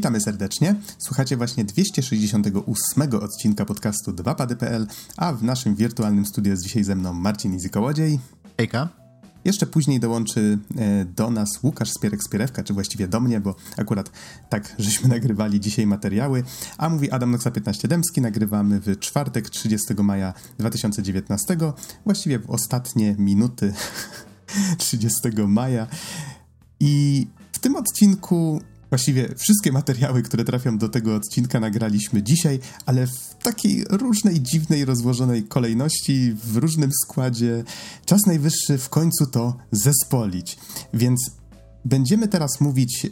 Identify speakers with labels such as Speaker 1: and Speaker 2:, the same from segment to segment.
Speaker 1: Witamy serdecznie. Słuchacie właśnie 268 odcinka podcastu 2pady.pl, a w naszym wirtualnym studiu jest dzisiaj ze mną Marcin Izykołodziej.
Speaker 2: Hejka.
Speaker 1: Jeszcze później dołączy e, do nas Łukasz Spierek-Spierewka, czy właściwie do mnie, bo akurat tak żeśmy nagrywali dzisiaj materiały, a mówi Adam Noxa 15 Dębski. Nagrywamy w czwartek 30 maja 2019, właściwie w ostatnie minuty 30 maja. I w tym odcinku Właściwie wszystkie materiały, które trafią do tego odcinka, nagraliśmy dzisiaj, ale w takiej różnej, dziwnej, rozłożonej kolejności, w różnym składzie. Czas najwyższy w końcu to zespolić. Więc będziemy teraz mówić.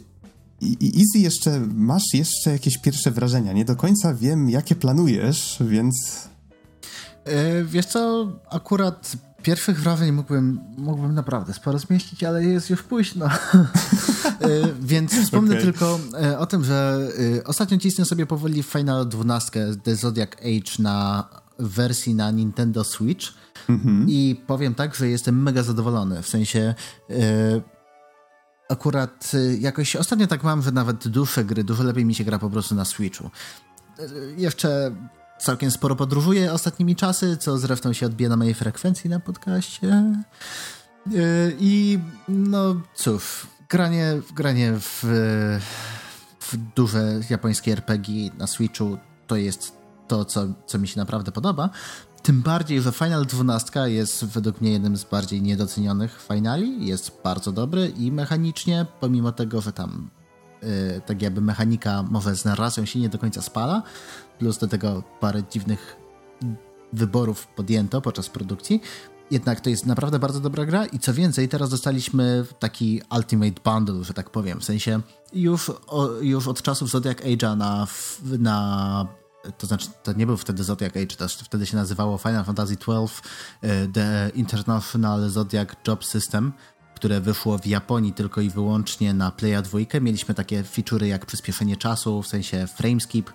Speaker 1: I Easy, jeszcze masz jeszcze jakieś pierwsze wrażenia. Nie do końca wiem, jakie planujesz, więc.
Speaker 2: Yy, wiesz co, akurat Pierwszych wrażeń mógłbym, mógłbym naprawdę sporo zmieścić, ale jest już późno. E, więc wspomnę okay. tylko e, o tym, że e, ostatnio cisnę sobie powoli Final 12 The Zodiac Age na wersji na Nintendo Switch -hmm. i powiem tak, że jestem mega zadowolony. W sensie akurat jakoś ostatnio tak mam, że nawet dłuższe gry dużo lepiej mi się gra po prostu na Switchu. Jeszcze całkiem sporo podróżuję ostatnimi czasy, co zresztą się odbija na mojej frekwencji na podcaście. E, I no cóż, granie, granie w, w duże japońskie RPG na Switchu to jest to, co, co mi się naprawdę podoba. Tym bardziej, że Final 12 jest według mnie jednym z bardziej niedocenionych finali. Jest bardzo dobry i mechanicznie, pomimo tego, że tam yy, tak jakby mechanika może z narracją się nie do końca spala, plus do tego parę dziwnych wyborów podjęto podczas produkcji. Jednak to jest naprawdę bardzo dobra gra i co więcej, teraz dostaliśmy taki Ultimate Bundle, że tak powiem. W sensie już, o, już od czasów Zodiac Age'a na, na to znaczy, to nie był wtedy Zodiac Age, to wtedy się nazywało Final Fantasy XII e, The International Zodiac Job System, które wyszło w Japonii tylko i wyłącznie na Playa 2. Mieliśmy takie feature'y jak przyspieszenie czasu, w sensie frameskip,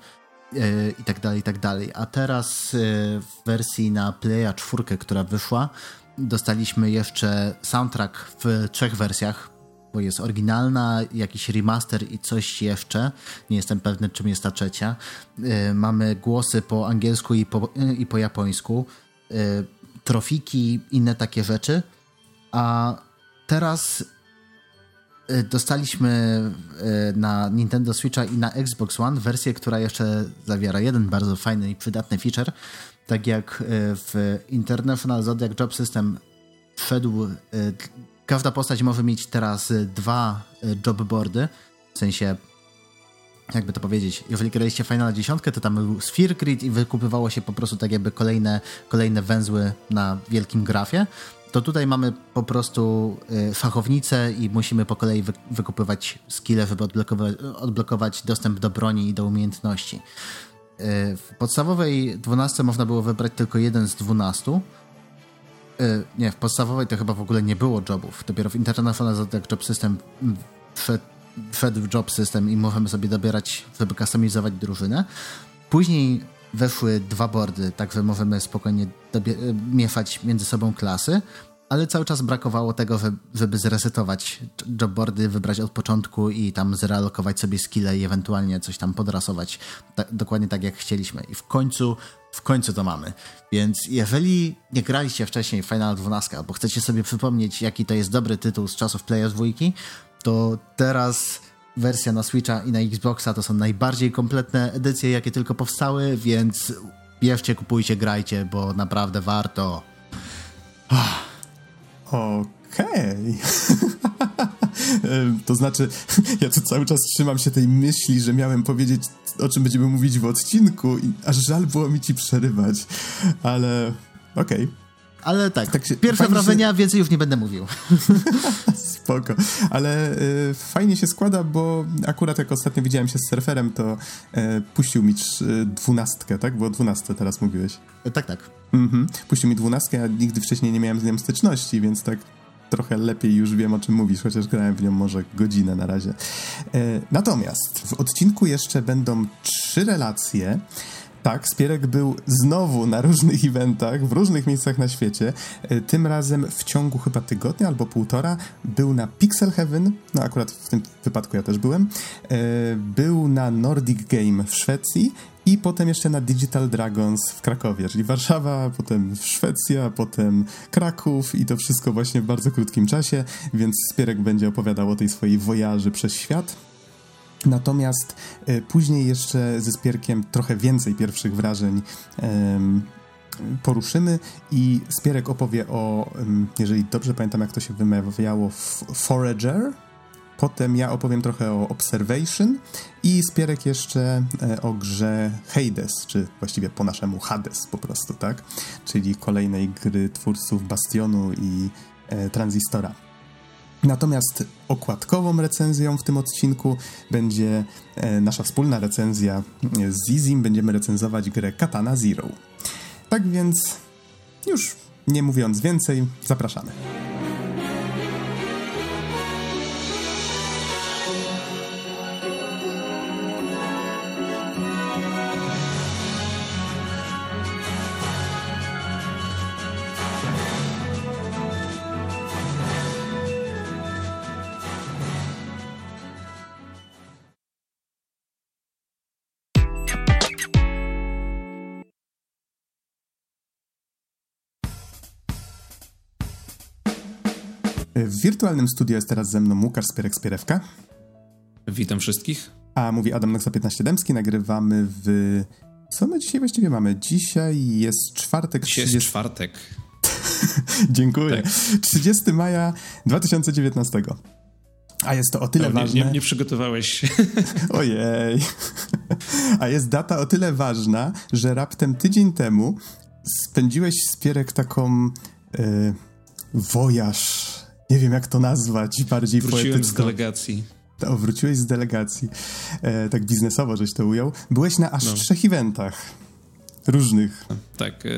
Speaker 2: E, i tak dalej, i tak dalej. A teraz e, w wersji na Playa 4, która wyszła, dostaliśmy jeszcze soundtrack w trzech wersjach, bo jest oryginalna, jakiś remaster i coś jeszcze. Nie jestem pewny, czym jest ta trzecia. E, mamy głosy po angielsku i po, i po japońsku, trofiki, inne takie rzeczy. A teraz Y, dostaliśmy y, na Nintendo Switcha i na Xbox One wersję, która jeszcze zawiera jeden bardzo fajny i przydatny feature. Tak jak y, w International Zodiac Job System wszedł, każda postać może mieć teraz dwa jobboardy, w sensie jakby to powiedzieć, jeżeli graliście Final 10, to tam był Sphere Grid i wykupywało się po prostu tak jakby kolejne, kolejne węzły na wielkim grafie to tutaj mamy po prostu y, fachownicę i musimy po kolei wy wykupywać skille, żeby odblokować, odblokować dostęp do broni i do umiejętności. Y, w podstawowej 12 można było wybrać tylko jeden z 12. Y, nie, w podstawowej to chyba w ogóle nie było jobów. Dopiero w International Zodiac Job System wszedł, wszedł job system i możemy sobie dobierać, żeby customizować drużynę. Później weszły dwa boardy, także możemy spokojnie mieszać między sobą klasy, ale cały czas brakowało tego, żeby zresetować jobboardy, wybrać od początku i tam zrealokować sobie skille i ewentualnie coś tam podrasować dokładnie tak jak chcieliśmy. I w końcu, w końcu to mamy. Więc jeżeli nie graliście wcześniej Final 12 albo chcecie sobie przypomnieć, jaki to jest dobry tytuł z czasów Players 2, to teraz wersja na Switcha i na Xboxa to są najbardziej kompletne edycje, jakie tylko powstały, więc bierzcie, kupujcie, grajcie, bo naprawdę warto.
Speaker 1: Okej. Okay. to znaczy, ja tu cały czas trzymam się tej myśli, że miałem powiedzieć, o czym będziemy mówić w odcinku, i aż żal było mi ci przerywać, ale okej. Okay.
Speaker 2: Ale tak, tak się, pierwsze wrażenia, się... więcej już nie będę mówił.
Speaker 1: Spoko. Ale y, fajnie się składa, bo akurat jak ostatnio widziałem się z surferem, to y, puścił mi dwunastkę, tak? Bo dwunastkę teraz mówiłeś.
Speaker 2: E, tak, tak.
Speaker 1: Mhm. Puścił mi dwunastkę, a nigdy wcześniej nie miałem z nią styczności, więc tak trochę lepiej już wiem, o czym mówisz, chociaż grałem w nią może godzinę na razie. E, natomiast w odcinku jeszcze będą trzy relacje, Tak, Spierek był znowu na różnych eventach, w różnych miejscach na świecie. E, tym razem w ciągu chyba tygodnia albo półtora był na Pixel Heaven, no akurat w tym wypadku ja też byłem. E, był na Nordic Game w Szwecji i potem jeszcze na Digital Dragons w Krakowie, czyli Warszawa, potem Szwecja, potem Kraków i to wszystko właśnie w bardzo krótkim czasie, więc Spierek będzie opowiadał o tej swojej wojaży przez świat. Natomiast e, później jeszcze ze Spierkiem trochę więcej pierwszych wrażeń poruszymy i Spierek opowie o, jeżeli dobrze pamiętam jak to się wymawiało, Forager, Potem ja opowiem trochę o Observation i Spierek jeszcze e, o grze Hades, czy właściwie po naszemu Hades po prostu, tak? Czyli kolejnej gry twórców Bastionu i e, Transistora. Natomiast okładkową recenzją w tym odcinku będzie e, nasza wspólna recenzja z Izim. Będziemy recenzować grę Katana Zero. Tak więc już nie mówiąc więcej, zapraszamy. Wirtualnym studio jest teraz ze mną Łukasz Spierek-Spierewka.
Speaker 3: Witam wszystkich.
Speaker 1: A mówi Adam Noxa 15 Dębski. Nagrywamy w... Co my dzisiaj właściwie mamy? Dzisiaj jest czwartek.
Speaker 3: Dzisiaj 30... jest czwartek.
Speaker 1: Dziękuję. Tak. 30 maja 2019. A jest to o tyle
Speaker 3: o, nie,
Speaker 1: ważne.
Speaker 3: Nie, nie przygotowałeś.
Speaker 1: Ojej. A jest data o tyle ważna, że raptem tydzień temu spędziłeś Spierek taką. Yy, wojaż nie wiem jak to nazwać, bardziej
Speaker 3: Wróciłem
Speaker 1: poetycko.
Speaker 3: z delegacji.
Speaker 1: O, wróciłeś z delegacji. E, tak biznesowo żeś to ujął. Byłeś na aż no. trzech eventach. Różnych.
Speaker 3: Tak. E,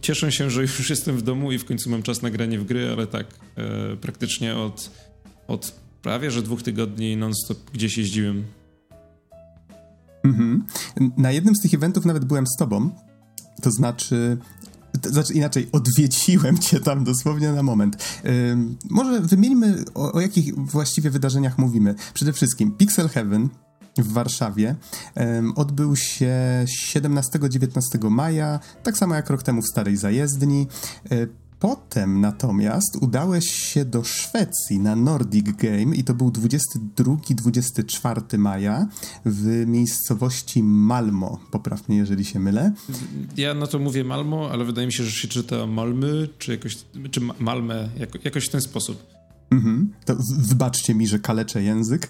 Speaker 3: cieszę się, że już jestem w domu i w końcu mam czas na granie w gry, ale tak, e, praktycznie od, od prawie że dwóch tygodni non-stop gdzieś jeździłem.
Speaker 1: Mhm. Na jednym z tych eventów nawet byłem z tobą. To znaczy, znaczy inaczej, odwiedziłem cię tam dosłownie na moment. może wymieńmy o, o, jakich właściwie wydarzeniach mówimy. Przede wszystkim Pixel Heaven w Warszawie odbył się 17-19 maja, tak samo jak rok temu w Starej Zajezdni. E, Potem natomiast udałeś się do Szwecji na Nordic Game i to był 22-24 maja w miejscowości Malmo. Popraw mnie, jeżeli się mylę.
Speaker 3: Ja na to mówię Malmo, ale wydaje mi się, że się czyta Malmy, czy jakoś, czy Malmę, jakoś w ten sposób.
Speaker 1: Mhm. To wybaczcie mi, że kaleczę język.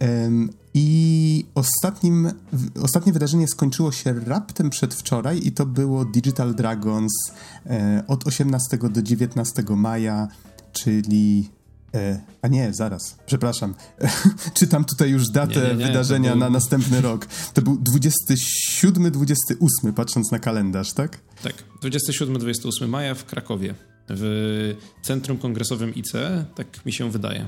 Speaker 1: Um, I ostatnim, ostatnie wydarzenie skończyło się raptem przedwczoraj i to było Digital Dragons e, od 18 do 19 maja, czyli E, a nie, zaraz, przepraszam. Czytam tutaj już datę nie, nie, nie, wydarzenia był... na następny rok. To był 27-28, patrząc na kalendarz, tak?
Speaker 3: Tak, 27-28 maja w Krakowie w Centrum Kongresowym ICE, tak mi się wydaje.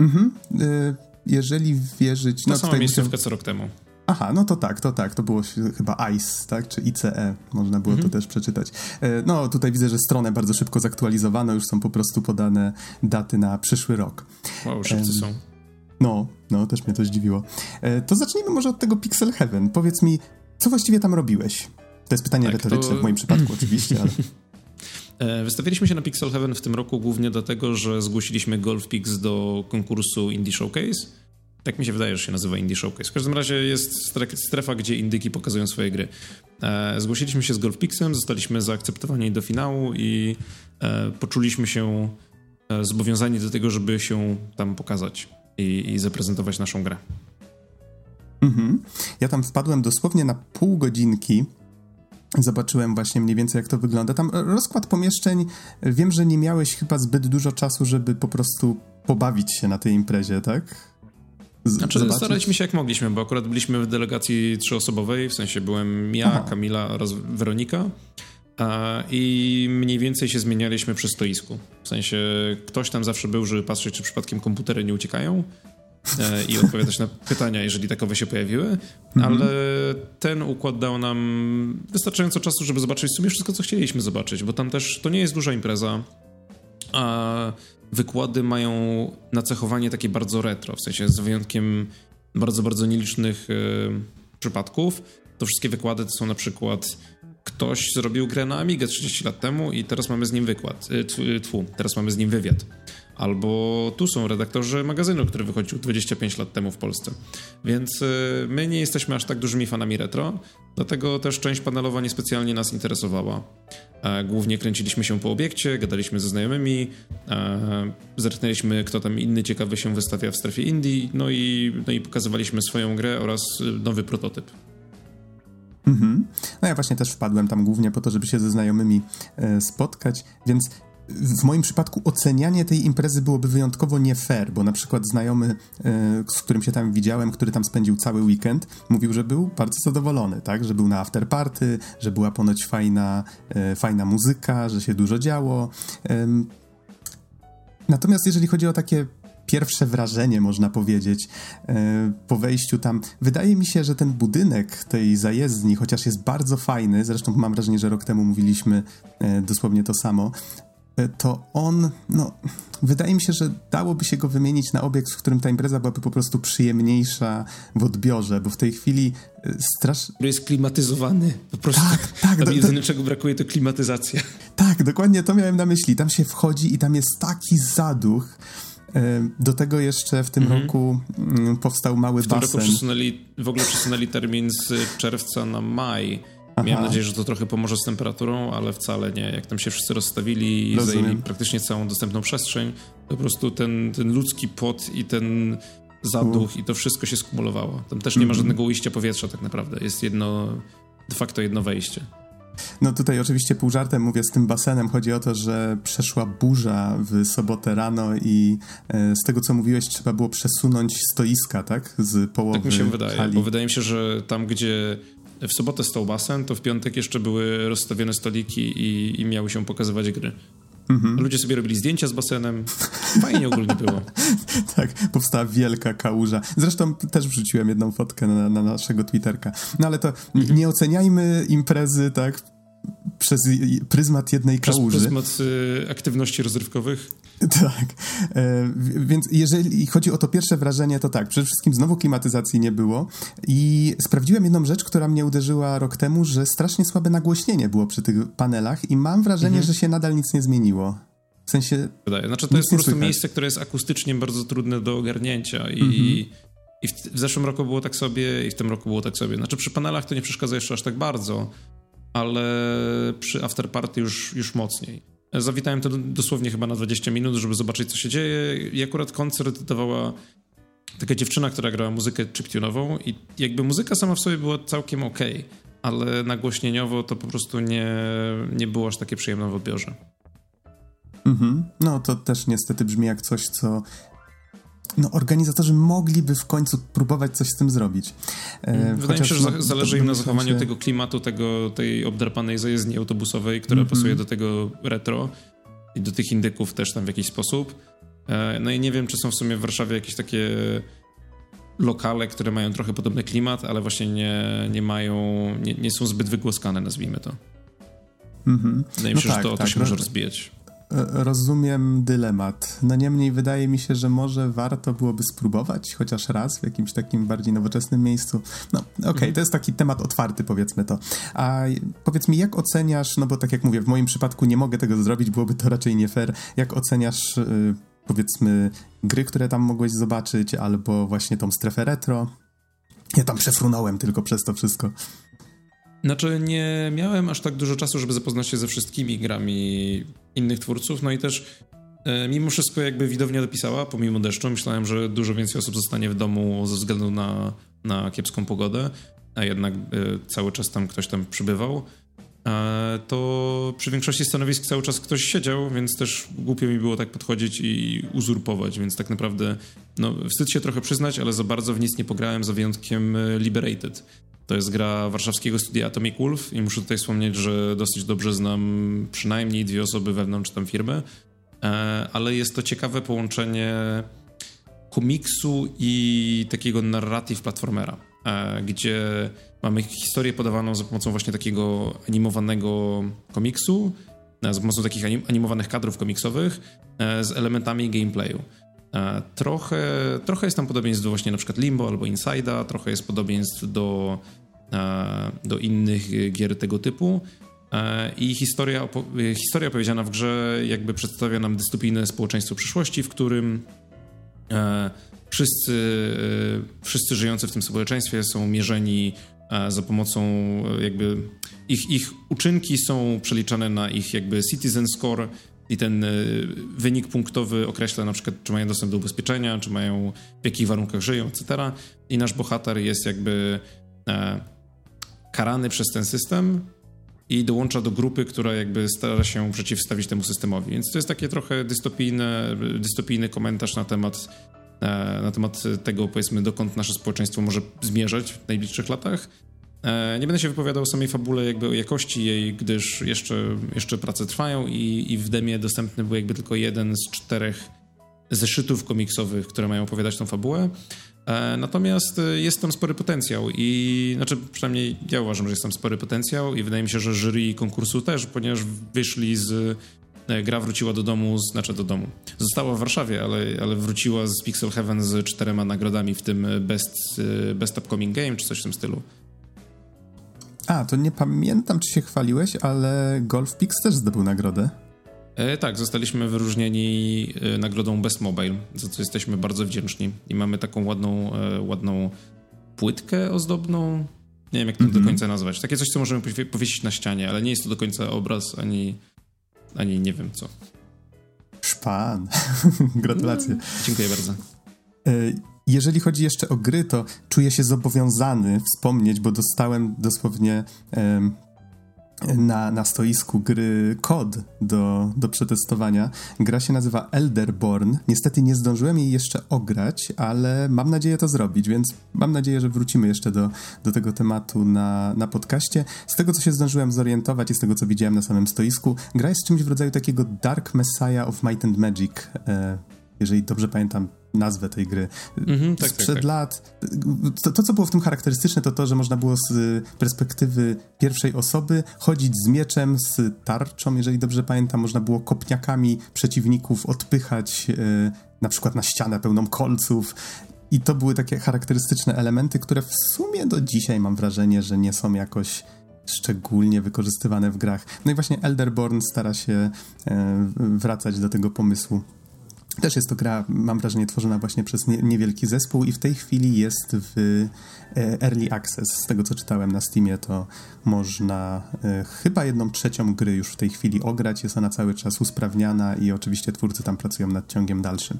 Speaker 1: Mhm. Y, jeżeli wierzyć...
Speaker 3: To no, sama miejscówka co rok temu.
Speaker 1: Aha, no to tak, to tak, to było chyba ICE, tak, czy ICE, można było mhm. to też przeczytać. E, no, tutaj widzę, że stronę bardzo szybko zaktualizowano, już są po prostu podane daty na przyszły rok.
Speaker 3: Wow, szybcy są.
Speaker 1: No, no, też mnie to zdziwiło. E, to zacznijmy może od tego Pixel Heaven. Powiedz mi, co właściwie tam robiłeś? To jest pytanie tak, retoryczne to... w moim przypadku oczywiście, ale...
Speaker 3: E, wystawiliśmy się na Pixel Heaven w tym roku głównie dlatego, że zgłosiliśmy Golf Pix do konkursu Indie Showcase. Tak mi się wydaje, że się nazywa Indie Showcase. W każdym razie jest strefa, gdzie indyki pokazują swoje gry. E, zgłosiliśmy się z Golf Pixem, zostaliśmy zaakceptowani do finału i e, poczuliśmy się zobowiązani do tego, żeby się tam pokazać i, i zaprezentować naszą grę.
Speaker 1: Mhm. Ja tam wpadłem dosłownie na pół godzinki Zobaczyłem właśnie mniej więcej, jak to wygląda. Tam rozkład pomieszczeń, wiem, że nie miałeś chyba zbyt dużo czasu, żeby po prostu pobawić się na tej imprezie, tak?
Speaker 3: Z znaczy, zobaczyć? staraliśmy się jak mogliśmy, bo akurat byliśmy w delegacji trzyosobowej, w sensie byłem ja, Aha. Kamila oraz Weronika i mniej więcej się zmienialiśmy przy stoisku. W sensie ktoś tam zawsze był, żeby patrzeć, czy przypadkiem komputery nie uciekają i odpowiadać na pytania, jeżeli takowe się pojawiły, mhm. ale ten układ dał nam wystarczająco czasu, żeby zobaczyć w sumie wszystko, co chcieliśmy zobaczyć, bo tam też to nie jest duża impreza, a wykłady mają nacechowanie takie bardzo retro, w sensie z wyjątkiem bardzo, bardzo nielicznych y, przypadków. To wszystkie wykłady to są na przykład ktoś zrobił grę na Amigę 30 lat temu i teraz mamy z nim wykład, y, tfu, teraz mamy z nim wywiad. Albo tu są redaktorzy magazynu, który wychodził 25 lat temu w Polsce. Więc y, my nie jesteśmy aż tak dużymi fanami retro, dlatego też część panelowa niespecjalnie nas interesowała. E, głównie kręciliśmy się po obiekcie, gadaliśmy ze znajomymi, e, zerknęliśmy, kto tam inny ciekawy się wystawia w strefie Indii, no i, no i pokazywaliśmy swoją grę oraz nowy prototyp.
Speaker 1: Mhm. No ja właśnie też wpadłem tam głównie po to, żeby się ze znajomymi e, spotkać, więc w moim przypadku ocenianie tej imprezy byłoby wyjątkowo nie fair, bo na przykład znajomy, e, z którym się tam widziałem, który tam spędził cały weekend, mówił, że był bardzo zadowolony, tak? Że był na afterparty, że była ponoć fajna, e, fajna muzyka, że się dużo działo. Natomiast jeżeli chodzi o takie pierwsze wrażenie, można powiedzieć, e, po wejściu tam. Wydaje mi się, że ten budynek tej zajezdni, chociaż jest bardzo fajny, zresztą mam wrażenie, że rok temu mówiliśmy dosłownie to samo, to on, no, wydaje mi się, że dałoby się go wymienić na obiekt, w którym ta impreza byłaby po prostu przyjemniejsza w odbiorze, bo w tej chwili e, strasznie...
Speaker 3: Jest klimatyzowany, po prostu.
Speaker 1: Tak, tak.
Speaker 3: Tam jedyne, czego brakuje, to klimatyzacja.
Speaker 1: Tak, dokładnie to miałem na myśli. Tam się wchodzi i tam jest taki zaduch. E, do tego jeszcze w tym mhm. roku mm, powstał mały
Speaker 3: w basen.
Speaker 1: W tym
Speaker 3: roku przesunęli, w ogóle przesunęli termin z czerwca na maj Aha. Miałem nadzieję, że to trochę pomoże z temperaturą, ale wcale nie. Jak tam się wszyscy rozstawili i Rozumiem. zajęli praktycznie całą dostępną przestrzeń, to po prostu ten, ten ludzki pot i ten zaduch i to wszystko się skumulowało. Tam też nie ma mhm. żadnego ujścia powietrza tak naprawdę. Jest jedno, de facto jedno wejście.
Speaker 1: No tutaj oczywiście pół żartem mówię z tym basenem. Chodzi o to, że przeszła burza w sobotę rano i e, z tego co mówiłeś trzeba było przesunąć stoiska, tak? Z połowy
Speaker 3: Tak mi się wydaje, hali. bo wydaje mi się, że tam gdzie w sobotę stał basen, to w piątek jeszcze były rozstawione stoliki i, i miały się pokazywać gry. Mhm. Ludzie sobie robili zdjęcia z basenem. Fajnie ogólnie było.
Speaker 1: tak, powstała wielka kałuża. Zresztą też wrzuciłem jedną fotkę na, na naszego Twitterka. No ale to mhm. nie oceniajmy imprezy tak przez pryzmat jednej
Speaker 3: przez
Speaker 1: kałuży.
Speaker 3: Przez pryzmat y, aktywności rozrywkowych.
Speaker 1: Tak. E, więc jeżeli chodzi o to pierwsze wrażenie, to tak, przede wszystkim znowu klimatyzacji nie było i sprawdziłem jedną rzecz, która mnie uderzyła rok temu, że strasznie słabe nagłośnienie było przy tych panelach i mam wrażenie, mhm. że się nadal nic nie zmieniło. W sensie.
Speaker 3: Wydaje. Znaczy, to jest po prostu słychać. miejsce, które jest akustycznie bardzo trudne do ogarnięcia i. Mhm. I w, w, zeszłym roku było tak sobie, i w tym roku było tak sobie. Znaczy, przy panelach to nie przeszkadza jeszcze aż tak bardzo, ale przy afterparty już, już mocniej. Zawitałem to dosłownie chyba na 20 minut, żeby zobaczyć, co się dzieje. I akurat koncert dawała taka dziewczyna, która grała muzykę chiptunową i jakby muzyka sama w sobie była całkiem ok, ale nagłośnieniowo to po prostu nie, nie było aż takie przyjemne w odbiorze.
Speaker 1: Mhm. No to też niestety brzmi jak coś, co no, organizatorzy mogliby w końcu próbować coś z tym zrobić.
Speaker 3: E, Wydaje Chociaż, mi się, że no, zależy im na zachowaniu się... tego klimatu, tego, tej obdrapanej zajezdni autobusowej, która mm -hmm. pasuje do tego retro i do tych indyków też tam w jakiś sposób. E, no i nie wiem, czy są w sumie w Warszawie jakieś takie lokale, które mają trochę podobny klimat, ale właśnie nie, nie mają, nie, nie są zbyt wygłoskane, nazwijmy to. Mm -hmm. Wydaje mi się, no tak, że to, tak, to się no. może rozbijać
Speaker 1: rozumiem dylemat. No niemniej wydaje mi się, że może warto byłoby spróbować chociaż raz w jakimś takim bardziej nowoczesnym miejscu. No, okej, okay, to jest taki temat otwarty, powiedzmy to. A powiedz mi, jak oceniasz, no bo tak jak mówię, w moim przypadku nie mogę tego zrobić, byłoby to raczej nie fair. Jak oceniasz, yy, powiedzmy, gry, które tam mogłeś zobaczyć, albo właśnie tą strefę retro? Ja tam przefrunąłem tylko przez to wszystko.
Speaker 3: Znaczy, nie miałem aż tak dużo czasu, żeby zapoznać się ze wszystkimi grami innych twórców, no i też e, mimo wszystko jakby widownia dopisała, pomimo deszczu. Myślałem, że dużo więcej osób zostanie w domu ze względu na, na kiepską pogodę, a jednak e, cały czas tam ktoś tam przybywał. E, to przy większości stanowisk cały czas ktoś siedział, więc też głupio mi było tak podchodzić i uzurpować, więc tak naprawdę no, wstyd się trochę przyznać, ale za bardzo w nic nie pograłem, za wyjątkiem Liberated. To jest gra warszawskiego studia Atomic Wolf i muszę tutaj wspomnieć, że dosyć dobrze znam przynajmniej dwie osoby wewnątrz tam firmy, e, ale jest to ciekawe połączenie komiksu i takiego narrative platformera, gdzie mamy historię podawaną za pomocą właśnie takiego animowanego komiksu, za pomocą takich animowanych kadrów komiksowych z elementami gameplayu. Trochę, trochę jest tam podobieństw do właśnie na przykład Limbo albo Inside'a, trochę jest podobieństw do, do innych gier tego typu. I historia, historia opowiedziana w grze jakby przedstawia nam dystopijne społeczeństwo przyszłości, w którym wszyscy, wszyscy żyjący w tym społeczeństwie są mierzeni za pomocą jakby ich, ich uczynki są przeliczane na ich jakby citizen score i ten e, wynik punktowy określa na przykład, czy mają dostęp do ubezpieczenia, czy mają, w jakich warunkach żyją, etc. I nasz bohater jest jakby e, karany przez ten system i dołącza do grupy, która jakby stara się przeciwstawić temu systemowi. Więc to jest takie trochę dystopijne, dystopijny komentarz na temat, e, na temat tego, powiedzmy, dokąd nasze społeczeństwo może zmierzać w najbliższych latach. E, nie będę się wypowiadał o samej fabule, jakby o jakości jej, gdyż jeszcze, jeszcze prace trwają i, i w demie dostępny był jakby tylko jeden z czterech zeszytów komiksowych, które mają opowiadać tą fabułę. E, natomiast jest tam spory potencjał i znaczy przynajmniej ja uważam, że jest tam spory potencjał i wydaje mi się, że jury konkursu też, ponieważ wyszli z e, gra wróciła do domu, znaczy do domu. Została w Warszawie, ale, ale wróciła z Pixel Heaven z czterema nagrodami, w tym Best, Best Upcoming Game czy coś w tym stylu.
Speaker 1: A, to nie pamiętam, czy się chwaliłeś, ale Golf Pix też zdobył nagrodę.
Speaker 3: E, tak, zostaliśmy wyróżnieni e, nagrodą Best Mobile, za co jesteśmy bardzo wdzięczni. I mamy taką ładną, e, ładną płytkę ozdobną. Nie wiem, jak to mm -hmm. do końca nazwać. Takie coś, co możemy powiesić na ścianie, ale nie jest to do końca obraz, ani, ani nie wiem co.
Speaker 1: Szpan. Gratulacje. No,
Speaker 3: dziękuję bardzo.
Speaker 1: E, jeżeli chodzi jeszcze o gry, to czuję się zobowiązany wspomnieć, bo dostałem dosłownie na, na stoisku gry kod do, do przetestowania. Gra się nazywa Elderborn. Niestety nie zdążyłem jej jeszcze ograć, ale mam nadzieję to zrobić, więc mam nadzieję, że wrócimy jeszcze do, do tego tematu na, na podcaście. Z tego, co się zdążyłem zorientować i z tego, co widziałem na samym stoisku, gra jest czymś w rodzaju takiego Dark Messiah of Might and Magic. E, jeżeli dobrze pamiętam nazwę tej gry. Mm-hmm, tak, Sprzed tak, tak. lat. To, to, co było w tym charakterystyczne, to to, że można było z perspektywy pierwszej osoby chodzić z mieczem, z tarczą, jeżeli dobrze pamiętam, można było kopniakami przeciwników odpychać yy, na przykład na ścianę pełną kolców. I to były takie charakterystyczne elementy, które w sumie do dzisiaj mam wrażenie, że nie są jakoś szczególnie wykorzystywane w grach. No i właśnie Elderborn stara się e, wracać do tego pomysłu. Też jest to gra, mam wrażenie, tworzona właśnie przez nie, niewielki zespół i w tej chwili jest w e, Early Access. Z tego, co czytałem na Steamie, to można e, chyba jedną trzecią gry już w tej chwili ograć. Jest ona cały czas usprawniana i oczywiście twórcy tam pracują nad ciągiem dalszym.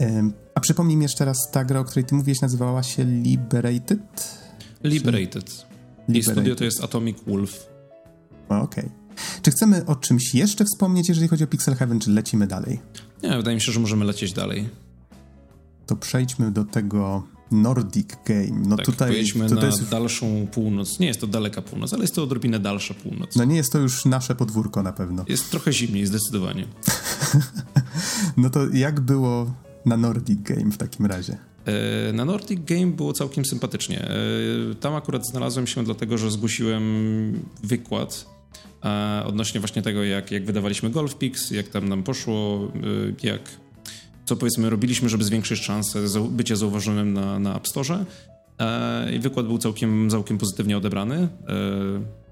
Speaker 1: E, a przypomnij mi jeszcze raz, ta gra, o której ty mówiłeś, nazywała się Liberated?
Speaker 3: Liberated. Czy... I studio to jest Atomic Wolf.
Speaker 1: Okej. Okay. Czy chcemy o czymś jeszcze wspomnieć, jeżeli chodzi o Pixel Heaven, czy lecimy dalej?
Speaker 3: Nie, wydaje mi się, że możemy lecieć dalej.
Speaker 1: To przejdźmy do tego Nordic Game. No
Speaker 3: tak,
Speaker 1: tutaj,
Speaker 3: tutaj na jest... dalszą północ. Nie jest to daleka północ, ale jest to odrobinę dalsza północ.
Speaker 1: No nie jest to już nasze podwórko na pewno.
Speaker 3: Jest trochę zimniej, zdecydowanie.
Speaker 1: no to jak było na Nordic Game w takim razie?
Speaker 3: E, na Nordic Game było całkiem sympatycznie. E, tam akurat znalazłem się dlatego, że zgłosiłem wykład odnośnie właśnie tego, jak, jak wydawaliśmy Golf Pix, jak tam nam poszło, y, jak co powiedzmy robiliśmy, żeby zwiększyć szanse bycia zauważonym na, na App Store. I wykład był całkiem, całkiem pozytywnie odebrany, e,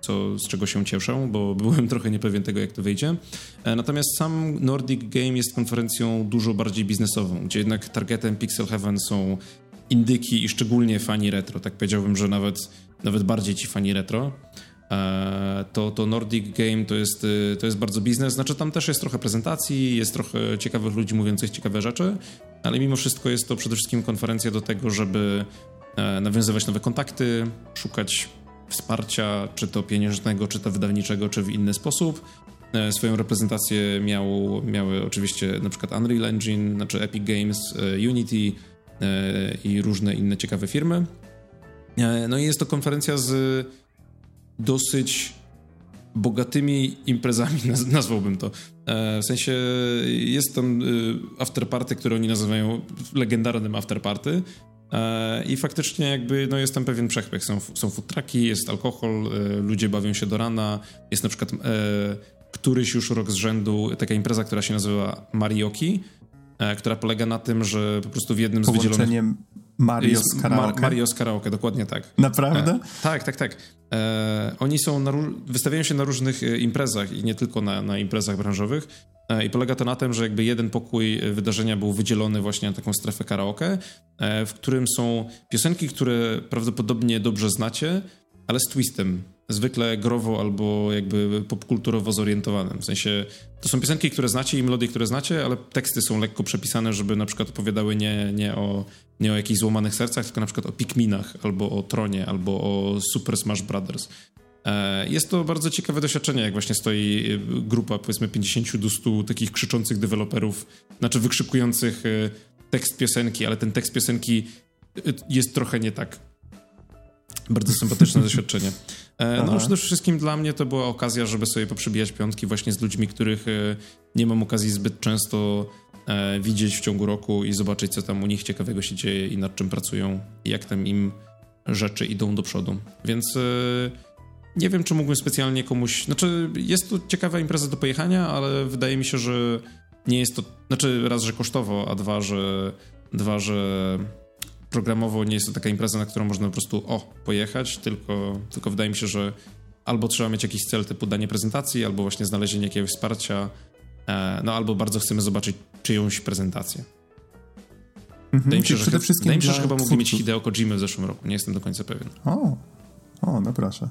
Speaker 3: co, z czego się cieszę, bo byłem trochę niepewien tego, jak to wyjdzie. E, natomiast sam Nordic Game jest konferencją dużo bardziej biznesową, gdzie jednak targetem Pixel Heaven są indyki i szczególnie fani retro. Tak powiedziałbym, że nawet, nawet bardziej ci fani retro. E, to, to Nordic Game to jest, y, to jest bardzo biznes. Znaczy tam też jest trochę prezentacji, jest trochę ciekawych ludzi mówiących ciekawe rzeczy, ale mimo wszystko jest to przede wszystkim konferencja do tego, żeby e, nawiązywać nowe kontakty, szukać wsparcia, czy to pieniężnego, czy to wydawniczego, czy w inny sposób. E, swoją reprezentację miał, miały oczywiście na przykład Unreal Engine, znaczy Epic Games, Unity i różne inne ciekawe firmy. No i jest to konferencja z dosyć bogatymi imprezami, nazwałbym to. E, w sensie jest tam afterparty, które oni nazywają legendarnym afterparty. E, I faktycznie jakby no jest tam pewien przechwyk. Są, są food trucki, jest alkohol, ludzie bawią się do rana. Jest na przykład któryś już rok z rzędu taka impreza, która się nazywa Marioki, która polega na tym, że po prostu w jednym z wydzielonych...
Speaker 1: Mario z karaoke. Ma
Speaker 3: Mario z karaoke, dokładnie tak.
Speaker 1: Naprawdę? E,
Speaker 3: tak, tak, tak. E, oni są na, wystawiają się na różnych e, imprezach i nie tylko na, na imprezach branżowych. E, I polega to na tym, że jakby jeden pokój wydarzenia był wydzielony właśnie na taką strefę karaoke, e, w którym są piosenki, które prawdopodobnie dobrze znacie, ale z twistem zwykle growo albo jakby popkulturowo zorientowanym. W sensie to są piosenki, które znacie i melodie, które znacie, ale teksty są lekko przepisane, żeby na przykład opowiadały nie, nie, o, nie o jakichś złamanych sercach, tylko na przykład o Pikminach, albo o Tronie, albo o Super Smash Brothers. E, jest to bardzo ciekawe doświadczenie, jak właśnie stoi e, grupa powiedzmy 50 do 100 takich krzyczących deweloperów, znaczy wykrzykujących e, tekst piosenki, ale ten tekst piosenki jest trochę nie tak. Bardzo sympatyczne doświadczenie. E, no przede wszystkim dla mnie to była okazja, żeby sobie poprzebijać piątki właśnie z ludźmi, których e, nie mam okazji zbyt często e, widzieć w ciągu roku i zobaczyć, co tam u nich ciekawego się dzieje i nad czym pracują i jak tam im rzeczy idą do przodu. Więc nie wiem, czy mógłbym specjalnie komuś... Znaczy, jest to ciekawa impreza do pojechania, ale wydaje mi się, że nie jest to... Znaczy, raz, że kosztowo, a dwa, że... Dwa, że programowo nie jest to taka impreza, na którą można po prostu o, pojechać, tylko, tylko wydaje mi się, że albo trzeba mieć jakiś cel typu danie prezentacji, albo właśnie znalezienie jakiegoś wsparcia, e, no albo bardzo chcemy zobaczyć czyjąś prezentację. Mhm, wydaje mi się, że, przede wszystkim wydaje mi się, że chyba mogli mieć Hideo Kojimy w zeszłym roku, nie jestem do końca pewien.
Speaker 1: O, o no proszę.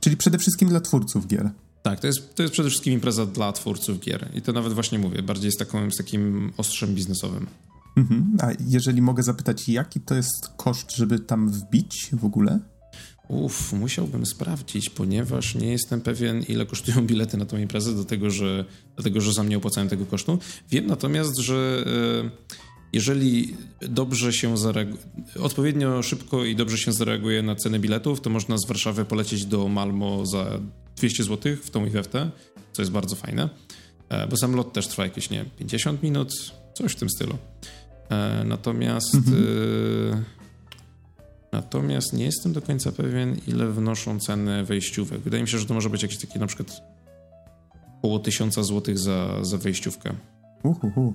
Speaker 1: Czyli przede wszystkim dla twórców gier.
Speaker 3: Tak, to jest, to jest przede wszystkim impreza dla twórców gier. I to nawet właśnie mówię, bardziej z, taką, z takim ostrzem biznesowym.
Speaker 1: Mhm. A jeżeli mogę zapytać, jaki to jest koszt, żeby tam wbić w ogóle?
Speaker 3: Uff, musiałbym sprawdzić, ponieważ nie jestem pewien, ile kosztują bilety na tą imprezę, dlatego że, dlatego, że sam nie opłacałem tego kosztu. Wiem natomiast, że e, jeżeli dobrze się zareaguje, odpowiednio szybko i dobrze się zareaguje na cenę biletów, to można z Warszawy polecieć do Malmo za 200 zł w tą IWFT, co jest bardzo fajne, e, bo sam lot też trwa jakieś, nie 50 minut, coś w tym stylu. E, natomiast mhm. E, natomiast nie jestem do końca pewien, ile wnoszą ceny wejściówek. Wydaje mi się, że to może być jakieś takie na przykład około 1000 zł za, za wejściówkę.
Speaker 1: Uhuhu.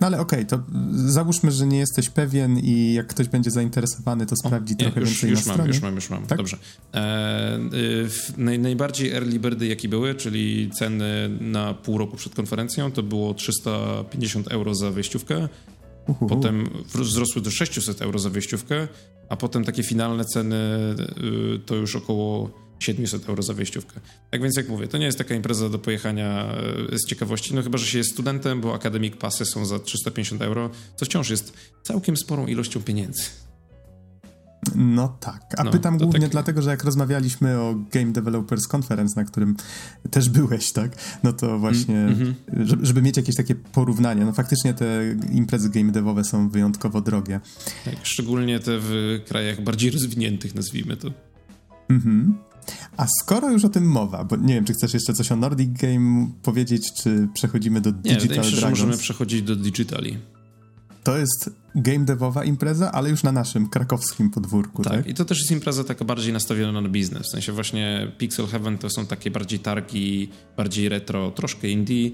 Speaker 1: No ale okej, okay, to załóżmy, że nie jesteś pewien i jak ktoś będzie zainteresowany, to sprawdzi o, nie, trochę
Speaker 3: już,
Speaker 1: więcej
Speaker 3: już
Speaker 1: na
Speaker 3: mam,
Speaker 1: stronie.
Speaker 3: Już mam, już mam, tak? dobrze. E, naj, najbardziej early birdy, jakie były, czyli ceny na pół roku przed konferencją, to było 350 euro za wejściówkę, Uhuhu. Potem wzrosły do 600 euro za wejściówkę, a potem takie finalne ceny y, to już około 700 euro za wejściówkę. Tak więc jak mówię, to nie jest taka impreza do pojechania y, z ciekawości, no chyba, że się jest studentem, bo Academic Passy są za 350 euro, co wciąż jest całkiem sporą ilością pieniędzy.
Speaker 1: No tak. A no, pytam głównie tak... dlatego, że jak rozmawialiśmy o Game Developers Conference, na którym też byłeś, tak? No to właśnie, mm -hmm. żeby, żeby, mieć jakieś takie porównanie. No faktycznie te imprezy game devowe są wyjątkowo drogie.
Speaker 3: Tak, szczególnie te w krajach bardziej rozwiniętych, nazwijmy to.
Speaker 1: Mhm. A skoro już o tym mowa, bo nie wiem, czy chcesz jeszcze coś o Nordic Game powiedzieć, czy przechodzimy do Digital nie, Dragons?
Speaker 3: że możemy przechodzić do Digitali.
Speaker 1: To jest game devowa impreza, ale już na naszym krakowskim podwórku, tak? tak?
Speaker 3: i to też jest impreza taka bardziej nastawiona na biznes. W sensie właśnie Pixel Heaven to są takie bardziej targi, bardziej retro, troszkę indie.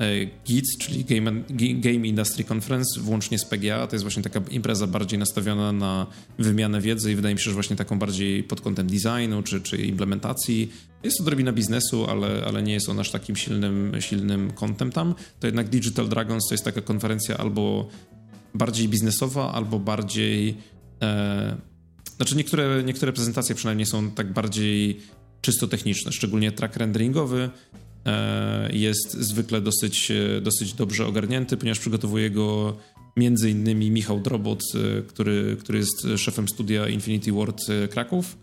Speaker 3: E, GITS, czyli Game, Game Industry Conference, włącznie z PGA, to jest właśnie taka impreza bardziej nastawiona na wymianę wiedzy i wydaje mi się, że właśnie taką bardziej pod kątem designu czy, czy implementacji. Jest to odrobina biznesu, ale, ale nie jest on aż takim silnym, silnym kątem tam. To jednak Digital Dragons to jest taka konferencja albo bardziej biznesowa albo bardziej. E, znaczy, niektóre, niektóre prezentacje przynajmniej są tak bardziej czysto techniczne, szczególnie track renderingowy e, jest zwykle dosyć, e, dosyć dobrze ogarnięty, ponieważ przygotowuje go między innymi Michał Drobot, e, który, który jest szefem studia Infinity Ward e, Kraków.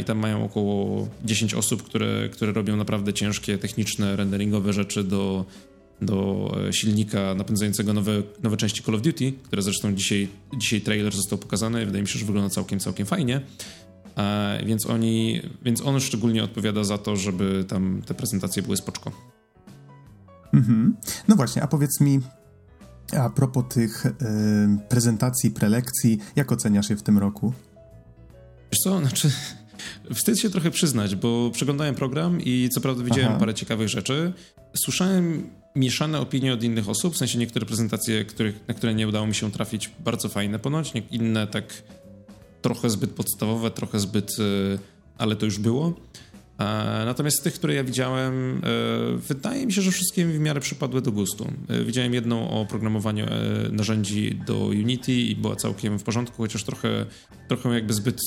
Speaker 3: I tam mają około 10 osób, które, które robią naprawdę ciężkie, techniczne, renderingowe rzeczy do do e, silnika napędzającego nowe, nowe części Call of Duty, które zresztą dzisiaj, dzisiaj trailer został pokazany. Wydaje mi się, że wygląda całkiem, całkiem fajnie. E, więc oni, więc on szczególnie odpowiada za to, żeby tam te prezentacje były spoczko.
Speaker 1: Mhm. No właśnie, a powiedz mi, a propos tych y, prezentacji, prelekcji, jak oceniasz je w tym roku?
Speaker 3: Wiesz co, znaczy wstyd się trochę przyznać, bo przeglądałem program i co prawda widziałem Aha. parę ciekawych rzeczy. Słyszałem mieszane opinie od innych osób, w sensie niektóre prezentacje, których, na które nie udało mi się trafić, bardzo fajne ponoć, inne tak trochę zbyt podstawowe, trochę zbyt, y, ale to już było. E, natomiast tych, które ja widziałem, e, wydaje mi się, że wszystkie w miarę przypadły do gustu. E, widziałem jedną o programowaniu narzędzi do Unity i była całkiem w porządku, chociaż trochę, trochę jakby zbyt,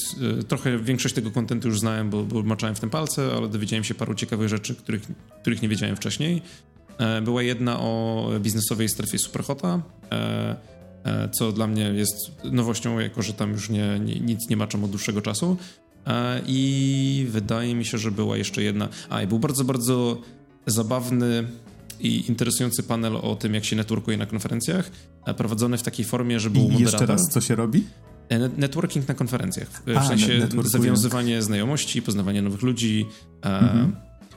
Speaker 3: trochę większość tego kontentu już znałem, bo, bo maczałem w tym palce, ale dowiedziałem się paru ciekawych rzeczy, których, których nie wiedziałem wcześniej. Była jedna o biznesowej strefie Superhota, co dla mnie jest nowością, jako że tam już nie, nie, nic nie maczam od dłuższego czasu. E, I wydaje mi się, że była jeszcze jedna. A, i był bardzo, bardzo zabawny i interesujący panel o tym, jak się networkuje na konferencjach, e, prowadzony w takiej formie, że był I moderator.
Speaker 1: jeszcze raz, co się robi?
Speaker 3: E, networking na konferencjach. W A, sensie zawiązywanie znajomości, poznawanie nowych ludzi, mhm.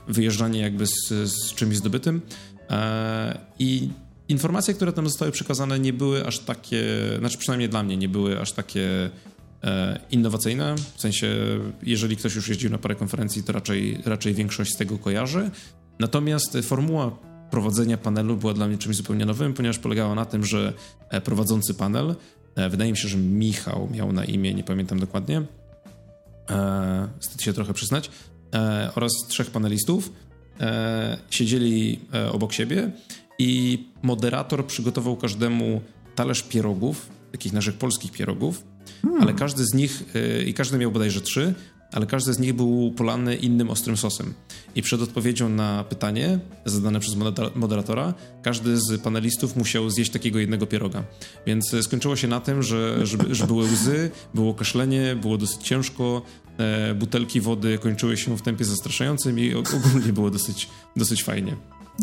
Speaker 3: Wyjeżdżanie jakby z, z czymś zdobytym. I informacje, które tam zostały przekazane, nie były aż takie, znaczy przynajmniej dla mnie, nie były aż takie E, innowacyjne, w sensie jeżeli ktoś już jeździł na parę konferencji, to raczej, raczej większość z tego kojarzy. Natomiast formuła prowadzenia panelu była dla mnie czymś zupełnie nowym, ponieważ polegała na tym, że e, prowadzący panel, e, wydaje mi się, że Michał miał na imię, nie pamiętam dokładnie, wstyd się trochę przyznać, oraz trzech panelistów siedzieli obok siebie i moderator przygotował każdemu talerz pierogów, takich naszych polskich pierogów, Hmm. Ale każdy z nich, yy, i każdy miał bodajże trzy, ale każdy z nich był polany innym ostrym sosem. I przed odpowiedzią na pytanie zadane przez moderatora, każdy z panelistów musiał zjeść takiego jednego pieroga. Więc e, skończyło się na tym, że, że, że były łzy, było kaszlenie, było dosyć ciężko, e, butelki wody kończyły się w tempie zastraszającym i ogólnie było dosyć, dosyć fajnie.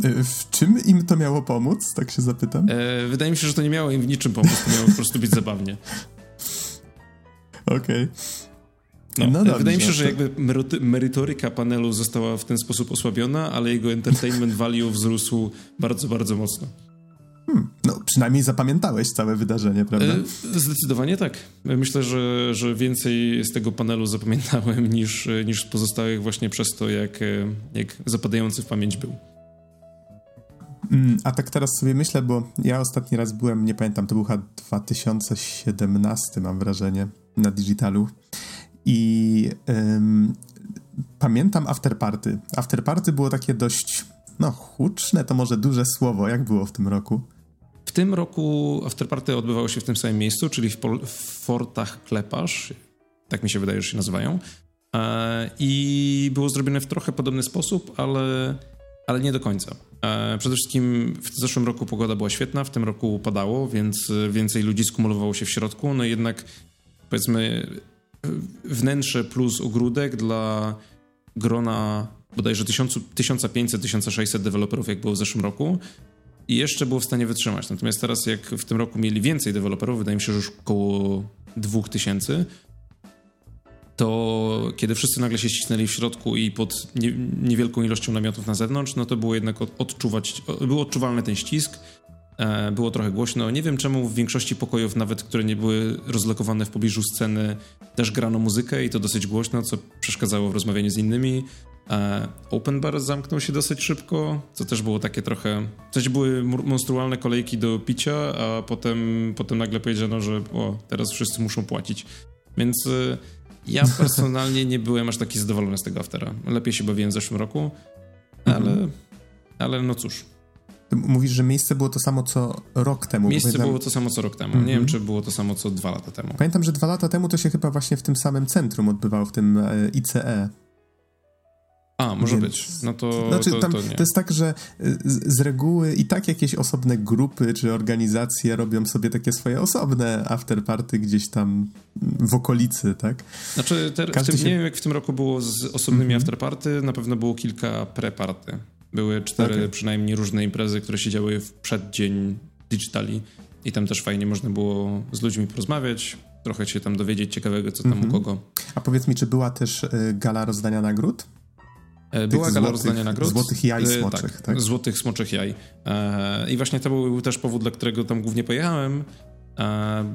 Speaker 1: E, w czym im to miało pomóc? Tak się zapytam.
Speaker 3: E, wydaje mi się, że to nie miało im w niczym pomóc, to miało po prostu być zabawnie.
Speaker 1: Okej. Okay.
Speaker 3: No, no dobrze, wydaje mi się, że jakby merytoryka panelu została w ten sposób osłabiona, ale jego entertainment value wzrósł bardzo, bardzo mocno.
Speaker 1: Hmm, no, przynajmniej zapamiętałeś całe wydarzenie, prawda?
Speaker 3: E, zdecydowanie tak. Myślę, że, że więcej z tego panelu zapamiętałem niż, niż z pozostałych właśnie przez to, jak, jak zapadający w pamięć był.
Speaker 1: Mm, a tak teraz sobie myślę, bo ja ostatni raz byłem, nie pamiętam, to był chyba 2017, mam wrażenie na digitalu. I ym, pamiętam afterparty. Afterparty było takie dość, no, huczne to może duże słowo. Jak było w tym roku?
Speaker 3: W tym roku afterparty odbywało się w tym samym miejscu, czyli w, w Fortach Kleparz. Tak mi się wydaje, że się nazywają. E, I było zrobione w trochę podobny sposób, ale, ale nie do końca. E, przede wszystkim w zeszłym roku pogoda była świetna, w tym roku padało, więc więcej ludzi skumulowało się w środku. No jednak powiedzmy wnętrze plus ogródek dla grona bodajże 1500-1600 deweloperów, jak było w zeszłym roku. I jeszcze było w stanie wytrzymać. Natomiast teraz, jak w tym roku mieli więcej deweloperów, wydaje mi się, że już około 2000, to kiedy wszyscy nagle się ścisnęli w środku i pod nie, niewielką ilością namiotów na zewnątrz, no to było jednak odczuwać, był odczuwalny ten ścisk. E, było trochę głośno. Nie wiem czemu w większości pokojów, nawet które nie były rozlokowane w pobliżu sceny, też grano muzykę i to dosyć głośno, co przeszkadzało w rozmawianiu z innymi. E, open bar zamknął się dosyć szybko, co też było takie trochę. Coś były monstrualne kolejki do picia, a potem, potem nagle powiedziano, że o, teraz wszyscy muszą płacić. Więc e, ja personalnie nie byłem aż taki zadowolony z tego aftera. Lepiej się bawiłem w zeszłym roku, ale, mhm. ale no cóż.
Speaker 1: Mówisz, że miejsce było to samo co rok temu.
Speaker 3: Miejsce pamiętam... było to samo co rok temu. Mm -hmm. Nie wiem, mhm. czy było to samo co dwa lata temu.
Speaker 1: Pamiętam, że dwa lata temu to się chyba właśnie w tym samym centrum odbywało, w tym e, ICE.
Speaker 3: A, może Więc, być. No to,
Speaker 1: znaczy,
Speaker 3: to,
Speaker 1: tam,
Speaker 3: to,
Speaker 1: to, jest tak, że e, z, z, reguły i tak jakieś osobne grupy czy organizacje robią sobie takie swoje osobne afterparty gdzieś tam w okolicy, tak?
Speaker 3: Znaczy, te, w tym, się... nie wiem jak w tym roku było z osobnymi mm -hmm. afterparty, na pewno było kilka preparty. Były cztery okay. przynajmniej różne imprezy, które się działy w przeddzień digitali i tam też fajnie można było z ludźmi porozmawiać, trochę się tam dowiedzieć ciekawego, co tam u mhm. kogo.
Speaker 1: A powiedz mi, czy była też gala rozdania nagród?
Speaker 3: Była gala rozdania nagród.
Speaker 1: Złotych jaj smoczych, tak, tak?
Speaker 3: Złotych smoczych jaj. I właśnie to był też powód, dla którego tam głównie pojechałem,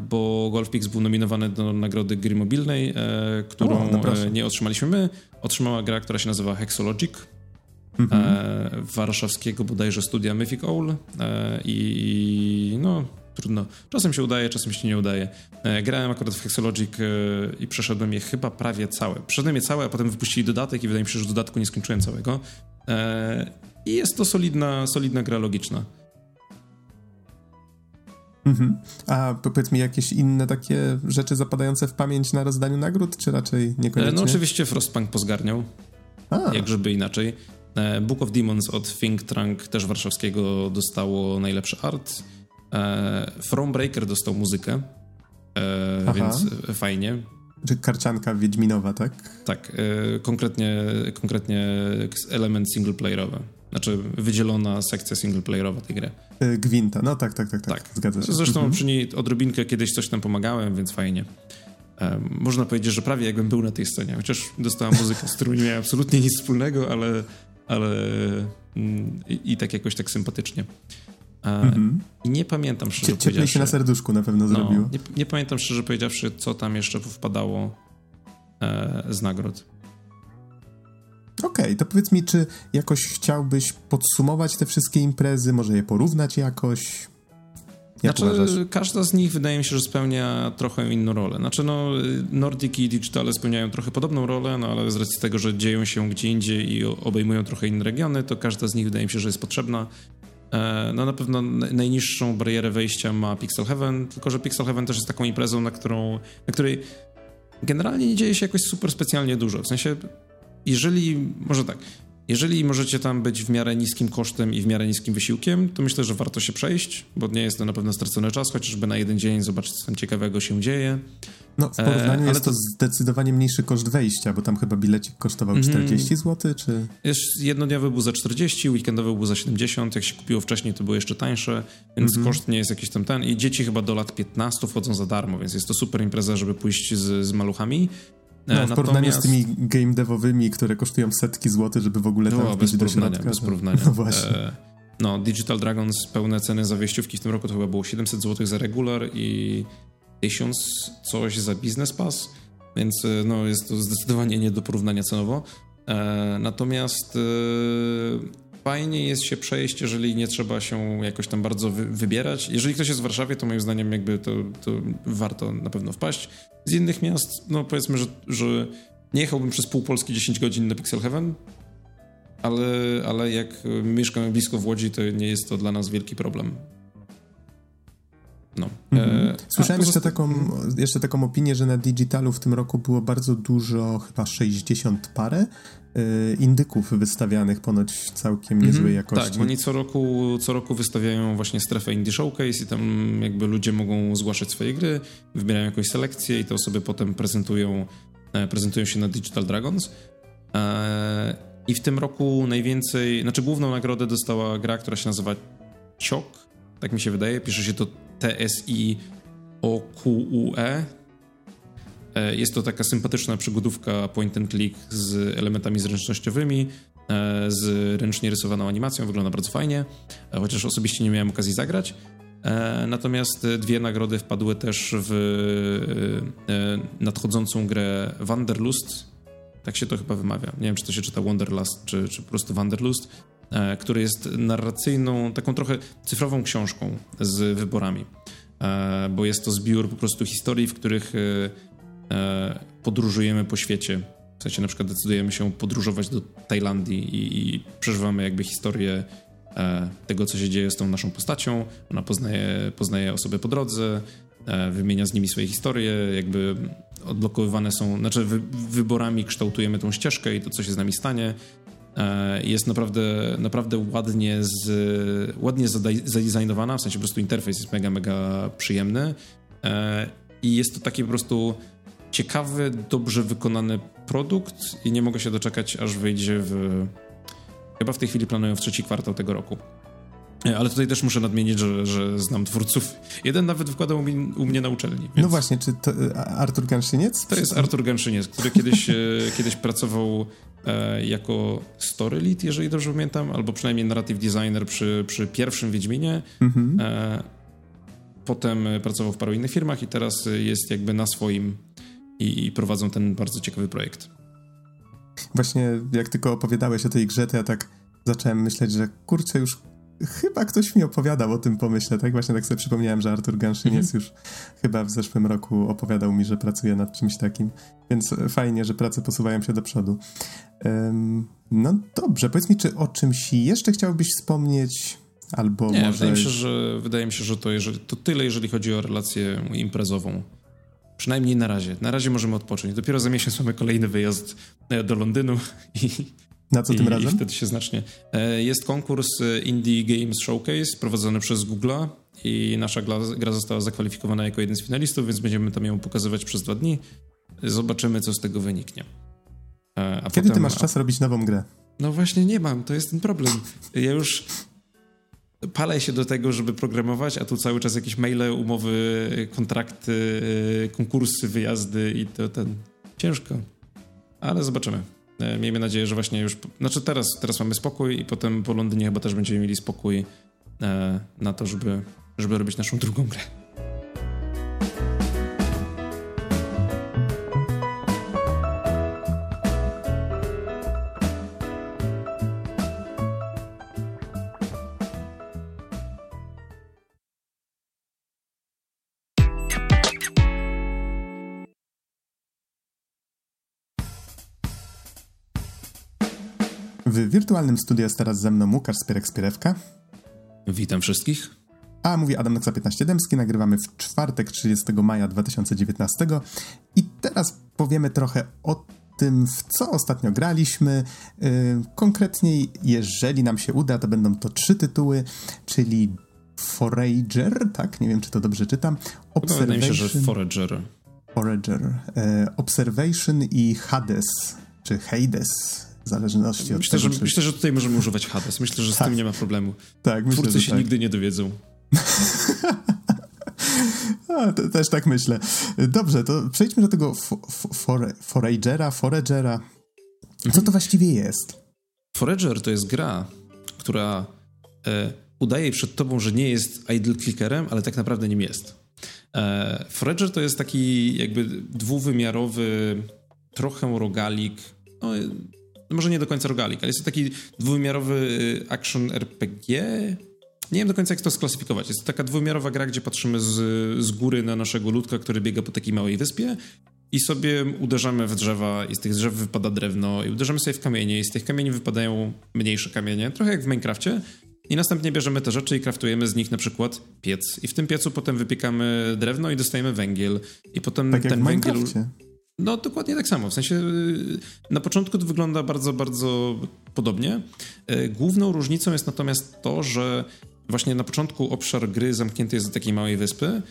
Speaker 3: bo Golfpix był nominowany do nagrody gry mobilnej, którą o, no nie otrzymaliśmy my. Otrzymała gra, która się nazywa Hexologic mhm. e, warszawskiego bodajże studia Mythic Owl e, i no trudno. Czasem się udaje, czasem się nie udaje. E, grałem akurat w Hexologic e, i przeszedłem je chyba prawie całe. Przeszedłem je całe, a potem wypuścili dodatek i wydaje mi się, że dodatku nie skończyłem całego. E, I jest to solidna, solidna gra logiczna.
Speaker 1: Mhm. A powiedz mi jakieś inne takie rzeczy zapadające w pamięć na rozdaniu nagród, czy raczej niekoniecznie?
Speaker 3: No oczywiście Frostpunk pozgarniał. A. Jak żeby inaczej. E, Book of Demons od Think Trunk, też warszawskiego, dostało najlepszy art. E, Thronebreaker dostał muzykę, e, więc fajnie.
Speaker 1: Czy karcianka wiedźminowa, tak?
Speaker 3: Tak, konkretnie, konkretnie element singleplayerowy. Znaczy wydzielona sekcja singleplayerowa tej gry.
Speaker 1: Gwinta, no tak, tak, tak, tak. tak. Zgadza się.
Speaker 3: Zresztą mhm. przy niej odrobinkę kiedyś coś tam pomagałem, więc fajnie. Można powiedzieć, że prawie jakbym był na tej scenie, chociaż dostałem muzykę, z którą nie miałem absolutnie nic wspólnego, ale ale mm, i, i tak jakoś tak sympatycznie. Mhm. I nie pamiętam szczerze Cie,
Speaker 1: powiedziawszy. się na serduszku na pewno no, zrobiło.
Speaker 3: Nie, nie, pamiętam szczerze powiedziawszy, co tam jeszcze wpadało e, z nagród.
Speaker 1: Okej, okay, to powiedz mi, czy jakoś chciałbyś podsumować te wszystkie imprezy, może je porównać jakoś?
Speaker 3: Jak znaczy, uważasz? każda z nich wydaje mi się, że spełnia trochę inną rolę. Znaczy, no, Nordic i Digitale spełniają trochę podobną rolę, no ale z racji tego, że dzieją się gdzie indziej i obejmują trochę inne regiony, to każda z nich wydaje mi się, że jest potrzebna. E, no na pewno najniższą barierę wejścia ma Pixel Heaven, tylko że Pixel Heaven też jest taką imprezą, na, którą, na której generalnie nie dzieje się jakoś super specjalnie dużo. W sensie, jeżeli, może tak, jeżeli możecie tam być w miarę niskim kosztem i w miarę niskim wysiłkiem, to myślę, że warto się przejść, bo nie jest to na pewno stracony czas, chociażby na jeden dzień zobaczyć, co tam ciekawego się dzieje.
Speaker 1: No, w porównaniu e, jest to, to zdecydowanie mniejszy koszt wejścia, bo tam chyba bilecik kosztował mm, 40 zł, czy...
Speaker 3: Jednodniowy był za 40, weekendowy był za 70, jak się kupiło wcześniej, to było jeszcze tańsze, więc mm -hmm. koszt nie jest jakiś tam ten. I dzieci chyba do lat 15 wchodzą za darmo, więc jest to super impreza, żeby pójść z, z maluchami.
Speaker 1: No, w porównaniu z tymi game devowymi, które kosztują setki złotych, żeby w ogóle tam no,
Speaker 3: bez do środka. Bez porównania. No właśnie. E, no, Digital Dragons pełne ceny za wejściówki w tym roku to chyba było 700 zł za regular i 1000 coś za business pass, więc e, no, jest to zdecydowanie nie do porównania cenowo. E, natomiast e, fajnie jest się przejść, jeżeli nie trzeba się jakoś tam bardzo wy wybierać. Jeżeli ktoś jest w Warszawie, to moim zdaniem jakby to, to warto na pewno wpaść. Z innych miast, no powiedzmy, że, że nie jechałbym przez pół Polski 10 godzin na Pixel Heaven, ale, ale jak mieszkamy blisko w Łodzi, to nie jest to dla nas wielki problem. No.
Speaker 1: Mhm. E, Słyszałem jeszcze, taką, jeszcze taką opinię, że na Digitalu w tym roku było bardzo dużo, chyba 60 parę e, indyków wystawianych ponoć całkiem niezłej mhm. jakości.
Speaker 3: Tak, bo oni co roku, co roku wystawiają właśnie strefę Indie Showcase i tam jakby ludzie mogą zgłaszać swoje gry, wybierają jakąś selekcję i te osoby potem prezentują, e, prezentują się na Digital Dragons. I w tym roku najwięcej, znaczy główną nagrodę dostała gra, która się nazywa Ciok, tak mi się wydaje, pisze się to TSI-OQUE. E, jest to taka sympatyczna przygodówka point and click z elementami zręcznościowymi, e, z ręcznie rysowaną animacją, wygląda bardzo fajnie, e, chociaż osobiście nie miałem okazji zagrać. Natomiast dwie nagrody wpadły też w nadchodzącą grę Wanderlust. Tak się to chyba wymawia. Nie wiem, czy to się czyta Wanderlust, czy, czy po prostu Wanderlust. E, który jest narracyjną, taką trochę cyfrową książką z wyborami, e, bo jest to zbiór po prostu historii, w których e, podróżujemy po świecie. W sensie na przykład decydujemy się podróżować do Tajlandii i, i przeżywamy jakby historię tego, co się dzieje z tą naszą postacią. Ona poznaje, poznaje osoby po drodze, wymienia z nimi swoje historie, jakby odblokowywane są, znaczy wy, wyborami kształtujemy tą ścieżkę i to, co się z nami stanie. E, jest naprawdę, naprawdę ładnie, z, ładnie zadesignowana, w sensie po prostu interfejs jest mega, mega przyjemny e, i jest to taki po prostu ciekawy, dobrze wykonany produkt i nie mogę się doczekać, aż wyjdzie w... Chyba w tej chwili planują w trzeci kwartał tego roku. E, ale tutaj też muszę nadmienić, że, że znam twórców. Jeden nawet wkładał mi, u mnie na uczelni. Więc...
Speaker 1: No właśnie, czy to Artur Ganszyniec?
Speaker 3: To jest Artur Ganszyniec, który kiedyś, kiedyś pracował e, jako story lead, jeżeli dobrze pamiętam, albo przynajmniej narrative designer przy, przy pierwszym Wiedźminie. Mhm. E, potem pracował w paru innych firmach i teraz jest jakby na swoim i, i prowadzą ten bardzo ciekawy projekt.
Speaker 1: Właśnie jak tylko opowiadałeś o tej grze, to ja tak zacząłem myśleć, że kurczę, już chyba ktoś mi opowiadał o tym pomyśle, tak? Właśnie tak sobie przypomniałem, że Artur Ganszyniec mhm. już chyba w zeszłym roku opowiadał mi, że pracuje nad czymś takim, więc fajnie, że prace posuwają się do przodu. Um, no dobrze, powiedz mi, czy o czymś jeszcze chciałbyś wspomnieć? Albo
Speaker 3: Nie,
Speaker 1: może...
Speaker 3: wydaje, mi się, że, wydaje mi się, że to, jeżeli, to tyle, jeżeli chodzi o relację imprezową. Przynajmniej na razie. Na razie możemy odpocząć. Dopiero za miesiąc mamy kolejny wyjazd e, do Londynu i
Speaker 1: na co
Speaker 3: I,
Speaker 1: tym razem?
Speaker 3: I wtedy się znacznie. E, jest konkurs e, Indie Games Showcase prowadzony przez Google'a i nasza gra została zakwalifikowana jako jeden z finalistów, więc będziemy tam ją pokazywać przez dwa dni. Zobaczymy, co z tego wyniknie.
Speaker 1: A Kiedy potem, ty masz czas robić nową grę?
Speaker 3: No właśnie nie mam, to jest ten problem. Ja już palę się do tego, żeby programować, a tu cały czas jakieś maile, umowy, kontrakty, e, konkursy, wyjazdy i to ten... Ciężko. Ale zobaczymy. E, miejmy nadzieję, że właśnie już. Znaczy teraz, teraz mamy spokój i potem po Londynie chyba też będziemy mieli spokój e, na to, żeby, żeby robić naszą drugą grę.
Speaker 1: W wirtualnym studiu jest teraz ze mną Łukasz Spierek-Spierewka.
Speaker 3: Witam wszystkich.
Speaker 1: A mówi Adam Noxa 15 Dębski. Nagrywamy w czwartek 30 maja 2019. I teraz powiemy trochę o tym, w co ostatnio graliśmy. Yy, konkretniej, jeżeli nam się uda, to będą to trzy tytuły, czyli Forager, tak? Nie wiem, czy to dobrze czytam.
Speaker 3: Observation. Wydaje mi się, że Forager.
Speaker 1: Forager. Yy, Observation i Hades, czy Hades zależności
Speaker 3: od myślę, tego, że, czy... Myślę, że tutaj możemy używać Hades. Myślę, że z tak. tym nie ma problemu.
Speaker 1: Tak, myślę,
Speaker 3: Twórcy się
Speaker 1: tak.
Speaker 3: nigdy nie dowiedzą.
Speaker 1: A, też tak myślę. Dobrze, to przejdźmy do tego Foragera, Foragera. Co to właściwie jest?
Speaker 3: Forager to jest gra, która e, udaje przed tobą, że nie jest idle clickerem, ale tak naprawdę nim jest. E, Forager to jest taki jakby dwuwymiarowy, trochę rogalik, no, no może nie do końca rogalik, ale jest to taki dwuwymiarowy y, action RPG. Nie wiem do końca, jak to sklasyfikować. Jest to taka dwuwymiarowa gra, gdzie patrzymy z, z góry na naszego ludka, który biega po takiej małej wyspie i sobie uderzamy w drzewa i z tych drzew wypada drewno i uderzamy sobie w kamienie i z tych kamieni wypadają mniejsze kamienie, trochę jak w Minecrafcie. I następnie bierzemy te rzeczy i kraftujemy z nich na przykład piec. I w tym piecu potem wypiekamy drewno i dostajemy węgiel. I potem
Speaker 1: tak
Speaker 3: ten
Speaker 1: węgiel.
Speaker 3: No, dokładnie tak samo. W sensie y, na początku to wygląda bardzo, bardzo podobnie. Y, główną różnicą jest natomiast to, że właśnie na początku obszar gry zamknięty jest do takiej małej wyspy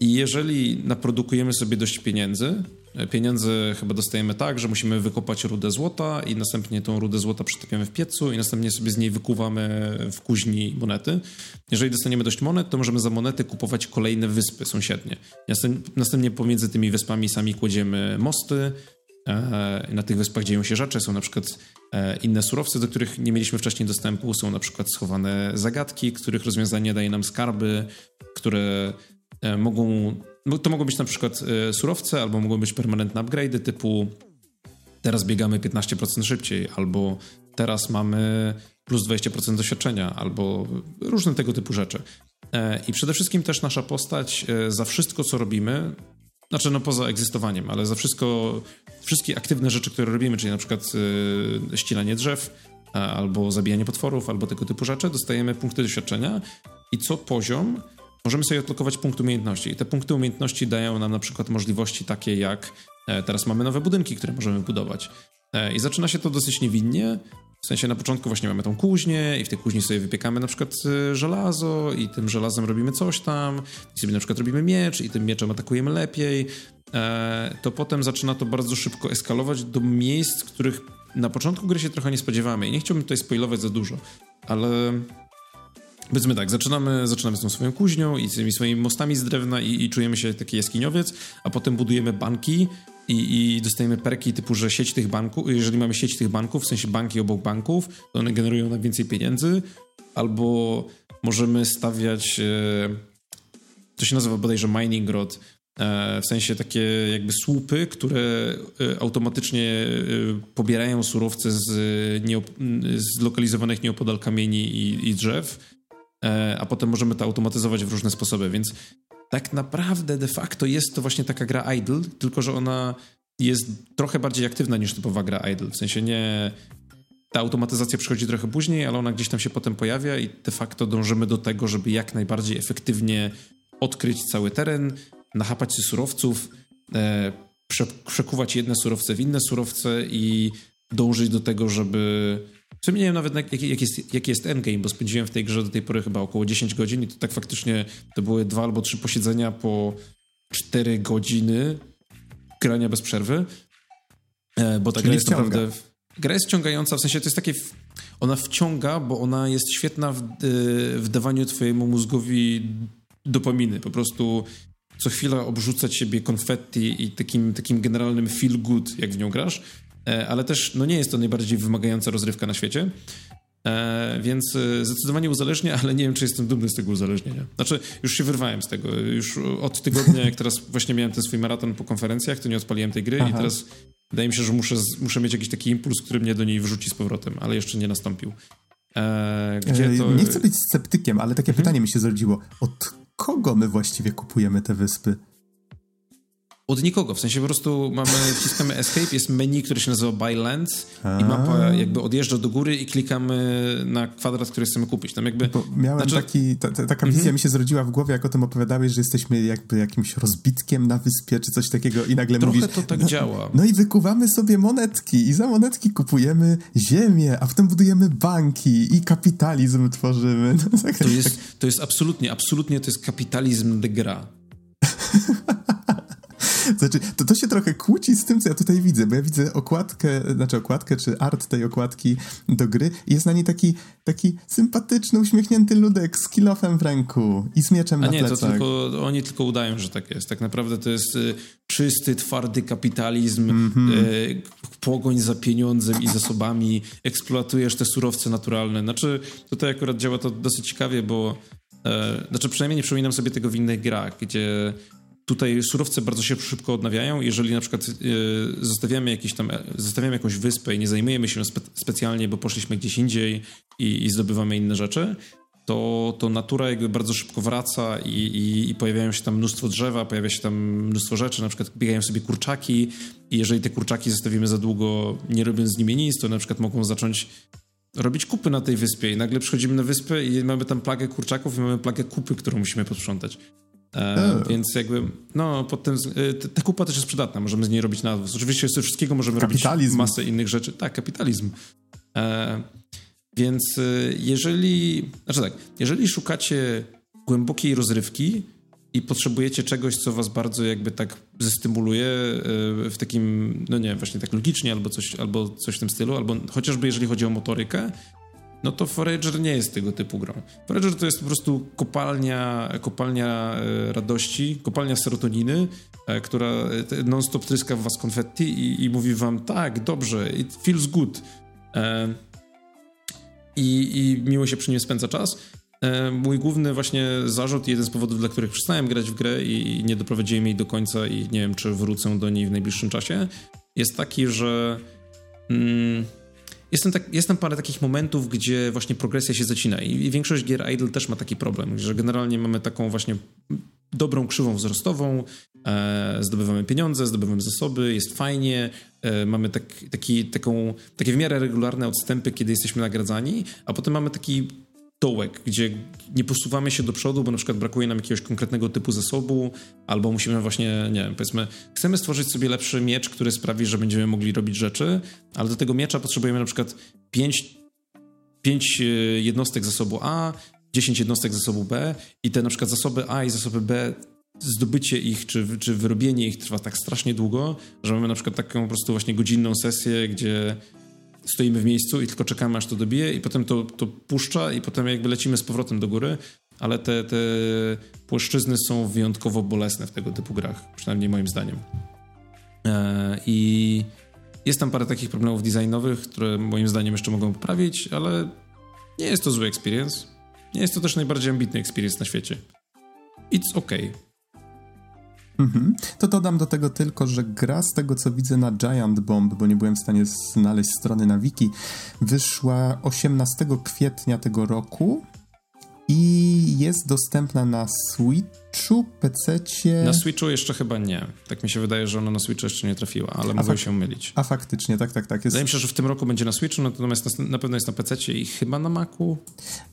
Speaker 3: i jeżeli naprodukujemy sobie dość pieniędzy, Pieniądze chyba dostajemy tak, że musimy wykopać rudę złota i następnie tą rudę złota przetapiamy w piecu i następnie sobie z niej wykuwamy w kuźni monety. Jeżeli dostaniemy dość monet, to możemy za monety kupować kolejne wyspy sąsiednie. Następnie pomiędzy tymi wyspami sami kładziemy mosty, e, na tych wyspach dzieją się rzeczy, są na przykład e, inne surowce, do których nie mieliśmy wcześniej dostępu, są na przykład schowane zagadki, których rozwiązanie daje nam skarby, które e, mogą no, to mogą być na przykład e, surowce, albo mogą być permanentne upgrade'y typu teraz biegamy 15% szybciej, albo teraz mamy plus 20% doświadczenia, albo różne tego typu rzeczy. E, I przede wszystkim też nasza postać e, za wszystko, co robimy, znaczy no poza egzystowaniem, ale za wszystko, wszystkie aktywne rzeczy, które robimy, czyli na przykład ścinanie drzew, albo zabijanie potworów, albo tego typu rzeczy, dostajemy punkty doświadczenia i co poziom możemy sobie odblokować punkt umiejętności. I te punkty umiejętności dają nam na przykład możliwości takie jak e, teraz mamy nowe budynki, które możemy budować. E, I zaczyna się to dosyć niewinnie. W sensie na początku właśnie mamy tą kuźnię i w tej kuźni sobie wypiekamy na przykład e, żelazo i tym żelazem robimy coś tam i sobie na przykład robimy miecz i tym mieczem atakujemy lepiej. To potem zaczyna to bardzo szybko eskalować do miejsc, których na początku gry się trochę nie spodziewamy. I nie chciałbym tutaj spoilować za dużo, ale Powiedzmy tak, zaczynamy, zaczynamy z tą swoją kuźnią i z tymi swoimi mostami z drewna i, i czujemy się taki jaskiniowiec, a potem budujemy banki i, i dostajemy perki typu, że sieć tych banków, jeżeli mamy sieć tych banków, w sensie banki obok banków, to one generują nam więcej pieniędzy, albo możemy stawiać, e, to się nazywa bodajże mining rod, e, w sensie takie jakby słupy, które e, automatycznie pobierają surowce z zlokalizowanych nieopodal kamieni i, i drzew, a potem możemy to automatyzować w różne sposoby, więc tak naprawdę de facto jest to właśnie taka gra idle, tylko że ona jest trochę bardziej aktywna niż typowa gra idle. W sensie nie. Ta automatyzacja przychodzi trochę później, ale ona gdzieś tam się potem pojawia i de facto dążymy do tego, żeby jak najbardziej efektywnie odkryć cały teren, nachapać się surowców, e, przekuwać jedne surowce w inne surowce i dążyć do tego, żeby sumie nie wiem nawet jaki, jaki, jest, jaki jest endgame, bo spędziłem w tej grze do tej pory chyba około 10 godzin i to tak faktycznie to były dwa albo trzy posiedzenia po 4 godziny grania bez przerwy, e, bo ta Czyli gra jest wciąga. naprawdę... Gra jest wciągająca, w sensie to jest takie... Ona wciąga, bo ona jest świetna w, e, w dawaniu twojemu mózgowi dopaminy. Po prostu co chwila obrzucać siebie konfetti i takim, takim generalnym feel good, jak w nią grasz. E, ale też no nie jest to najbardziej wymagająca rozrywka na świecie. E, więc e, zdecydowanie uzależnia, ale nie wiem, czy jestem dumny z tego uzależnienia. Znaczy, już się wyrwałem z tego. Już od tygodnia, jak teraz właśnie miałem ten swój maraton po konferencjach, to nie odpaliłem tej gry Aha. i teraz wydaje mi się, że muszę, muszę mieć jakiś taki impuls, który mnie do niej wrzuci z powrotem, ale jeszcze nie nastąpił.
Speaker 1: gdzie to... Nie chcę być sceptykiem, ale takie mhm. pytanie mi się zrodziło. Od kogo my właściwie kupujemy te wyspy?
Speaker 3: Od nikogo, w sensie po prostu mamy, wciskamy escape, jest menu, które się nazywa Buy Lands i mapa jakby odjeżdża do góry i klikamy na kwadrat, który chcemy kupić. Tam jakby...
Speaker 1: Bo miałem znaczy... taki, ta, ta, taka wizja mm -hmm. mi się zrodziła w głowie, jak o tym opowiadałeś, że jesteśmy jakby jakimś rozbitkiem na wyspie, czy coś takiego i nagle
Speaker 3: Trochę
Speaker 1: mówisz...
Speaker 3: to tak
Speaker 1: no,
Speaker 3: działa.
Speaker 1: No i wykuwamy sobie monetki i za monetki kupujemy ziemię, a potem budujemy banki i kapitalizm tworzymy.
Speaker 3: No, tak, to, jest, tak. to jest absolutnie, absolutnie to jest kapitalizm de gra.
Speaker 1: Znaczy, to, to się trochę kłóci z tym, co ja tutaj widzę, bo ja widzę okładkę, znaczy okładkę, czy art tej okładki do gry i jest na niej taki, taki sympatyczny, uśmiechnięty ludek z kilofem w ręku i z mieczem
Speaker 3: A
Speaker 1: na
Speaker 3: nie, to tylko, oni tylko udają, że tak jest. Tak naprawdę to jest y, czysty, twardy kapitalizm, mm -hmm. y, pogoń za pieniądzem i zasobami, eksploatujesz te surowce naturalne. Znaczy, tutaj akurat działa to dosyć ciekawie, bo y, znaczy przynajmniej nie przypominam sobie tego w innych grach, gdzie Tutaj surowce bardzo się szybko odnawiają. Jeżeli na przykład y, zostawiamy, jakiś tam, e, zostawiamy jakąś wyspę i nie zajmujemy się spe specjalnie, bo poszliśmy gdzieś indziej i, i, zdobywamy inne rzeczy, to, to natura jakby bardzo szybko wraca i, i, i, pojawiają się tam mnóstwo drzewa, pojawia się tam mnóstwo rzeczy, na przykład biegają sobie kurczaki i jeżeli te kurczaki zostawimy za długo, nie robiąc z nimi nic, to na przykład mogą zacząć robić kupy na tej wyspie i nagle przychodzimy na wyspę i mamy tam plagę kurczaków i mamy plagę kupy, którą musimy posprzątać. E, więc jakby, no, pod tym, e, ta kupa też jest przydatna, możemy z niej robić nawóz. Oczywiście z tego wszystkiego możemy kapitalizm. robić masę innych rzeczy. Tak, kapitalizm. E, więc e, jeżeli, znaczy tak, jeżeli szukacie głębokiej rozrywki i potrzebujecie czegoś, co was bardzo jakby tak zestymuluje w takim, no nie właśnie tak logicznie albo coś, albo coś w tym stylu, albo chociażby jeżeli chodzi o motorykę, no to Forager nie jest tego typu grą. Forager to jest po prostu kopalnia, kopalnia e, radości, kopalnia serotoniny, e, która e, non-stop tryska w was konfetti i, i mówi wam tak, dobrze, it feels good. I, I miło się przy nim spędza czas. Mój główny właśnie zarzut, jeden z powodów, dla których przestałem grać w grę i nie doprowadziłem jej do końca i nie wiem, czy wrócę do niej w najbliższym czasie, jest taki, że... Mm, Jestem tak, parę takich momentów, gdzie właśnie progresja się zacina i większość gier idle też ma taki problem, że generalnie mamy taką właśnie dobrą krzywą wzrostową, e, zdobywamy pieniądze, zdobywamy zasoby, jest fajnie, e, mamy tak, taki, taką, takie w miarę regularne odstępy, kiedy jesteśmy nagradzani, a potem mamy taki dołek, gdzie nie posuwamy się do przodu, bo na przykład brakuje nam jakiegoś konkretnego typu zasobu, albo musimy właśnie, nie wiem, powiedzmy, chcemy stworzyć sobie lepszy miecz, który sprawi, że będziemy mogli robić rzeczy, ale do tego miecza potrzebujemy na przykład 5, 5 e, jednostek zasobu A, 10 jednostek zasobu B i te na przykład zasoby A i zasoby B zdobycie ich, czy, czy wyrobienie ich trwa tak strasznie długo, że mamy na przykład taką po prostu właśnie godzinną sesję, gdzie stoimy w miejscu i tylko czekamy, aż to dobije i potem to, to puszcza i potem jakby lecimy z powrotem do góry, ale te, te płaszczyzny są wyjątkowo bolesne w tego typu grach, przynajmniej moim zdaniem. E, I jest tam parę takich problemów designowych, które moim zdaniem jeszcze mogą poprawić, ale nie jest to zły experience. Nie jest to też najbardziej ambitny experience na świecie. It's okay.
Speaker 1: Mhm. To dodam do tego tylko, że gra z tego co widzę na Giant Bomb, bo nie byłem w stanie znaleźć strony na wiki, wyszła 18 kwietnia tego roku i jest dostępna na Switchu, PC.
Speaker 3: Na Switchu jeszcze chyba nie. Tak mi się wydaje, że ona na Switchu jeszcze nie trafiła, ale mogę się mylić.
Speaker 1: A faktycznie, tak, tak, tak. Jest...
Speaker 3: Wydaje mi się, że w tym roku będzie na Switchu, natomiast na, pewno jest na PC i chyba na Macu.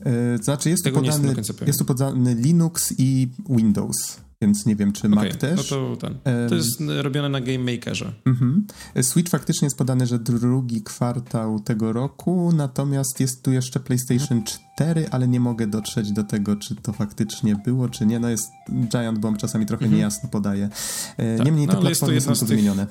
Speaker 1: Yy, znaczy jest tu, podany, jest tu podany Linux i Windows więc nie wiem, czy okay, Mac też.
Speaker 3: No to, ten. to jest robione na Game Makerze.
Speaker 1: Mhm. Switch faktycznie jest podany, że drugi kwartał tego roku, natomiast jest tu jeszcze PlayStation 4, ale nie mogę dotrzeć do tego, czy to faktycznie było, czy nie. No jest Giant Bomb czasami trochę mhm. niejasno podaje. E, tak, Niemniej no, te platformy są tu zmienione.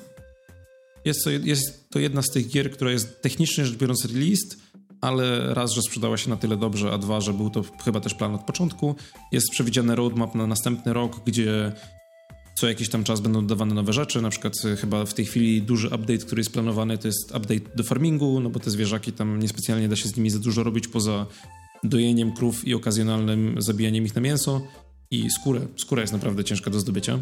Speaker 3: Jest to, jest to jedna z tych gier, która jest technicznie rzecz biorąc released, ale raz, że sprzedała się na tyle dobrze, a dwa, że był to chyba też plan od początku. Jest przewidziany roadmap na następny rok, gdzie co jakiś tam czas będą dodawane nowe rzeczy, na przykład e, chyba w tej chwili duży update, który jest planowany, to jest update do farmingu, no bo te zwierzaki tam niespecjalnie da się z nimi za dużo robić poza dojeniem krów i okazjonalnym zabijaniem ich na mięso i skórę. Skóra jest naprawdę ciężka do zdobycia.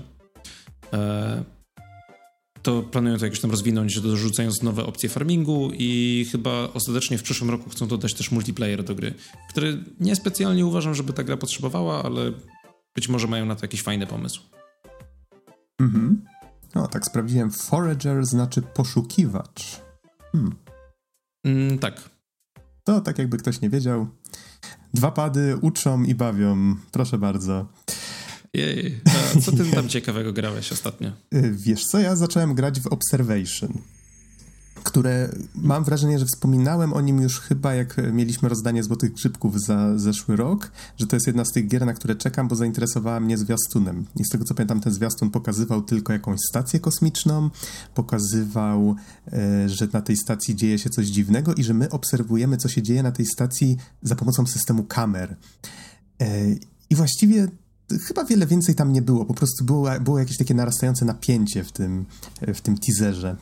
Speaker 3: To planują to jakoś tam rozwinąć, dorzucając nowe opcje farmingu i chyba ostatecznie w przyszłym roku chcą dodać też multiplayer do gry, który niespecjalnie uważam, żeby ta gra potrzebowała, ale być może mają na to jakiś fajny pomysł.
Speaker 1: Mhm. No, tak sprawdziłem. Forager znaczy poszukiwacz.
Speaker 3: Hmm. Mm, tak.
Speaker 1: To tak jakby ktoś nie wiedział. Dwa pady uczą i bawią. Proszę bardzo.
Speaker 3: Jej, co ty tam ciekawego grałeś ostatnio?
Speaker 1: Y, wiesz co, ja zacząłem grać w Observation, które mam wrażenie, że wspominałem o nim już chyba jak mieliśmy rozdanie Złotych Grzybków za zeszły rok, że to jest jedna z tych gier, na które czekam, bo zainteresowała mnie zwiastunem. I z tego co pamiętam, ten zwiastun pokazywał tylko jakąś stację kosmiczną, pokazywał, e, że na tej stacji dzieje się coś dziwnego i że my obserwujemy, co się dzieje na tej stacji za pomocą systemu kamer. E, I właściwie chyba wiele więcej tam nie było. Po prostu było, było jakieś takie narastające napięcie w tym, w tym teaserze.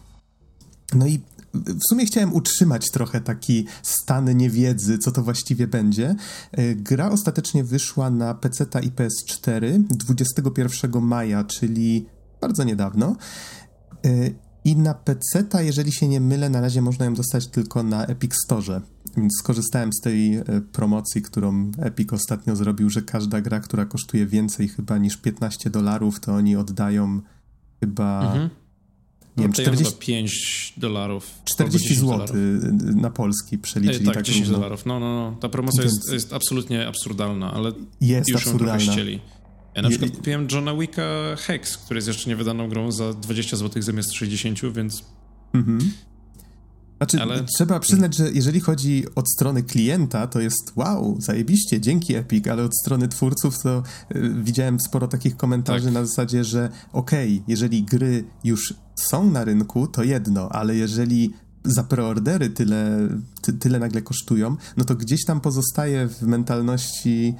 Speaker 1: No i w sumie chciałem utrzymać trochę taki stan niewiedzy, co to właściwie będzie. E, gra ostatecznie wyszła na PC i PS4 21 maja, czyli bardzo niedawno. E, I na PC, jeżeli się nie mylę, na razie można ją dostać tylko na Epic Store. Więc skorzystałem z tej e, promocji, którą Epic ostatnio zrobił, że każda gra, która kosztuje więcej chyba niż 15 dolarów, to oni oddają chyba. Mhm.
Speaker 3: Nie wiem, 40, 5 dolarów.
Speaker 1: 40 zł na polski przeliczyli.
Speaker 3: tak, tak 10 dolarów. No, no, no. Ta promocja Więc... jest, jest absolutnie absurdalna, ale jest już absurdalna. ją trochę ścieli. Ja na przykład Je... kupiłem Johna Wicka Hex, który jest jeszcze niewydaną grą za 20 zł zamiast 60, więc mhm.
Speaker 1: Znaczy, ale... trzeba przyznać, że jeżeli chodzi od strony klienta, to jest wow, zajebiście, dzięki Epic, ale od strony twórców to y, widziałem sporo takich komentarzy tak. na zasadzie, że okej, okay, jeżeli gry już są na rynku, to jedno, ale jeżeli za preordery tyle, ty, tyle nagle kosztują, no to gdzieś tam pozostaje w mentalności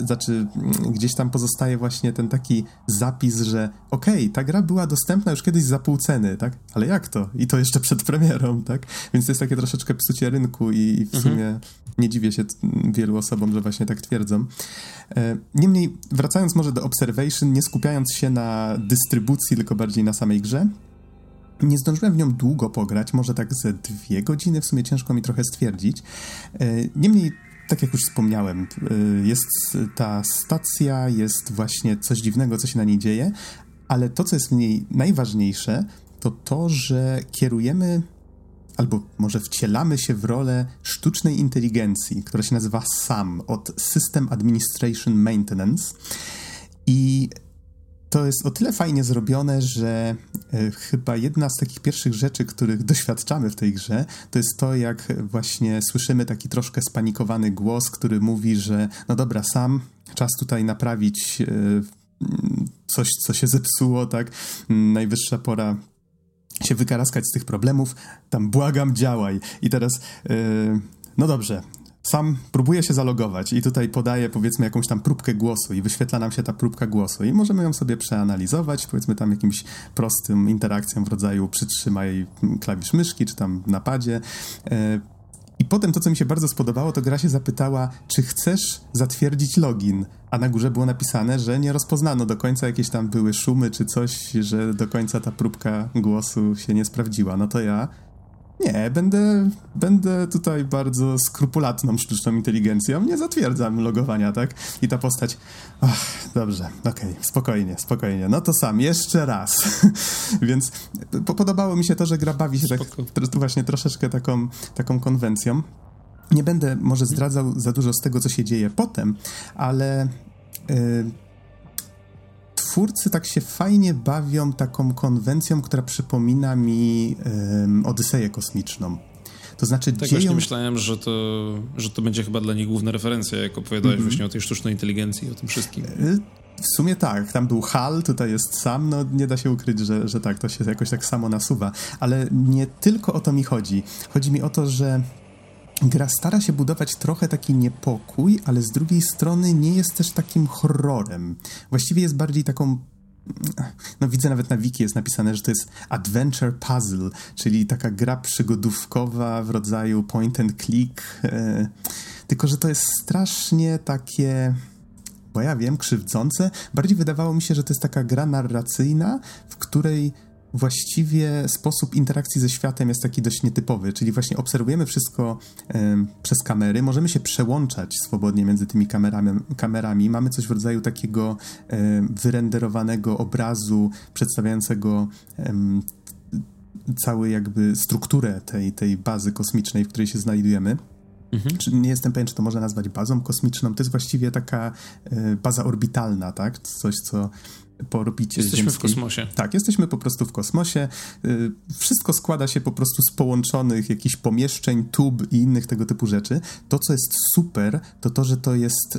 Speaker 1: znaczy gdzieś tam pozostaje właśnie ten taki zapis, że okej, okay, ta gra była dostępna już kiedyś za pół ceny, tak? Ale jak to? I to jeszcze przed premierą, tak? Więc to jest takie troszeczkę psucie rynku i, i w mhm. sumie nie dziwię się wielu osobom, że właśnie tak twierdzą. E, niemniej, wracając może do Observation, nie skupiając się na dystrybucji, tylko bardziej na samej grze, nie zdążyłem w nią długo pograć, może tak ze dwie godziny, w sumie ciężko mi trochę stwierdzić. E, niemniej tak jak już wspomniałem, y, jest ta stacja, jest właśnie coś dziwnego, co się na niej dzieje, ale to, co jest w niej najważniejsze, to to, że kierujemy albo może wcielamy się w rolę sztucznej inteligencji, która się nazywa SAM od System Administration Maintenance. I to jest o tyle fajnie zrobione, że e, chyba jedna z takich pierwszych rzeczy, których doświadczamy w tej grze, to jest to, jak właśnie słyszymy taki troszkę spanikowany głos, który mówi, że no dobra, sam czas tutaj naprawić e, coś, co się zepsuło, tak? Najwyższa pora się wykaraskać z tych problemów, tam błagam, działaj. I teraz, yy, no dobrze, sam próbuję się zalogować i tutaj podaję powiedzmy jakąś tam próbkę głosu i wyświetla nam się ta próbka głosu i możemy ją sobie przeanalizować, powiedzmy tam jakimś prostym interakcją w rodzaju przytrzymaj klawisz myszki czy tam napadzie. E, I potem to, co mi się bardzo spodobało, to gra się zapytała, czy chcesz zatwierdzić login, a na górze było napisane, że nie rozpoznano do końca, jakieś tam były szumy czy coś, że do końca ta próbka głosu się nie sprawdziła. No to ja nie, będę, będę tutaj bardzo skrupulatną sztuczną inteligencją. Nie zatwierdzam logowania, tak? I ta postać. Ach, dobrze, okej, okay, spokojnie, spokojnie. No to sam, jeszcze raz. Więc po podobało mi się to, że gra bawi się tak, właśnie troszeczkę taką, taką konwencją. Nie będę może zdradzał za dużo z tego, co się dzieje potem, ale. Yy, twórcy tak się fajnie bawią taką konwencją, która przypomina mi um, Odyseję kosmiczną. To znaczy
Speaker 3: tak
Speaker 1: dzieją...
Speaker 3: właśnie myślałem, że to, że to będzie chyba dla nich główna referencja, jak opowiadałeś mm -hmm. właśnie o tej sztucznej inteligencji, o tym wszystkim. Y,
Speaker 1: w sumie tak, tam był Hal, tutaj jest Sam, no nie da się ukryć, że, że tak, to się jakoś tak samo nasuwa. Ale nie tylko o to mi chodzi. Chodzi mi o to, że gra stara się budować trochę taki niepokój, ale z drugiej strony nie jest też takim horrorem. Właściwie jest bardziej taką no widzę nawet na wiki jest napisane, że to jest adventure puzzle, czyli taka gra przygodówkowa w rodzaju point and click, e, tylko że to jest strasznie takie bo ja wiem, krzywdzące. Bardziej wydawało mi się, że to jest taka gra narracyjna, w której właściwie sposób interakcji ze światem jest taki dość nietypowy, czyli właśnie obserwujemy wszystko przez kamery, możemy się przełączać swobodnie między tymi kamerami, kamerami. mamy coś w rodzaju takiego wyrenderowanego obrazu przedstawiającego całą jakby strukturę tej, tej bazy kosmicznej, w której się znajdujemy. Mhm. Nie jestem pewien, czy to można nazwać bazą kosmiczną. To jest właściwie taka e, baza orbitalna, tak? Coś, co po orbicie
Speaker 3: Jesteśmy
Speaker 1: ziemskiej.
Speaker 3: w kosmosie.
Speaker 1: Tak, jesteśmy po prostu w kosmosie. Y, wszystko składa się po prostu z połączonych jakichś pomieszczeń, tub i innych tego typu rzeczy. To, co jest super, to to, że to jest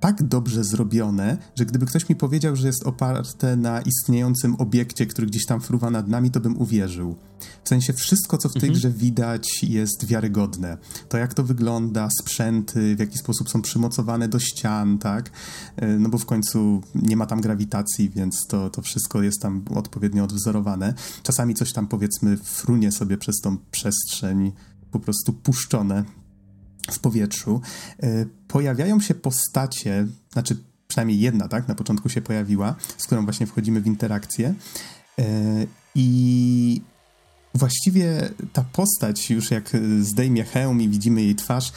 Speaker 1: tak dobrze zrobione, że gdyby ktoś mi powiedział, że jest oparte na istniejącym obiekcie, który gdzieś tam fruwa nad nami, to bym uwierzył. W sensie wszystko, co w tej mhm. grze widać, jest wiarygodne. To, jak to wygląda, sprzęty, w jaki sposób są przymocowane do ścian, tak? E, no bo w końcu nie ma tam grawitacji, więc to, to wszystko jest tam odpowiednio odwzorowane. Czasami coś tam, powiedzmy, frunie sobie przez tą przestrzeń po prostu puszczone w powietrzu, e, pojawiają się postacie, znaczy przynajmniej jedna, tak, na początku się pojawiła, z którą właśnie wchodzimy w interakcję e, i właściwie ta postać już jak zdejmie hełm i widzimy jej twarz,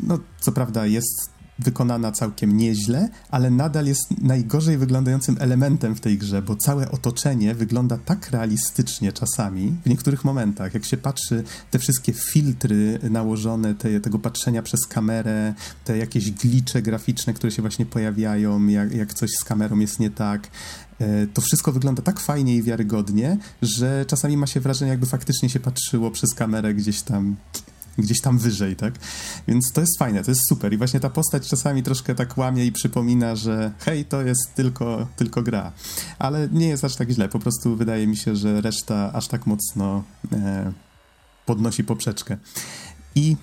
Speaker 1: no co prawda jest wykonana całkiem nieźle, ale nadal jest najgorzej wyglądającym elementem w tej grze, bo całe otoczenie wygląda tak realistycznie czasami, w niektórych momentach, jak się patrzy te wszystkie filtry nałożone, te, tego patrzenia przez kamerę, te jakieś glicze graficzne, które się właśnie pojawiają, jak, jak coś z kamerą jest nie tak, e, to wszystko wygląda tak fajnie i wiarygodnie, że czasami ma się wrażenie, jakby faktycznie się patrzyło przez kamerę gdzieś tam gdzieś tam wyżej, tak? Więc to jest fajne, to jest super i właśnie ta postać czasami troszkę tak łamie i przypomina, że hej, to jest tylko, tylko gra. Ale nie jest aż tak źle, po prostu wydaje mi się, że reszta aż tak mocno e, podnosi poprzeczkę. I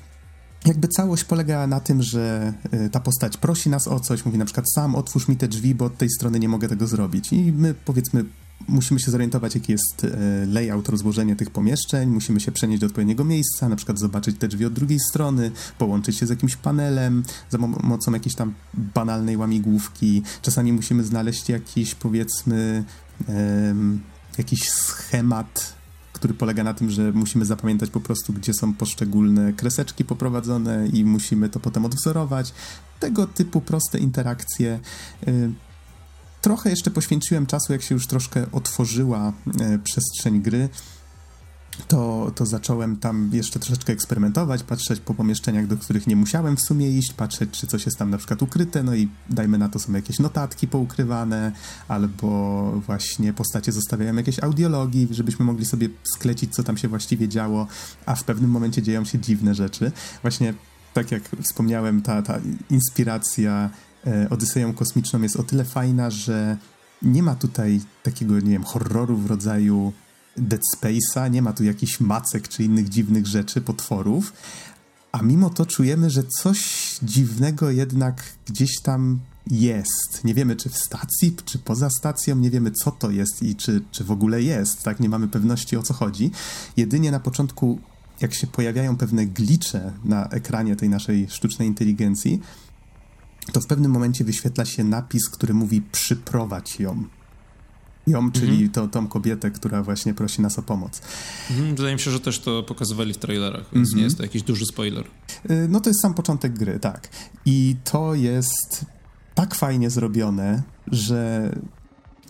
Speaker 1: jakby całość polega na tym, że e, ta postać prosi nas o coś, mówi na przykład sam otwórz mi te drzwi, bo od tej strony nie mogę tego zrobić. I my powiedzmy musimy się zorientować, jaki jest e, layout, rozłożenie tych pomieszczeń, musimy się przenieść do odpowiedniego miejsca, na przykład zobaczyć te drzwi od drugiej strony, połączyć się z jakimś panelem za pomocą jakiejś tam banalnej łamigłówki. Czasami musimy znaleźć jakiś, powiedzmy, um, jakiś schemat, który polega na tym, że musimy zapamiętać po prostu, gdzie są poszczególne kreseczki poprowadzone i musimy to potem odwzorować. Tego typu proste interakcje. Trochę jeszcze poświęciłem czasu, jak się już troszkę otworzyła e, przestrzeń gry, to, to zacząłem tam jeszcze troszeczkę eksperymentować, patrzeć po pomieszczeniach, do których nie musiałem w sumie iść, patrzeć, czy coś jest tam na przykład ukryte, no i dajmy na to są jakieś notatki poukrywane, albo właśnie postacie zostawiają jakieś audiologii, żebyśmy mogli sobie sklecić, co tam się właściwie działo, a w pewnym momencie dzieją się dziwne rzeczy. Właśnie tak jak wspomniałem, ta, ta inspiracja Odyseją Kosmiczną jest o tyle fajna, że nie ma tutaj takiego, nie wiem, horroru w rodzaju Dead Space'a, nie ma tu jakichś macek czy innych dziwnych rzeczy, potworów, a mimo to czujemy, że coś dziwnego jednak gdzieś tam jest. Nie wiemy, czy w stacji, czy poza stacją, nie wiemy, co to jest i czy, czy w ogóle jest, tak? Nie mamy pewności, o co chodzi. Jedynie na początku, jak się pojawiają pewne glicze na ekranie tej naszej sztucznej inteligencji, to w pewnym momencie wyświetla się napis, który mówi przyprowadź ją. Ją, czyli mhm. to, tą kobietę, która właśnie prosi nas o pomoc.
Speaker 3: Mhm, wydaje mi się, że też to pokazywali w trailerach, więc mhm. nie jest to jakiś duży spoiler.
Speaker 1: Y, no to jest sam początek gry, tak. I to jest tak fajnie zrobione, że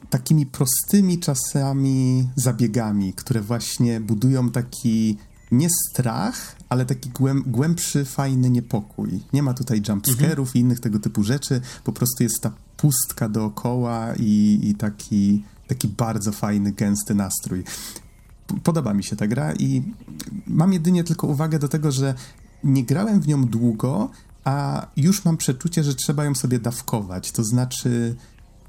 Speaker 1: takimi prostymi czasami zabiegami, które właśnie budują taki nie strach, ale taki głęb, głębszy, fajny niepokój. Nie ma tutaj jumpscarów mhm. i innych tego typu rzeczy, po prostu jest ta pustka dookoła i, i taki, taki bardzo fajny, gęsty nastrój. Podoba mi się ta gra i mam jedynie tylko uwagę do tego, że nie grałem w nią długo, a już mam przeczucie, że trzeba ją sobie dawkować. To znaczy,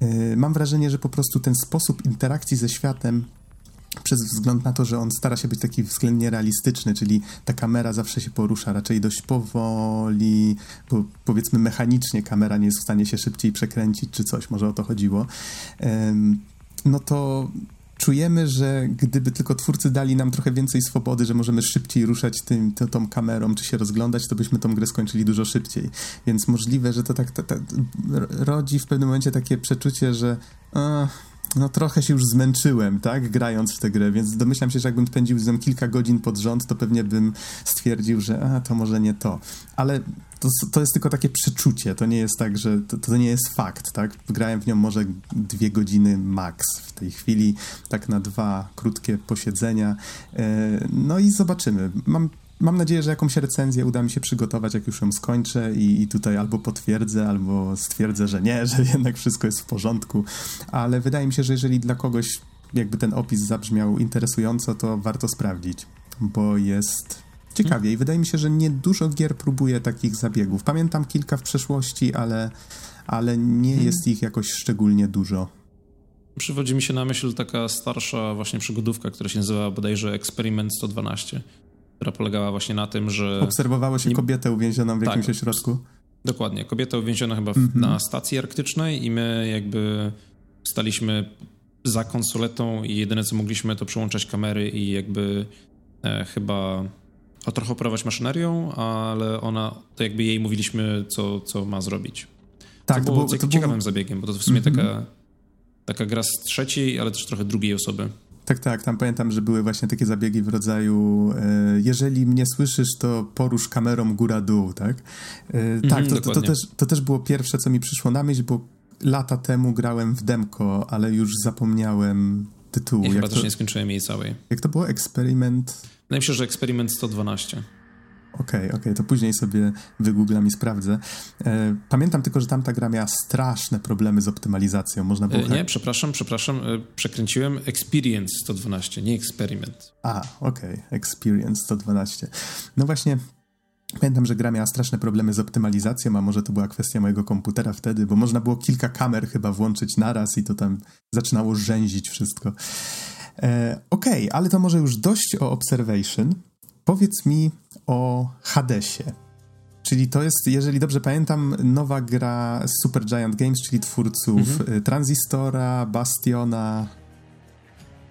Speaker 1: yy, mam wrażenie, że po prostu ten sposób interakcji ze światem przez wzgląd na to, że on stara się być taki względnie realistyczny, czyli ta kamera zawsze się porusza raczej dość powoli, bo powiedzmy mechanicznie kamera nie jest w stanie się szybciej przekręcić czy coś, może o to chodziło. No to czujemy, że gdyby tylko twórcy dali nam trochę więcej swobody, że możemy szybciej ruszać tym, tą, tą kamerą, czy się rozglądać, to byśmy tą grę skończyli dużo szybciej. Więc możliwe, że to tak, tak, tak rodzi w pewnym momencie takie przeczucie, że no trochę się już zmęczyłem, tak, grając w tę grę, więc domyślam się, że jakbym spędził z nią kilka godzin pod rząd, to pewnie bym stwierdził, że a, to może nie to. Ale to, to jest tylko takie przeczucie, to nie jest tak, że to, to nie jest fakt, tak. Grałem w nią może dwie godziny max w tej chwili, tak na dwa krótkie posiedzenia. E, no i zobaczymy. Mam Mam nadzieję, że jakąś recenzję uda mi się przygotować, jak już ją skończę i, i, tutaj albo potwierdzę, albo stwierdzę, że nie, że jednak wszystko jest w porządku, ale wydaje mi się, że jeżeli dla kogoś jakby ten opis zabrzmiał interesująco, to warto sprawdzić, bo jest ciekawie i wydaje mi się, że nie dużo gier próbuje takich zabiegów. Pamiętam kilka w przeszłości, ale, ale nie hmm. jest ich jakoś szczególnie dużo.
Speaker 3: Przywodzi mi się na myśl taka starsza właśnie przygodówka, która się nazywa bodajże Experiment 112 która polegała właśnie na tym, że...
Speaker 1: Obserwowało się nie... kobietę uwięzioną w tak, jakimś ośrodku.
Speaker 3: Dokładnie. Kobieta uwięziona chyba mm -hmm. na stacji arktycznej i my jakby staliśmy za konsoletą i jedyne co mogliśmy to przełączać kamery i jakby e, chyba o trochę operować maszynerią, ale ona, to jakby jej mówiliśmy, co, co ma zrobić. Tak, to, to było, to ciekawym było... zabiegiem, bo to w sumie mm -hmm. taka, taka gra z trzeciej, ale też trochę drugiej osoby.
Speaker 1: Tak, tak, tam pamiętam, że były właśnie takie zabiegi w rodzaju e, jeżeli mnie słyszysz, to porusz kamerą góra-dół, tak? E, mhm, tak, to, to, to, też, to też było pierwsze, co mi przyszło na myśl, bo lata temu grałem w demko, ale już zapomniałem tytułu.
Speaker 3: Ja chyba też nie skończyłem jej całej.
Speaker 1: Jak to było? Eksperyment?
Speaker 3: Wydaje mi się, że eksperyment 112.
Speaker 1: Okej, okay, okej, okay, to później sobie wygooglam i sprawdzę. E, pamiętam tylko, że tamta gra miała straszne problemy z optymalizacją. Można było...
Speaker 3: E, nie, przepraszam, przepraszam, e, przekręciłem Experience 112, nie Experiment.
Speaker 1: A, okej, okay. Experience 112. No właśnie, Pamiętam, że gra miała straszne problemy z optymalizacją, a może to była kwestia mojego komputera wtedy, bo można było kilka kamer chyba włączyć naraz i to tam zaczynało rzęzić wszystko. E, Okej, okay, ale to może już dość o Observation. Powiedz mi o Hadesie. Czyli to jest, jeżeli dobrze pamiętam, nowa gra Super Giant Games, czyli twórców mhm. Transistora, Bastiona,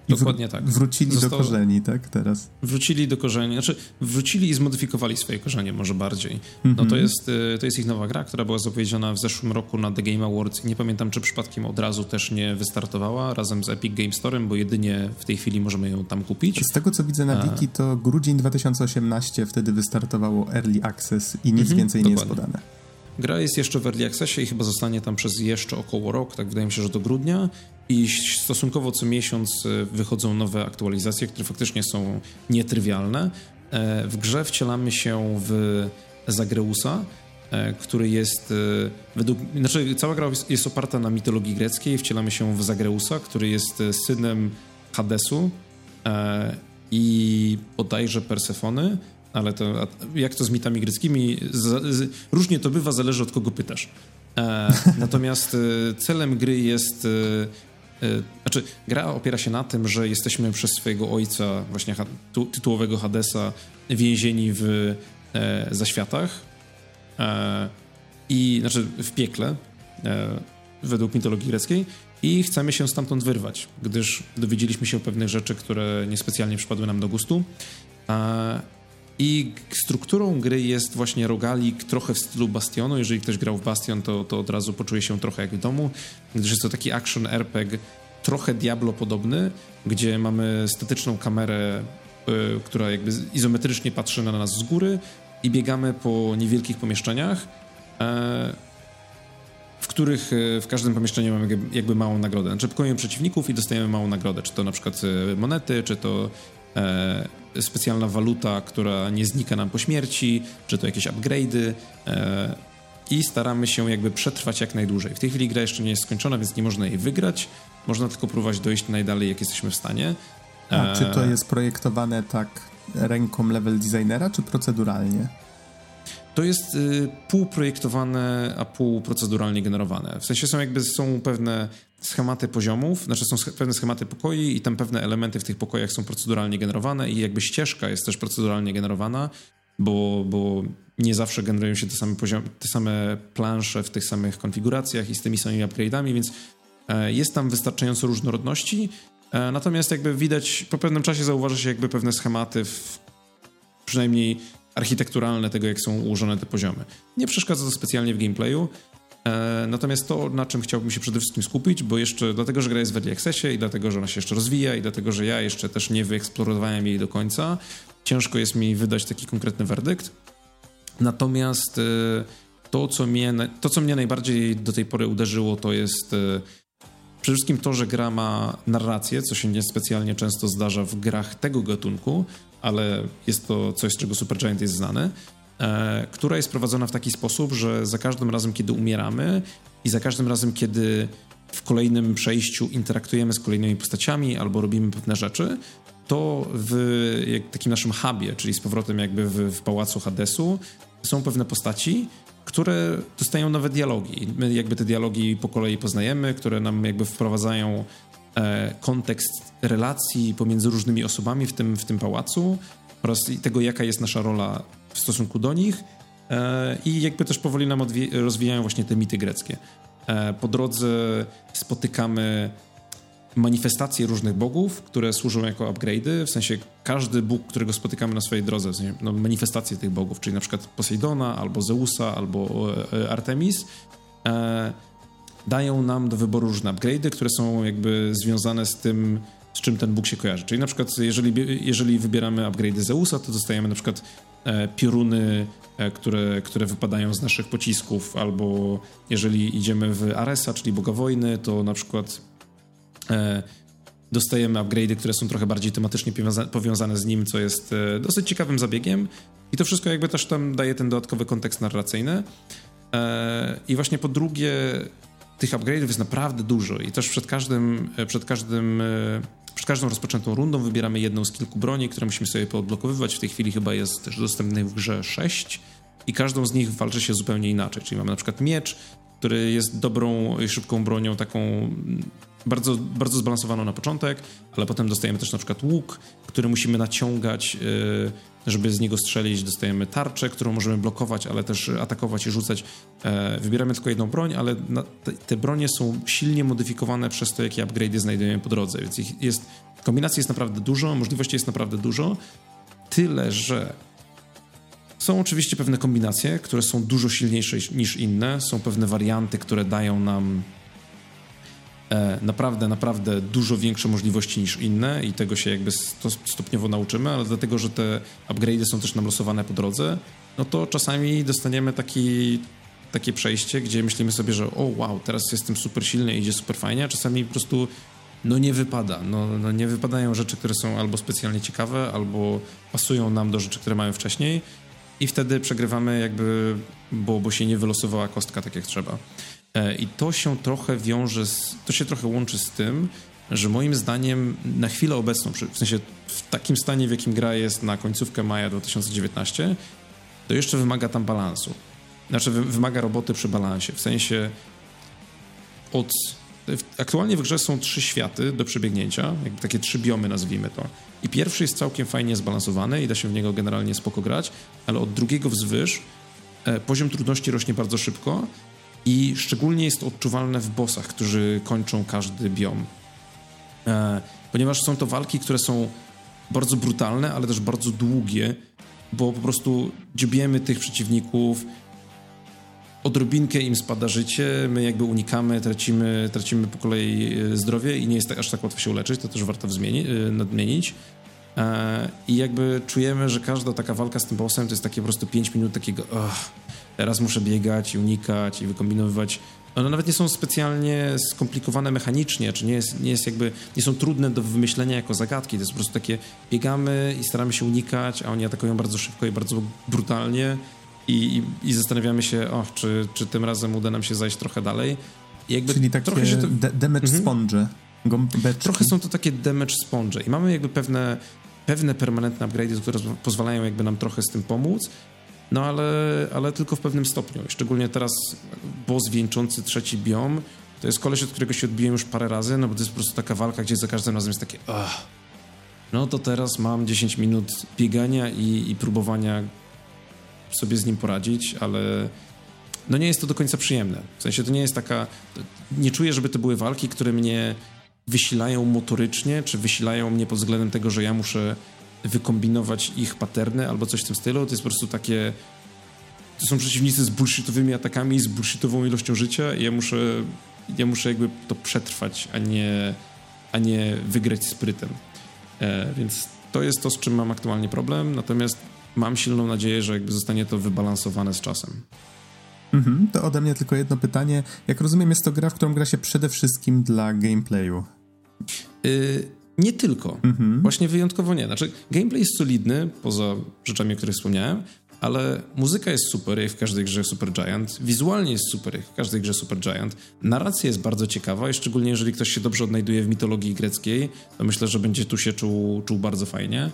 Speaker 3: Dokładnie tak.
Speaker 1: Wrócili Zostało... do korzeni, tak, teraz?
Speaker 3: Wrócili do korzeni, znaczy wrócili i zmodyfikowali swoje korzenie może bardziej. Mm -hmm. No to mhm. jest, y, to jest ich nowa gra, która była zapowiedziana w zeszłym roku na The Game Awards. Nie pamiętam, czy przypadkiem od razu też nie wystartowała razem z Epic Game Storem, bo jedynie w tej chwili możemy ją tam kupić.
Speaker 1: Z tego, co widzę na wiki, to grudzień 2018 wtedy wystartowało Early Access i nic mm -hmm, więcej dokładnie. nie jest podane.
Speaker 3: Gra jest jeszcze w Early Accessie i chyba zostanie tam przez jeszcze około rok, tak wydaje mi się, że do grudnia i stosunkowo co miesiąc e, wychodzą nowe aktualizacje, które faktycznie są nietrywialne. E, w grze wcielamy się w Zagreusa, e, który jest według... Znaczy cała gra jest oparta na mitologii greckiej. Wcielamy się w Zagreusa, który jest synem Hadesu i bodajże Persefony, ale to jak to z mitami greckimi? Z, z, różnie to bywa, zależy od kogo pytasz. E, natomiast e, celem gry jest. E, e Znaczy, gra opiera się na tym, że jesteśmy przez swojego ojca, właśnie tytułowego Hadesa, więzieni w e, zaświatach i, znaczy w piekle, według mitologii greckiej i chcemy się stamtąd wyrwać, gdyż dowiedzieliśmy się o pewnych rzeczy, które niespecjalnie przypadły nam do gustu. E, i strukturą gry jest właśnie rogalik trochę w stylu Bastionu. Jeżeli ktoś grał w Bastion, to, to od razu poczuje się trochę jak w domu, gdyż jest to taki action RPG trochę Diablo podobny, gdzie mamy statyczną kamerę, y, która jakby izometrycznie patrzy na nas z góry i biegamy po niewielkich pomieszczeniach, y, w których y, w każdym pomieszczeniu mamy jakby małą nagrodę. Znaczy pokonujemy przeciwników i dostajemy małą nagrodę, czy to na przykład monety, czy to specjalna waluta, która nie znika nam po śmierci, czy to jakieś upgrade'y i staramy się jakby przetrwać jak najdłużej. W tej chwili gra jeszcze nie jest skończona, więc nie można jej wygrać, można tylko próbować dojść najdalej, jak jesteśmy w stanie.
Speaker 1: A e... czy to jest projektowane tak ręką level designera, czy proceduralnie?
Speaker 3: To jest y, półprojektowane, a półproceduralnie generowane. W sensie są jakby są pewne schematy poziomów, znaczy są pewne schematy pokoi i tam pewne elementy w tych pokojach są proceduralnie generowane i jakby ścieżka jest też proceduralnie generowana, bo, bo nie zawsze generują się te same, poziom, te same plansze w tych samych konfiguracjach i z tymi samymi upgrade'ami, więc E, jest tam wystarczająco różnorodności, e, natomiast jakby widać, po pewnym czasie zauważa się jakby pewne schematy, w, przynajmniej architekturalne tego, jak są ułożone te poziomy. Nie przeszkadza to specjalnie w gameplayu, e, natomiast to, na czym chciałbym się przede wszystkim skupić, bo jeszcze dlatego, że gra jest w early accessie i dlatego, że ona się jeszcze rozwija i dlatego, że ja jeszcze też nie wyeksplorowałem jej do końca, ciężko jest mi wydać taki konkretny werdykt. Natomiast to, co mnie, to, co mnie najbardziej do tej pory uderzyło, to jest Przede wszystkim to, że gra ma narrację, co się niespecjalnie często zdarza w grach tego gatunku, ale jest to coś, z czego Supergiant jest znany, e, która jest prowadzona w taki sposób, że za każdym razem, kiedy umieramy i za każdym razem, kiedy w kolejnym przejściu interaktujemy z kolejnymi postaciami albo robimy pewne rzeczy, to w takim naszym hubie, czyli z powrotem jakby w, w pałacu Hadesu, są pewne postaci, które dostają nowe dialogi. My jakby te dialogi po kolei poznajemy, które nam jakby wprowadzają kontekst relacji pomiędzy różnymi osobami w tym, w tym pałacu oraz tego, jaka jest nasza rola w stosunku do nich e, i jakby też powoli nam rozwijają właśnie te mity greckie. E, po drodze spotykamy manifestacje różnych bogów, które służą jako upgrade'y, w sensie każdy bóg, którego spotykamy na swojej drodze, w sensie, no, manifestacje tych bogów, czyli na przykład Poseidona, albo Zeusa, albo e, Artemis, e, dają nam do wyboru różne upgrade'y, które są jakby związane z tym, z czym ten bóg się kojarzy. Czyli na przykład jeżeli, jeżeli wybieramy upgrade'y Zeusa, to dostajemy na przykład e, pioruny, e, które, które wypadają z naszych pocisków, albo jeżeli idziemy w Aresa, czyli boga wojny, to na przykład E, dostajemy upgrade'y, które są trochę bardziej tematycznie powiązane z nim, co jest e, dosyć ciekawym zabiegiem. I to wszystko jakby też tam daje ten dodatkowy kontekst narracyjny. E, I właśnie po drugie, tych upgrade'ów jest naprawdę dużo i też przed każdym, przed każdym przed każdą rozpoczętą rundą wybieramy jedną z kilku broni, które musimy sobie poodblokowywać. W tej chwili chyba jest też dostępnych w grze 6 i każdą z nich walczy się zupełnie inaczej. Czyli mamy na przykład miecz, który jest dobrą i szybką bronią, taką bardzo, bardzo zbalansowaną na początek, ale potem dostajemy też na przykład łuk, który musimy naciągać, y, żeby z niego strzelić. Dostajemy tarczę, którą możemy blokować, ale też atakować i rzucać. E, wybieramy tylko jedną broń, ale te bronie są silnie modyfikowane przez to, jakie upgrade'y znajdujemy po drodze, więc ich jest, kombinacji jest naprawdę dużo, możliwości jest naprawdę dużo, tyle, że są oczywiście pewne kombinacje, które są dużo silniejsze niż inne. Są pewne warianty, które dają nam naprawdę, naprawdę dużo większe możliwości niż inne i tego się jakby stopniowo nauczymy, ale dlatego, że te upgrade'y są też nam losowane po drodze, no to czasami dostaniemy taki, takie przejście, gdzie myślimy sobie, że o wow, teraz jestem super silny i idzie super fajnie, a czasami po prostu no nie wypada. No, no nie wypadają rzeczy, które są albo specjalnie ciekawe, albo pasują nam do rzeczy, które mamy wcześniej i wtedy przegrywamy jakby, bo, bo się nie wylosowała kostka tak jak trzeba. E, I to się trochę wiąże, z, to się trochę łączy z tym, że moim zdaniem na chwilę obecną, w sensie w takim stanie, w jakim gra jest na końcówkę maja 2019, to jeszcze wymaga tam balansu. Znaczy wymaga roboty przy balansie, w sensie od Aktualnie w grze są trzy światy do przebiegnięcia, jakby takie trzy biomy nazwijmy to. I pierwszy jest całkiem fajnie zbalansowany i da się w niego generalnie spoko grać, ale od drugiego wzwyż e, poziom trudności rośnie bardzo szybko i szczególnie jest to odczuwalne w bossach, którzy kończą każdy biom. E, ponieważ są to walki, które są bardzo brutalne, ale też bardzo długie, bo po prostu dziobiemy tych przeciwników, odrobinkę im spada życie, my jakby unikamy, tracimy, tracimy po kolei e, zdrowie i nie jest tak, aż tak łatwo się uleczyć, to też warto wzmieni, e, nadmienić. I jakby czujemy, że każda taka walka z tym bossem to jest takie po prostu 5 minut takiego teraz muszę biegać i unikać i wykombinowywać one nawet nie są specjalnie skomplikowane mechanicznie, czy nie, jest, nie jest jakby, nie są trudne do wymyślenia jako zagadki. To jest po prostu takie, biegamy i staramy się unikać, a oni atakują bardzo szybko i bardzo brutalnie i, i, i zastanawiamy się, o, czy, czy tym razem uda nam się zajść trochę dalej.
Speaker 1: I jakby Czyli takie trochę się to... damage mhm. sponge.
Speaker 3: Trochę są to takie damage sponge i mamy jakby pewne, pewne permanentne upgrade'y, które pozwalają jakby nam trochę z tym pomóc, no ale, ale tylko w pewnym stopniu. Szczególnie teraz boss wieńczący trzeci biom, to jest koleś, od którego się odbiłem już parę razy, no bo to jest po prostu taka walka, gdzie za każdym razem jest takie Ugh. no to teraz mam 10 minut biegania i, i próbowania sobie z nim poradzić, ale no nie jest to do końca przyjemne. W sensie to nie jest taka... Nie czuję, żeby to były walki, które mnie wysilają motorycznie, czy wysilają mnie pod względem tego, że ja muszę wykombinować ich paterny albo coś w tym stylu. To jest po prostu takie... To są przeciwnicy z bullshitowymi atakami, z bullshitową ilością życia i ja muszę, ja muszę jakby to przetrwać, a nie, a nie wygrać sprytem. E, więc to jest to, z czym mam aktualnie problem, natomiast mam silną nadzieję, że jakby zostanie to wybalansowane z czasem.
Speaker 1: Mhm, to ode mnie tylko jedno pytanie. Jak rozumiem, jest to gra, w którą gra się przede wszystkim dla gameplayu.
Speaker 3: Y nie tylko. Mhm. Właśnie wyjątkowo nie. Znaczy, gameplay jest solidny, poza rzeczami, o których wspomniałem, ale muzyka jest super, jak w każdej grze Super Giant. Wizualnie jest super, jak w każdej grze Super Giant. Narracja jest bardzo ciekawa i szczególnie jeżeli ktoś się dobrze odnajduje w mitologii greckiej, to myślę, że będzie tu się czuł, czuł bardzo fajnie.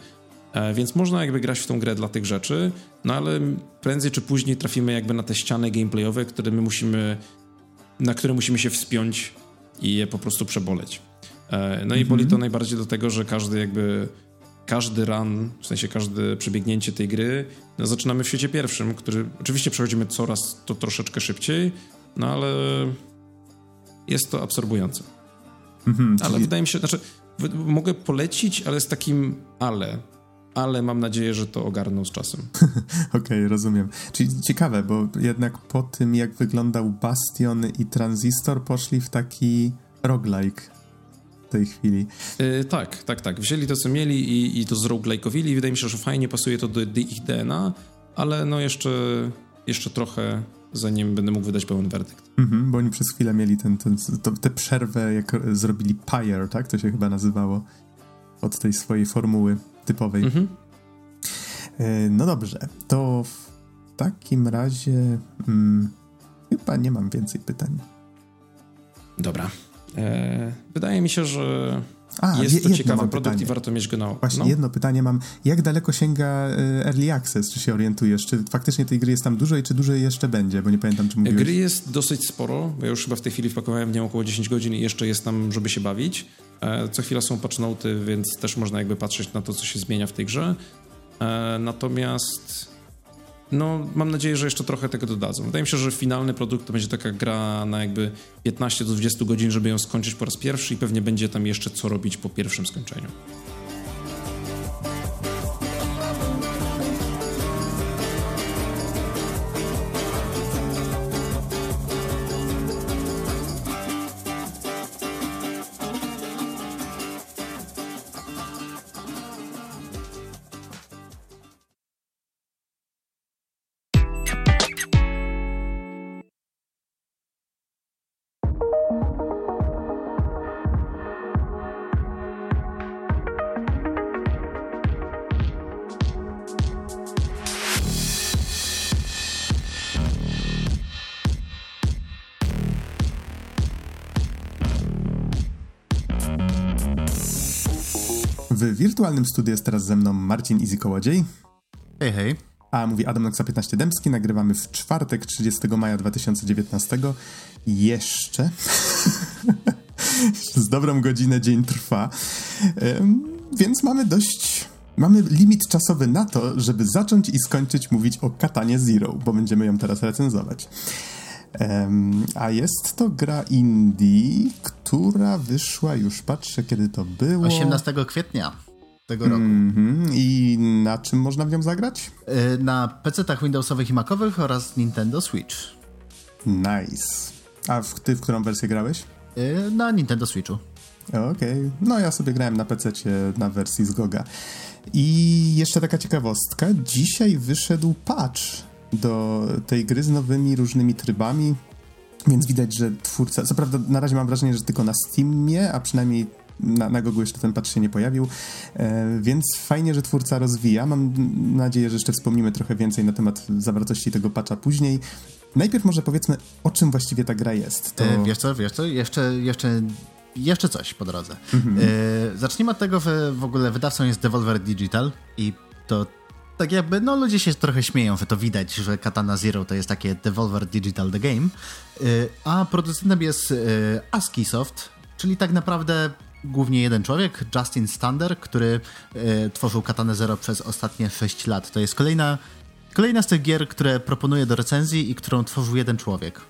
Speaker 3: E, więc można jakby grać w tą grę dla tych rzeczy, no ale prędzej czy później trafimy jakby na te ściany gameplayowe, które my musimy, na które musimy się wspiąć i je po prostu przeboleć. E, no i boli to mhm. najbardziej do tego, że każdy jakby każdy run, w sensie każde przebiegnięcie tej gry, no zaczynamy w świecie pierwszym, który oczywiście przechodzimy coraz to troszeczkę szybciej, no ale jest to absorbujące. Mhm, ale czyli... wydaje mi się, znaczy mogę polecić, ale z takim ale. Ale mam nadzieję, że to ogarną z czasem.
Speaker 1: Okej, okay, rozumiem. Czyli ciekawe, bo jednak po tym, jak wyglądał Bastion i Transistor, poszli w taki roguelike w tej chwili.
Speaker 3: Yy, tak, tak, tak. Wzięli to, co mieli i, i to zroguelike'owili. Wydaje mi się, że fajnie pasuje to do, do ich DNA, ale no jeszcze, jeszcze trochę zanim będę mógł wydać pełen werdykt.
Speaker 1: Mhm, bo oni przez chwilę mieli ten, ten, to, tę przerwę, jak zrobili Pyre, tak? To się chyba nazywało od tej swojej formuły typowej. Mhm. Yy, no dobrze, to w takim razie hmm, chyba nie mam więcej pytań.
Speaker 3: Dobra. E, wydaje mi się, że a, jest to ciekawy produkt pytanie. i warto mieć go na
Speaker 1: Właśnie no. jedno pytanie mam. Jak daleko sięga e, Early Access? Czy się orientujesz? Czy faktycznie tej gry jest tam dużo i czy dużo jeszcze będzie? Bo nie pamiętam, czy mówiłeś.
Speaker 3: Gry jest dosyć sporo, bo ja już chyba w tej chwili wpakowałem w nią około 10 godzin i jeszcze jest tam, żeby się bawić. E, co chwila są patch noty, więc też można jakby patrzeć na to, co się zmienia w tej grze. Natomiast no, mam nadzieję, że jeszcze trochę tego dodadzą. Wydaje mi się, że finalny produkt to będzie taka gra na jakby 15 do 20 godzin, żeby ją skończyć po raz pierwszy i pewnie będzie tam jeszcze co robić po pierwszym skończeniu.
Speaker 1: W wirtualnym studiu jest teraz ze mną Marcin Izy Kołodziej.
Speaker 2: Hej, hej.
Speaker 1: A mówi Adam Noxa 15 Dębski. Nagrywamy w czwartek 30 maja 2019. Jeszcze. Z dobrą godzinę dzień trwa. Więc mamy dość mamy limit czasowy na to, żeby zacząć i skończyć mówić o Katanie Zero, bo będziemy ją teraz recenzować. Um, a jest to gra indie, która wyszła już, patrzę kiedy to było.
Speaker 2: 18 kwietnia tego roku.
Speaker 1: Mm -hmm. I na czym można w nią zagrać?
Speaker 2: Y, na PC-tach Windowsowych i Macowych oraz Nintendo Switch.
Speaker 1: Nice. A w, ty w którą wersję grałeś?
Speaker 2: Y, na Nintendo Switchu.
Speaker 1: Okej. Okay. No ja sobie grałem na PC na wersji z Goga. I jeszcze taka ciekawostka. Dzisiaj wyszedł patch do tej gry z nowymi różnymi trybami, więc widać, że twórca, co prawda na razie mam wrażenie, że tylko na Steamie, a przynajmniej na, na Google jeszcze ten patch się nie pojawił, e, więc fajnie, że twórca rozwija. Mam nadzieję, że jeszcze wspomnimy trochę więcej na temat zawartości tego patcha później. Najpierw może powiedzmy, o czym właściwie ta gra jest.
Speaker 2: To... E, wiesz co, wiesz co, jeszcze, jeszcze jeszcze coś po drodze. Mhm. E, zacznijmy od tego, że w ogóle wydawcą jest Devolver Digital i to tak jakby, no ludzie się trochę śmieją, że to widać, że Katana Zero to jest takie Devolver Digital The Game, a producentem jest e, ASCII Soft, czyli tak naprawdę głównie jeden człowiek, Justin Stander, który e, tworzył Katana Zero przez ostatnie 6 lat. To jest kolejna, kolejna z tych gier, które proponuję do recenzji i którą tworzył jeden człowiek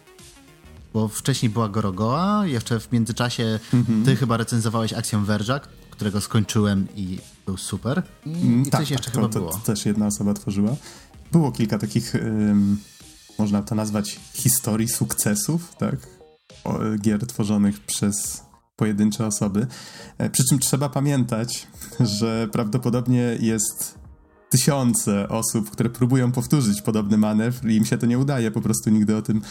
Speaker 2: bo wcześniej była Gorogoa, jeszcze w międzyczasie mm-hmm. ty chyba recenzowałeś Akcję Verge'a, którego skończyłem i był super. I, mm, i
Speaker 1: tak,
Speaker 2: coś jeszcze
Speaker 1: tak,
Speaker 2: chyba
Speaker 1: to,
Speaker 2: było.
Speaker 1: To, też jedna osoba tworzyła. Było kilka takich, ym, można to nazwać, historii sukcesów, tak? O, gier tworzonych przez pojedyncze osoby. E, przy czym trzeba pamiętać, że prawdopodobnie jest tysiące osób, które próbują powtórzyć podobny manewr i im się to nie udaje, po prostu nigdy o tym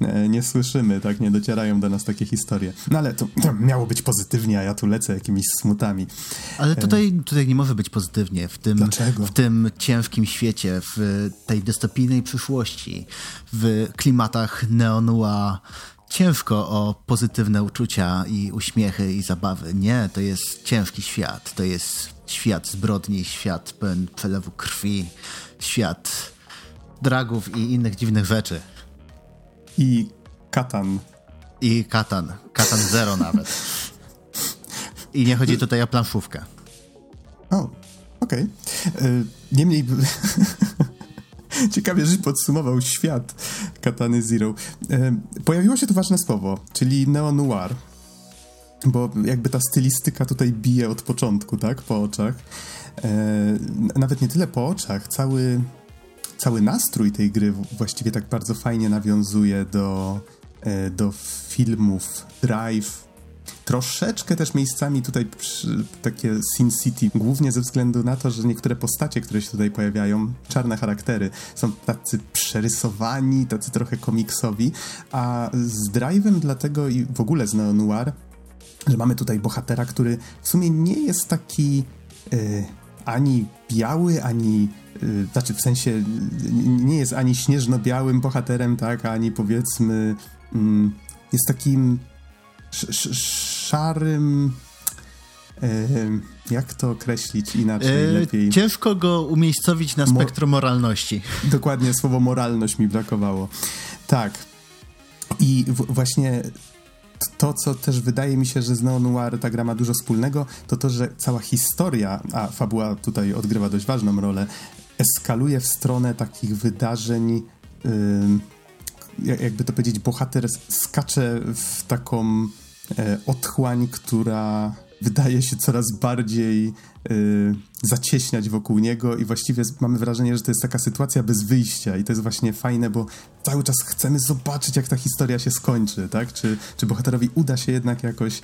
Speaker 1: e, nie słyszymy, tak, nie docierają do nas takie historie. No ale to, to miało być pozytywnie, a ja tu lecę jakimiś smutami.
Speaker 2: Ale e, tutaj, tutaj nie może być pozytywnie w tym,
Speaker 1: Dlaczego?
Speaker 2: w tym ciężkim świecie, w tej dystopijnej przyszłości, w klimatach neonua, ciężko o pozytywne uczucia i uśmiechy i zabawy. Nie, to jest ciężki świat. To jest świat zbrodni, świat pełen przelewu krwi, świat dragów i innych dziwnych rzeczy.
Speaker 1: I katan.
Speaker 2: I katan. Katan zero nawet. I nie chodzi tutaj o planszówkę.
Speaker 1: O, okej. Okay. Niemniej... Ciekawie, że podsumował świat Katany Zero. Pojawiło się tu ważne słowo, czyli neo-noir bo jakby ta stylistyka tutaj bije od początku, tak, po oczach. E, nawet nie tyle po oczach, cały, cały nastrój tej gry właściwie tak bardzo fajnie nawiązuje do, e, do filmów Drive. Troszeczkę też miejscami tutaj przy, takie Sin City, głównie ze względu na to, że niektóre postacie, które się tutaj pojawiają, czarne charaktery, są tacy przerysowani, tacy trochę komiksowi, a z Drive'em dlatego i w ogóle z Neo Noir że mamy tutaj bohatera, który w sumie nie jest taki y, ani biały, ani y, znaczy w sensie nie jest ani śnieżno-białym bohaterem, tak, ani powiedzmy mm, jest takim szarym jak to określić inaczej, e, lepiej?
Speaker 2: Ciężko go umiejscowić na spektrum Mo moralności.
Speaker 1: Dokładnie, słowo moralność mi brakowało. Tak. I właśnie to, co też wydaje mi się, że z Neo Noir ta gra ma dużo wspólnego, to to, że cała historia, a fabuła tutaj odgrywa dość ważną rolę, eskaluje w stronę takich wydarzeń, yy, jakby to powiedzieć, bohater skacze w taką otchłań, która wydaje się coraz bardziej y, zacieśniać wokół niego i właściwie mamy wrażenie, że to jest taka sytuacja bez wyjścia i to jest właśnie fajne, bo cały czas chcemy zobaczyć, jak ta historia się skończy, tak? Czy, czy bohaterowi uda się jednak jakoś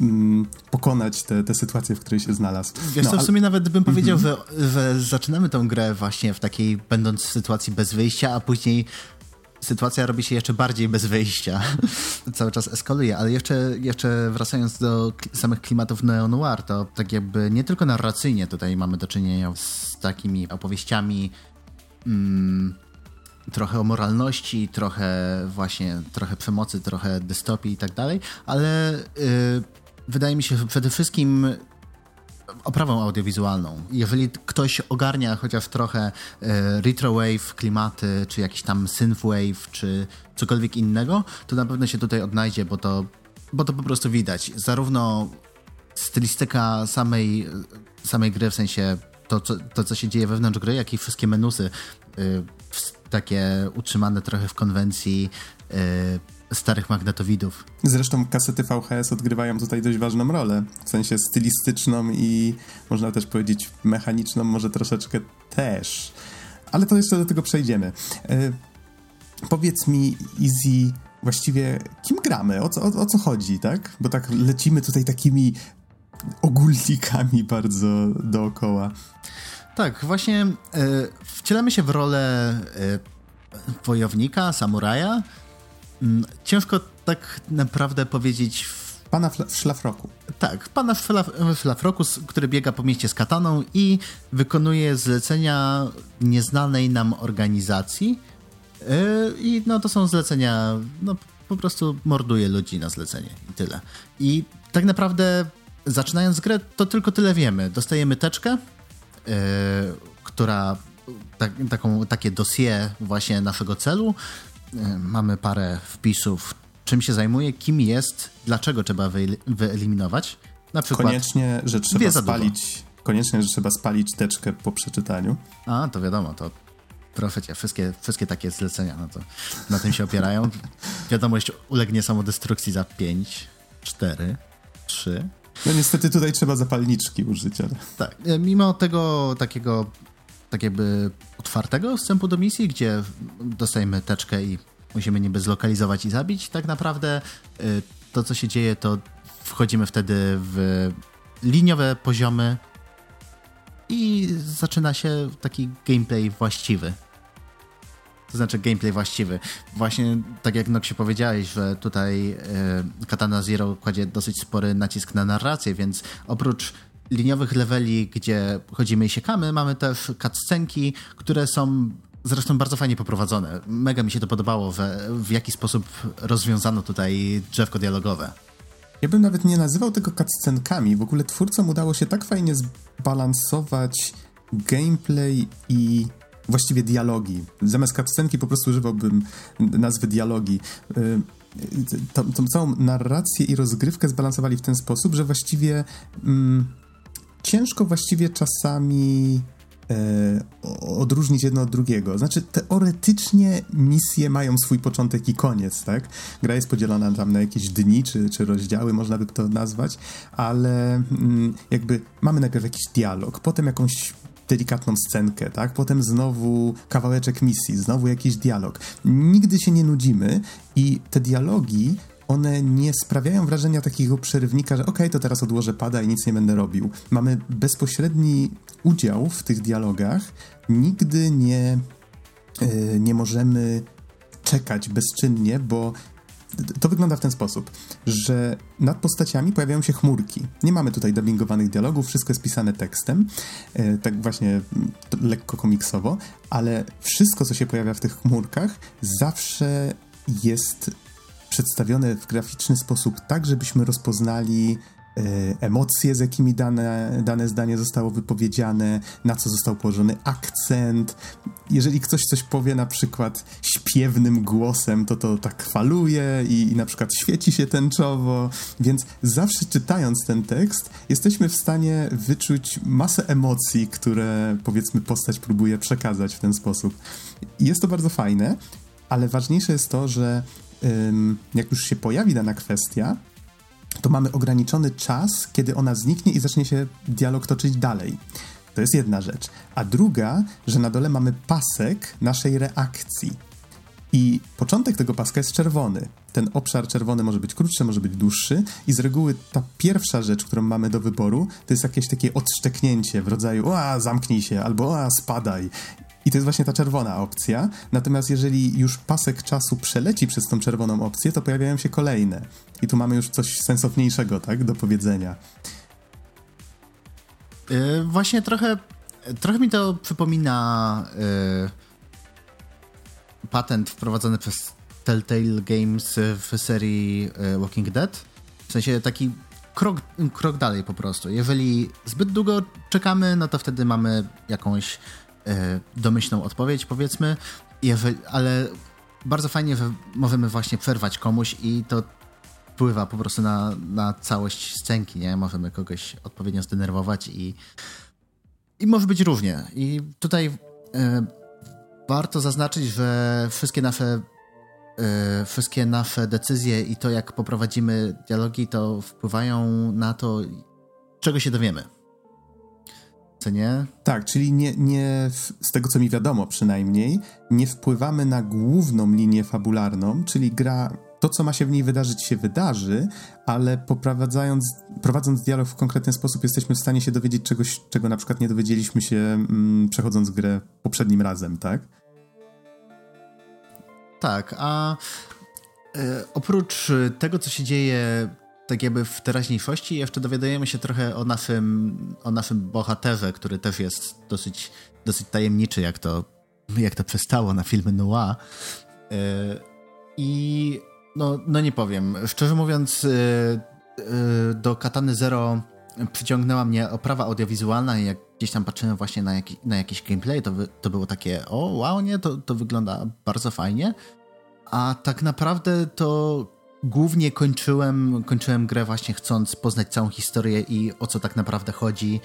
Speaker 1: mm, pokonać tę sytuację, w której się znalazł.
Speaker 2: Wiesz no, co, w sumie ale... nawet bym powiedział, mm -hmm. że, że zaczynamy tę grę właśnie w takiej, będąc w sytuacji bez wyjścia, a później sytuacja robi się jeszcze bardziej bez wyjścia. Cały czas eskaluje, ale jeszcze, jeszcze wracając do samych klimatów neo-noir, to tak jakby nie tylko narracyjnie tutaj mamy do czynienia z takimi opowieściami mm, trochę o moralności, trochę właśnie, trochę przemocy, trochę dystopii i tak dalej, ale yy, wydaje mi się, że przede wszystkim oprawą audiowizualną. Jeżeli ktoś ogarnia chociaż trochę e, retrowave, klimaty, czy jakiś tam synthwave, czy cokolwiek innego, to na pewno się tutaj odnajdzie, bo to bo to po prostu widać. Zarówno stylistyka samej, samej gry, w sensie to co, to, co się dzieje wewnątrz gry, jak i wszystkie menusy y, takie utrzymane trochę w konwencji y, starych magnetowidów.
Speaker 1: Zresztą kasety VHS odgrywają tutaj dość ważną rolę, w sensie stylistyczną i można też powiedzieć mechaniczną, może troszeczkę też. Ale to jeszcze do tego przejdziemy. Y, powiedz mi, Easy, właściwie kim gramy? O co, o, o co chodzi, tak? Bo tak lecimy tutaj takimi ogólnikami bardzo dookoła.
Speaker 2: Tak, właśnie y, wcielamy się w rolę y, wojownika, samuraja. Y, ciężko tak naprawdę powiedzieć. W...
Speaker 1: Pana w szlafroku.
Speaker 2: Tak, pana w, w szlafroku, który biega po mieście z kataną i wykonuje zlecenia nieznanej nam organizacji. I no to są zlecenia, no po prostu morduje ludzi na zlecenie i tyle. I tak naprawdę zaczynając grę, to tylko tyle wiemy. Dostajemy teczkę, yy, która tak, taką, takie dossier właśnie naszego celu. Yy, mamy parę wpisów, czym się zajmuje, kim jest, dlaczego trzeba wyeliminować.
Speaker 1: Na przykład koniecznie, że trzeba spalić, koniecznie, że trzeba spalić teczkę po przeczytaniu.
Speaker 2: A, to wiadomo, to proszę cię, wszystkie, wszystkie takie zlecenia no to na tym się opierają. Wiadomość ulegnie samodestrukcji za 5, 4, 3,
Speaker 1: no niestety tutaj trzeba zapalniczki użyć, ale...
Speaker 2: Tak, mimo tego takiego tak jakby otwartego wstępu do misji, gdzie dostajemy teczkę i musimy niby zlokalizować i zabić, tak naprawdę e, to, co się dzieje, to wchodzimy wtedy w liniowe poziomy i zaczyna się taki gameplay właściwy to znaczy gameplay właściwy. Właśnie tak jak Noxie powiedziałeś, że tutaj e, Katana Zero kładzie dosyć spory nacisk na narrację, więc oprócz liniowych leveli, gdzie chodzimy i siekamy, mamy też cutscenki, które są zresztą bardzo fajnie poprowadzone. Mega mi się to podobało, we, w jaki sposób rozwiązano tutaj drzewko dialogowe.
Speaker 1: Ja bym nawet nie nazywał tego cutscenkami. W ogóle twórcom udało się tak fajnie zbalansować gameplay i właściwie dialogi. Zamiast cutscenki po prostu używałbym nazwy dialogi. Y, tą, tą całą narrację i rozgrywkę zbalansowali w ten sposób, że właściwie mm, ciężko właściwie czasami e, odróżnić jedno od drugiego. Znaczy, teoretycznie misje mają swój początek i koniec, tak? Gra jest podzielona tam na jakieś dni czy, czy rozdziały, można by to nazwać, ale mm, jakby mamy najpierw jakiś dialog, potem jakąś delikatną scenkę, tak? Potem znowu kawałeczek misji, znowu jakiś dialog. Nigdy się nie nudzimy i te dialogi one nie sprawiają wrażenia takiego przerywnika, że okej, okay, to teraz odłożę pada i nic nie będę robił. Mamy bezpośredni udział w tych dialogach. Nigdy nie, yy, nie możemy czekać bezczynnie, bo to wygląda w ten sposób, że nad postaciami pojawiają się chmurki. Nie mamy tutaj dubbingowanych dialogów, wszystko jest pisane tekstem, e, tak właśnie lekko komiksowo, ale wszystko, co się pojawia w tych chmurkach, zawsze jest przedstawione w graficzny sposób tak, żebyśmy rozpoznali E, emocje, z jakimi dane, dane zdanie zostało wypowiedziane, na co został położony akcent. Jeżeli ktoś coś powie na przykład śpiewnym głosem, to to tak faluje i, i na przykład świeci się tęczowo, więc zawsze czytając ten tekst jesteśmy w stanie wyczuć masę emocji, które powiedzmy postać próbuje przekazać w ten sposób. Jest to bardzo fajne, ale ważniejsze jest to, że jak już się pojawi dana kwestia, to mamy ograniczony czas, kiedy ona zniknie i zacznie się dialog toczyć dalej. To jest jedna rzecz. A druga, że na dole mamy pasek naszej reakcji. I początek tego paska jest czerwony. Ten obszar czerwony może być krótszy, może być dłuższy, i z reguły ta pierwsza rzecz, którą mamy do wyboru, to jest jakieś takie odszczeknięcie w rodzaju: O, zamknij się, albo O, spadaj. I to jest właśnie ta czerwona opcja. Natomiast jeżeli już pasek czasu przeleci przez tą czerwoną opcję, to pojawiają się kolejne. I tu mamy już coś sensowniejszego, tak, do powiedzenia.
Speaker 2: Yy, właśnie trochę, trochę mi to przypomina yy, patent wprowadzony przez Telltale Games w serii yy, Walking Dead. W sensie taki krok, krok dalej po prostu. Jeżeli zbyt długo czekamy, no to wtedy mamy jakąś E, domyślną odpowiedź, powiedzmy, ale bardzo fajnie możemy właśnie przerwać komuś i to wpływa po prostu na, na całość scenki, nie? Możemy kogoś odpowiednio zdenerwować i, i może być różnie. I tutaj e, warto zaznaczyć, że wszystkie nasze e, wszystkie nasze decyzje i to, jak poprowadzimy dialogi, to wpływają na to, czego się dowiemy. Co nie?
Speaker 1: Tak, czyli nie, nie, z tego co mi wiadomo przynajmniej, nie wpływamy na główną linię fabularną, czyli gra, to co ma się w niej wydarzyć się wydarzy, ale poprowadzając, prowadząc dialog w konkretny sposób jesteśmy w stanie się dowiedzieć czegoś, czego na przykład nie dowiedzieliśmy się mm, przechodząc grę poprzednim razem, tak?
Speaker 2: Tak, a e, oprócz tego, co się dzieje tak jakby w teraźniejszości jeszcze dowiadujemy się trochę o naszym, o naszym bohaterze, który też jest dosyć, dosyć tajemniczy, jak to, jak to przestało na filmy noir. Yy, I no, no nie powiem. Szczerze mówiąc, yy, yy, do Katany Zero przyciągnęła mnie oprawa audiowizualna i jak gdzieś tam patrzyłem właśnie na, jak, na jakiś gameplay, to, to było takie, o wow, nie, to, to wygląda bardzo fajnie. A tak naprawdę to głównie kończyłem, kończyłem grę właśnie chcąc poznać całą historię i o co tak naprawdę chodzi.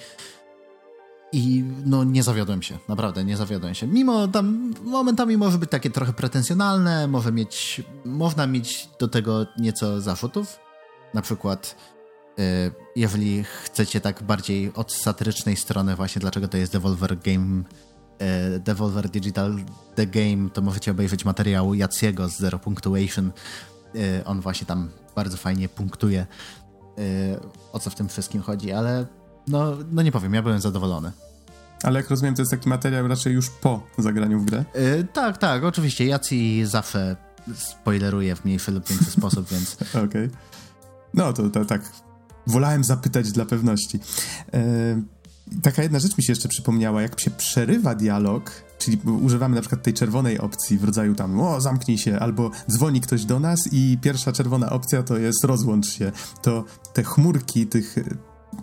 Speaker 2: I no nie zawiodłem się, naprawdę nie zawiodłem się. Mimo tam momentami może być takie trochę pretensjonalne, może mieć, można mieć do tego nieco zarzutów. Na przykład yy, jeżeli chcecie tak bardziej od satyrycznej strony właśnie dlaczego to jest Devolver Game yy, Devolver Digital The Game, to możecie obejrzeć materiał Jaciego z Zero Punctuation, Y, on właśnie tam bardzo fajnie punktuje, y, o co w tym wszystkim chodzi, ale no, no nie powiem, ja byłem zadowolony.
Speaker 1: Ale jak rozumiem, to jest taki materiał raczej już po zagraniu w grę?
Speaker 2: Yy, tak, tak, oczywiście. Jaci zawsze spoileruje w mniejszy lub większy sposób, więc...
Speaker 1: Okej. Okay. No, to, to, tak. Wolałem zapytać dla pewności. Yy, taka jedna rzecz mi się jeszcze przypomniała. Jak się przerywa dialog, Czyli używamy na przykład tej czerwonej opcji w rodzaju tam, o, zamknij się, albo dzwoni ktoś do nas i pierwsza czerwona opcja to jest rozłącz się. To te chmurki tych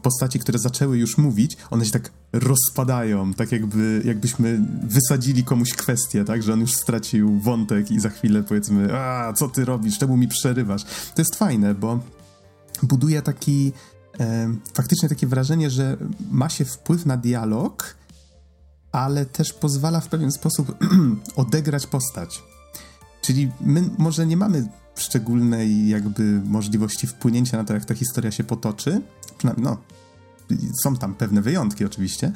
Speaker 1: postaci, które zaczęły już mówić, one się tak rozpadają, tak jakby, jakbyśmy wysadzili komuś kwestię, tak, że on już stracił wątek i za chwilę powiedzmy, a, co ty robisz, czemu mi przerywasz? To jest fajne, bo buduje taki, faktycznie takie wrażenie, że ma się wpływ na dialog, ale też pozwala w pewien sposób odegrać postać. Czyli my może nie mamy szczególnej jakby możliwości wpłynięcia na to, jak ta historia się potoczy. Przynajmniej, no, są tam pewne wyjątki oczywiście,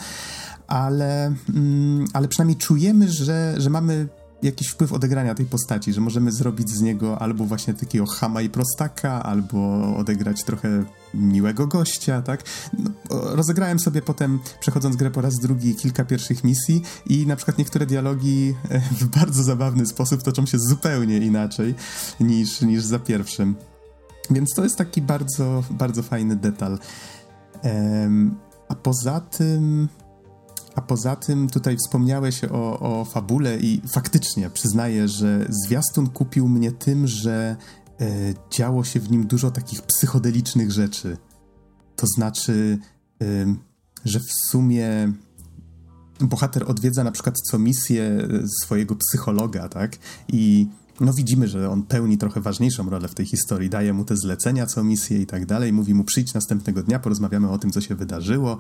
Speaker 1: ale, mm, ale przynajmniej czujemy, że, że mamy jakiś wpływ odegrania tej postaci, że możemy zrobić z niego albo właśnie takiego chama i prostaka, albo odegrać trochę miłego gościa, tak? No, rozegrałem sobie potem, przechodząc grę po raz drugi, kilka pierwszych misji i na przykład niektóre dialogi e, w bardzo zabawny sposób toczą się zupełnie inaczej niż, niż za pierwszym. Więc to jest taki bardzo, bardzo fajny detal. a poza tym a poza tym tutaj wspomniałeś o, o fabule i faktycznie przyznaję, że zwiastun kupił mnie tym, że działo się w nim dużo takich psychodelicznych rzeczy. To znaczy, e, że w sumie bohater odwiedza na przykład co misję swojego psychologa, tak? I no widzimy, że on pełni trochę ważniejszą rolę w tej historii, daje mu te zlecenia, co misje i tak dalej, mówi mu przyjdź następnego dnia, porozmawiamy o tym, co się wydarzyło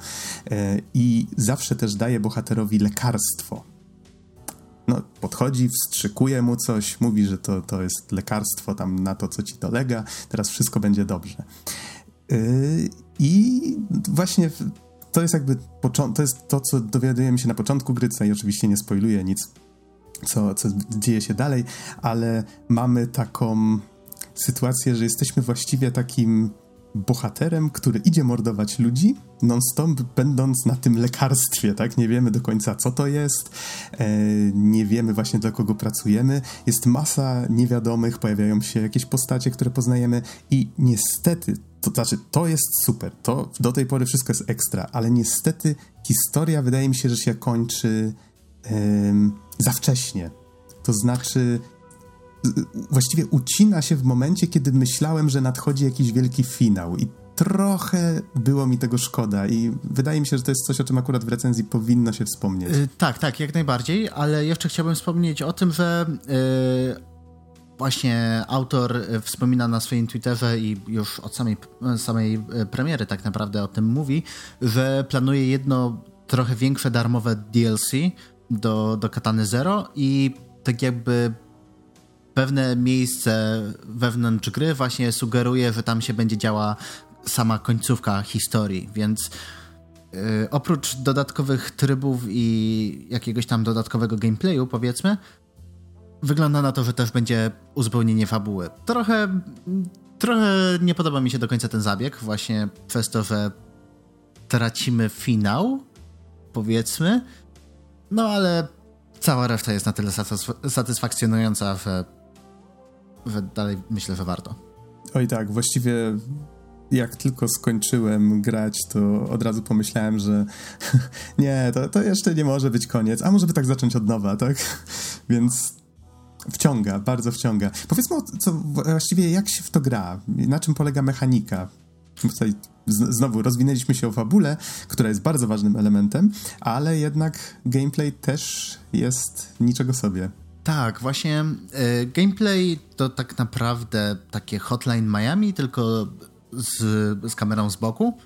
Speaker 1: e, i zawsze też daje bohaterowi lekarstwo. No, podchodzi, wstrzykuje mu coś, mówi, że to, to jest lekarstwo tam na to, co ci dolega, teraz wszystko będzie dobrze. E, I właśnie to jest jakby to jest to, co dowiadujemy się na początku gry, tutaj oczywiście nie spoiluję nic co, co dzieje się dalej, ale mamy taką sytuację, że jesteśmy właściwie takim bohaterem, który idzie mordować ludzi, non-stop będąc na tym lekarstwie, tak? Nie wiemy do końca, co to jest, e, nie wiemy właśnie dla kogo pracujemy. Jest masa niewiadomych, pojawiają się jakieś postacie, które poznajemy i niestety, to znaczy, to jest super, to do tej pory wszystko jest ekstra, ale niestety historia wydaje mi się, że się kończy za wcześnie. To znaczy, właściwie ucina się w momencie, kiedy myślałem, że nadchodzi jakiś wielki finał i trochę było mi tego szkoda i wydaje mi się, że to jest coś, o czym akurat w recenzji powinno się wspomnieć. Yy,
Speaker 2: tak, tak, jak najbardziej, ale jeszcze chciałbym wspomnieć o tym, że yy, właśnie autor wspomina na swoim Twitterze i już od samej, samej premiery tak naprawdę o tym mówi, że planuje jedno trochę większe darmowe DLC do, do Katany Zero i tak jakby pewne miejsce wewnątrz gry właśnie sugeruje, że tam się będzie działa sama końcówka historii, więc yy, oprócz dodatkowych trybów i jakiegoś tam dodatkowego gameplayu, powiedzmy, wygląda na to, że też będzie uzupełnienie fabuły. Trochę, trochę nie podoba mi się do końca ten zabieg, właśnie przez to, że tracimy finał, powiedzmy, no ale cała reszta jest na tyle satysfakcjonująca, że, że dalej myślę, że warto.
Speaker 1: Oj tak, właściwie jak tylko skończyłem grać, to od razu pomyślałem, że nie, to, to jeszcze nie może być koniec, a może by tak zacząć od nowa, tak? Więc wciąga, bardzo wciąga. Powiedzmy, co właściwie jak się w to gra? Na czym polega mechanika? Tutaj znowu rozwinęliśmy się o fabule, która jest bardzo ważnym elementem, ale jednak gameplay też jest niczego sobie.
Speaker 2: Tak, właśnie y, gameplay to tak naprawdę takie Hotline Miami, tylko z, z kamerą z boku.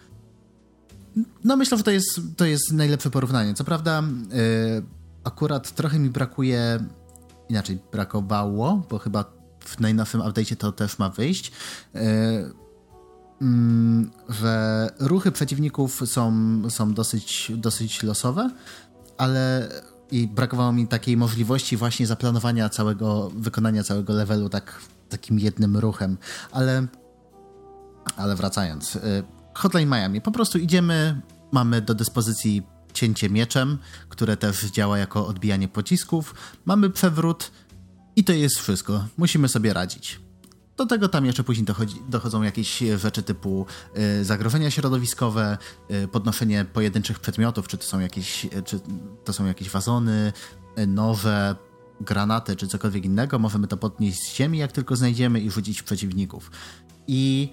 Speaker 2: No myślę, że to jest, to jest najlepsze porównanie. Co prawda y, akurat trochę mi brakuje, inaczej brakowało, bo chyba w najnowszym update'cie to też ma wyjść, y, że ruchy przeciwników są, są dosyć, dosyć losowe, ale i brakowało mi takiej możliwości właśnie zaplanowania całego, wykonania całego levelu tak, takim jednym ruchem, ale ale wracając, y, Hotline Miami, po prostu idziemy, mamy do dyspozycji cięcie mieczem, które też działa jako odbijanie pocisków, mamy przewrót i to jest wszystko. Musimy sobie radzić. Do tego tam jeszcze później dochodzi, dochodzą jakieś rzeczy typu y, zagrożenia środowiskowe, y, podnoszenie pojedynczych przedmiotów, czy to są jakieś, czy to są jakieś wazony, nowe, granaty, czy cokolwiek innego. Możemy to podnieść z ziemi, jak tylko znajdziemy i rzucić w przeciwników. I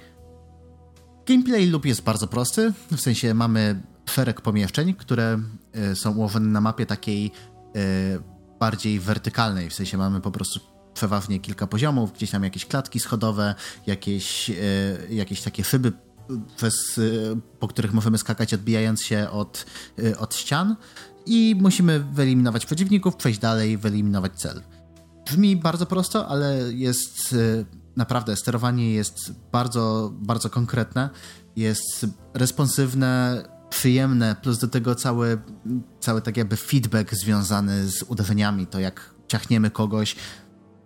Speaker 2: gameplay lub jest bardzo prosty, w sensie mamy szereg pomieszczeń, które są ułożone na mapie takiej bardziej wertykalnej, w sensie mamy po prostu przeważnie kilka poziomów, gdzieś tam jakieś klatki schodowe, jakieś, e, jakieś takie szyby, przez, e, po których możemy skakać odbijając się od, e, od ścian i musimy wyeliminować przeciwników, przejść dalej, wyeliminować cel. Brzmi bardzo prosto, ale jest naprawdę, sterowanie jest bardzo, bardzo konkretne, jest responsywne, przyjemne, plus do tego cały, cały tak jakby feedback związany z uderzeniami, to jak ciachniemy kogoś,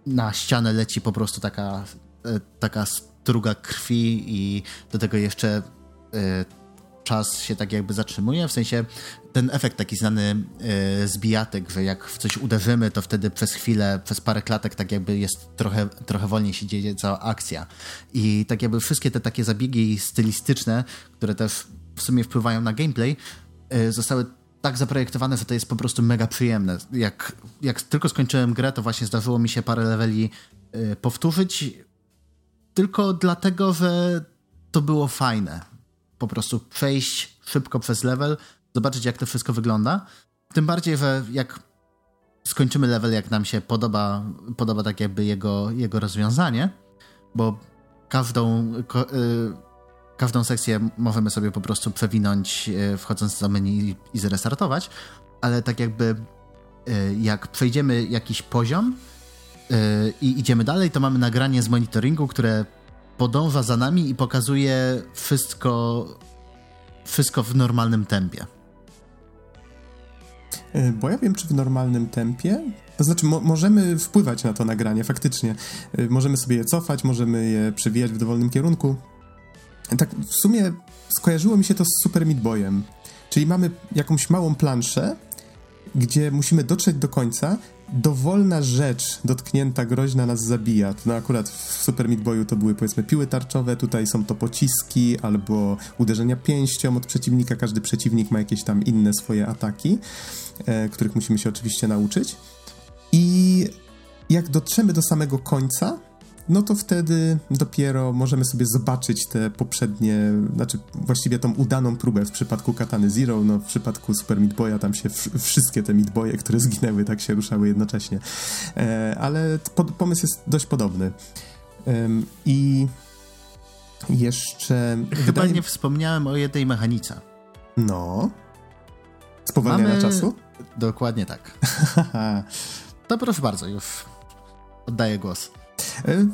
Speaker 2: na ścianę leci po prostu taka, e, taka struga krwi i do tego jeszcze e, czas się tak jakby zatrzymuje, w sensie ten efekt taki znany e, z bijatek, że jak w coś uderzymy, to wtedy przez chwilę, przez parę klatek tak jakby jest trochę, trochę wolniej się dzieje cała akcja. I tak jakby wszystkie te takie zabiegi stylistyczne, które też w sumie wpływają na gameplay, zostały tak zaprojektowane, że to jest po prostu mega przyjemne. Jak, jak tylko skończyłem grę, to właśnie zdarzyło mi się parę leveli y, powtórzyć, tylko dlatego, że to było fajne. Po prostu przejść szybko przez level, zobaczyć jak to wszystko wygląda. Tym bardziej, że jak skończymy level, jak nam się podoba, podoba tak jakby jego, jego rozwiązanie, bo każdą, y, każdą sekcję możemy sobie po prostu przewinąć e, wchodząc do menu i zrestartować, ale tak jakby e, jak przejdziemy jakiś poziom e, i idziemy dalej, to mamy nagranie z monitoringu, które podąża za nami i pokazuje wszystko, wszystko w normalnym tempie.
Speaker 1: Bo ja wiem, czy w normalnym tempie. To znaczy, mo możemy wpływać na to nagranie, faktycznie. Możemy sobie je cofać, możemy je przewijać w dowolnym kierunku tak w sumie skojarzyło mi się to z Super Meat Boyem. Czyli mamy jakąś małą planszę, gdzie musimy dotrzeć do końca. Dowolna rzecz dotknięta, groźna nas zabija. No akurat w Super Meat Boyu to były powiedzmy piły tarczowe, tutaj są to pociski albo uderzenia pięścią od przeciwnika. Każdy przeciwnik ma jakieś tam inne swoje ataki, e, których musimy się oczywiście nauczyć. I jak dotrzemy do samego końca, no to wtedy dopiero możemy sobie zobaczyć te poprzednie, znaczy właściwie tą udaną próbę w przypadku Katany Zero, no w przypadku Super Meat Boya tam się wszystkie te Meat Boye, które zginęły, tak się ruszały jednocześnie. E, ale pomysł jest dość podobny. I jeszcze...
Speaker 2: Chyba wydaje... nie wspomniałem o jednej mechanice.
Speaker 1: No. Spowalniania Mamy... czasu?
Speaker 2: Dokładnie tak. to proszę bardzo, już oddaję głos.
Speaker 1: E,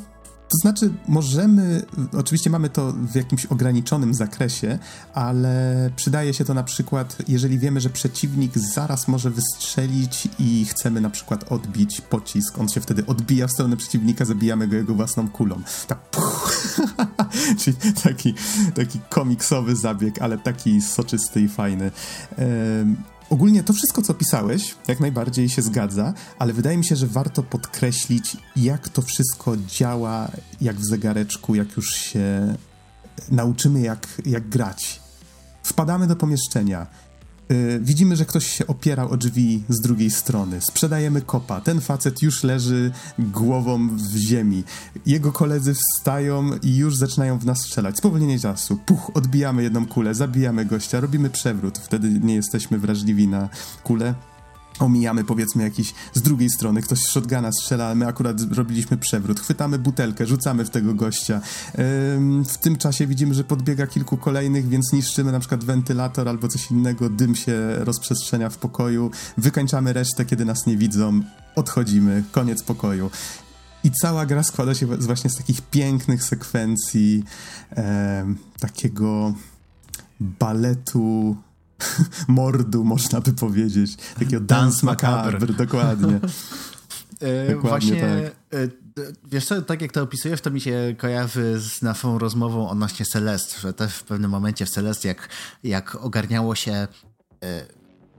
Speaker 1: to znaczy, możemy, oczywiście mamy to w jakimś ograniczonym zakresie, ale przydaje się to na przykład, jeżeli wiemy, że przeciwnik zaraz może wystrzelić i chcemy na przykład odbić pocisk. On się wtedy odbija w stronę przeciwnika, zabijamy go jego własną kulą. Tak, Czyli taki, taki komiksowy zabieg, ale taki soczysty i fajny. Ogólnie to wszystko, co pisałeś, jak najbardziej się zgadza, ale wydaje mi się, że warto podkreślić, jak to wszystko działa, jak w zegareczku, jak już się nauczymy, jak, jak grać. Wpadamy do pomieszczenia widzimy, że ktoś się opierał o drzwi z drugiej strony. Sprzedajemy kopa. Ten facet już leży głową w ziemi. Jego koledzy wstają i już zaczynają w nas strzelać. Spowolnienie czasu. Puch, odbijamy jedną kulę, zabijamy gościa, robimy przewrót. Wtedy nie jesteśmy wrażliwi na kulę omijamy powiedzmy jakiś z drugiej strony, ktoś z shotguna strzela, ale my akurat robiliśmy przewrót, chwytamy butelkę, rzucamy w tego gościa. W tym czasie widzimy, że podbiega kilku kolejnych, więc niszczymy na przykład wentylator albo coś innego, dym się rozprzestrzenia w pokoju, wykańczamy resztę, kiedy nas nie widzą, odchodzimy, koniec pokoju. I cała gra składa się właśnie z takich pięknych sekwencji, e, takiego baletu mordu, można by powiedzieć. Takiego dance macabre, dokładnie.
Speaker 2: E, dokładnie Właśnie, tak. E, wiesz co, tak jak to opisujesz, to mi się kojarzy z naszą rozmową odnośnie Celest, że też w pewnym momencie w Celest, jak, jak ogarniało się e,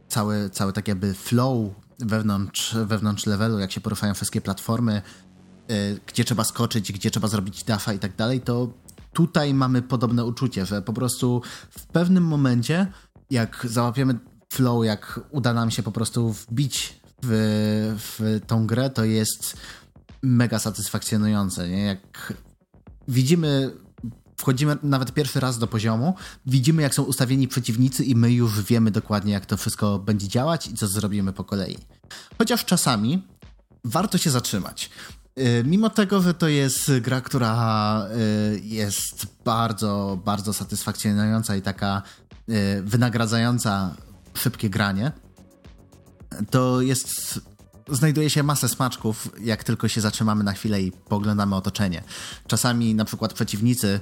Speaker 2: cały, cały tak jakby flow wewnątrz, wewnątrz levelu, jak się poruszają wszystkie platformy, gdzie trzeba skoczyć, gdzie trzeba zrobić dafa i tak dalej, to tutaj mamy podobne uczucie, że po prostu w pewnym momencie jak załapiemy flow, jak uda nam się po prostu wbić w, w tą grę, to jest mega satysfakcjonujące. Nie? Jak widzimy, wchodzimy nawet pierwszy raz do poziomu, widzimy jak są ustawieni przeciwnicy i my już wiemy dokładnie jak to wszystko będzie działać i co zrobimy po kolei. Chociaż czasami warto się zatrzymać. Y, mimo tego, że to jest gra, która y, jest bardzo, bardzo satysfakcjonująca i taka wynagradzająca szybkie granie, to jest znajduje się masę smaczków, jak tylko się zatrzymamy na chwilę i poglądamy otoczenie. Czasami na przykład przeciwnicy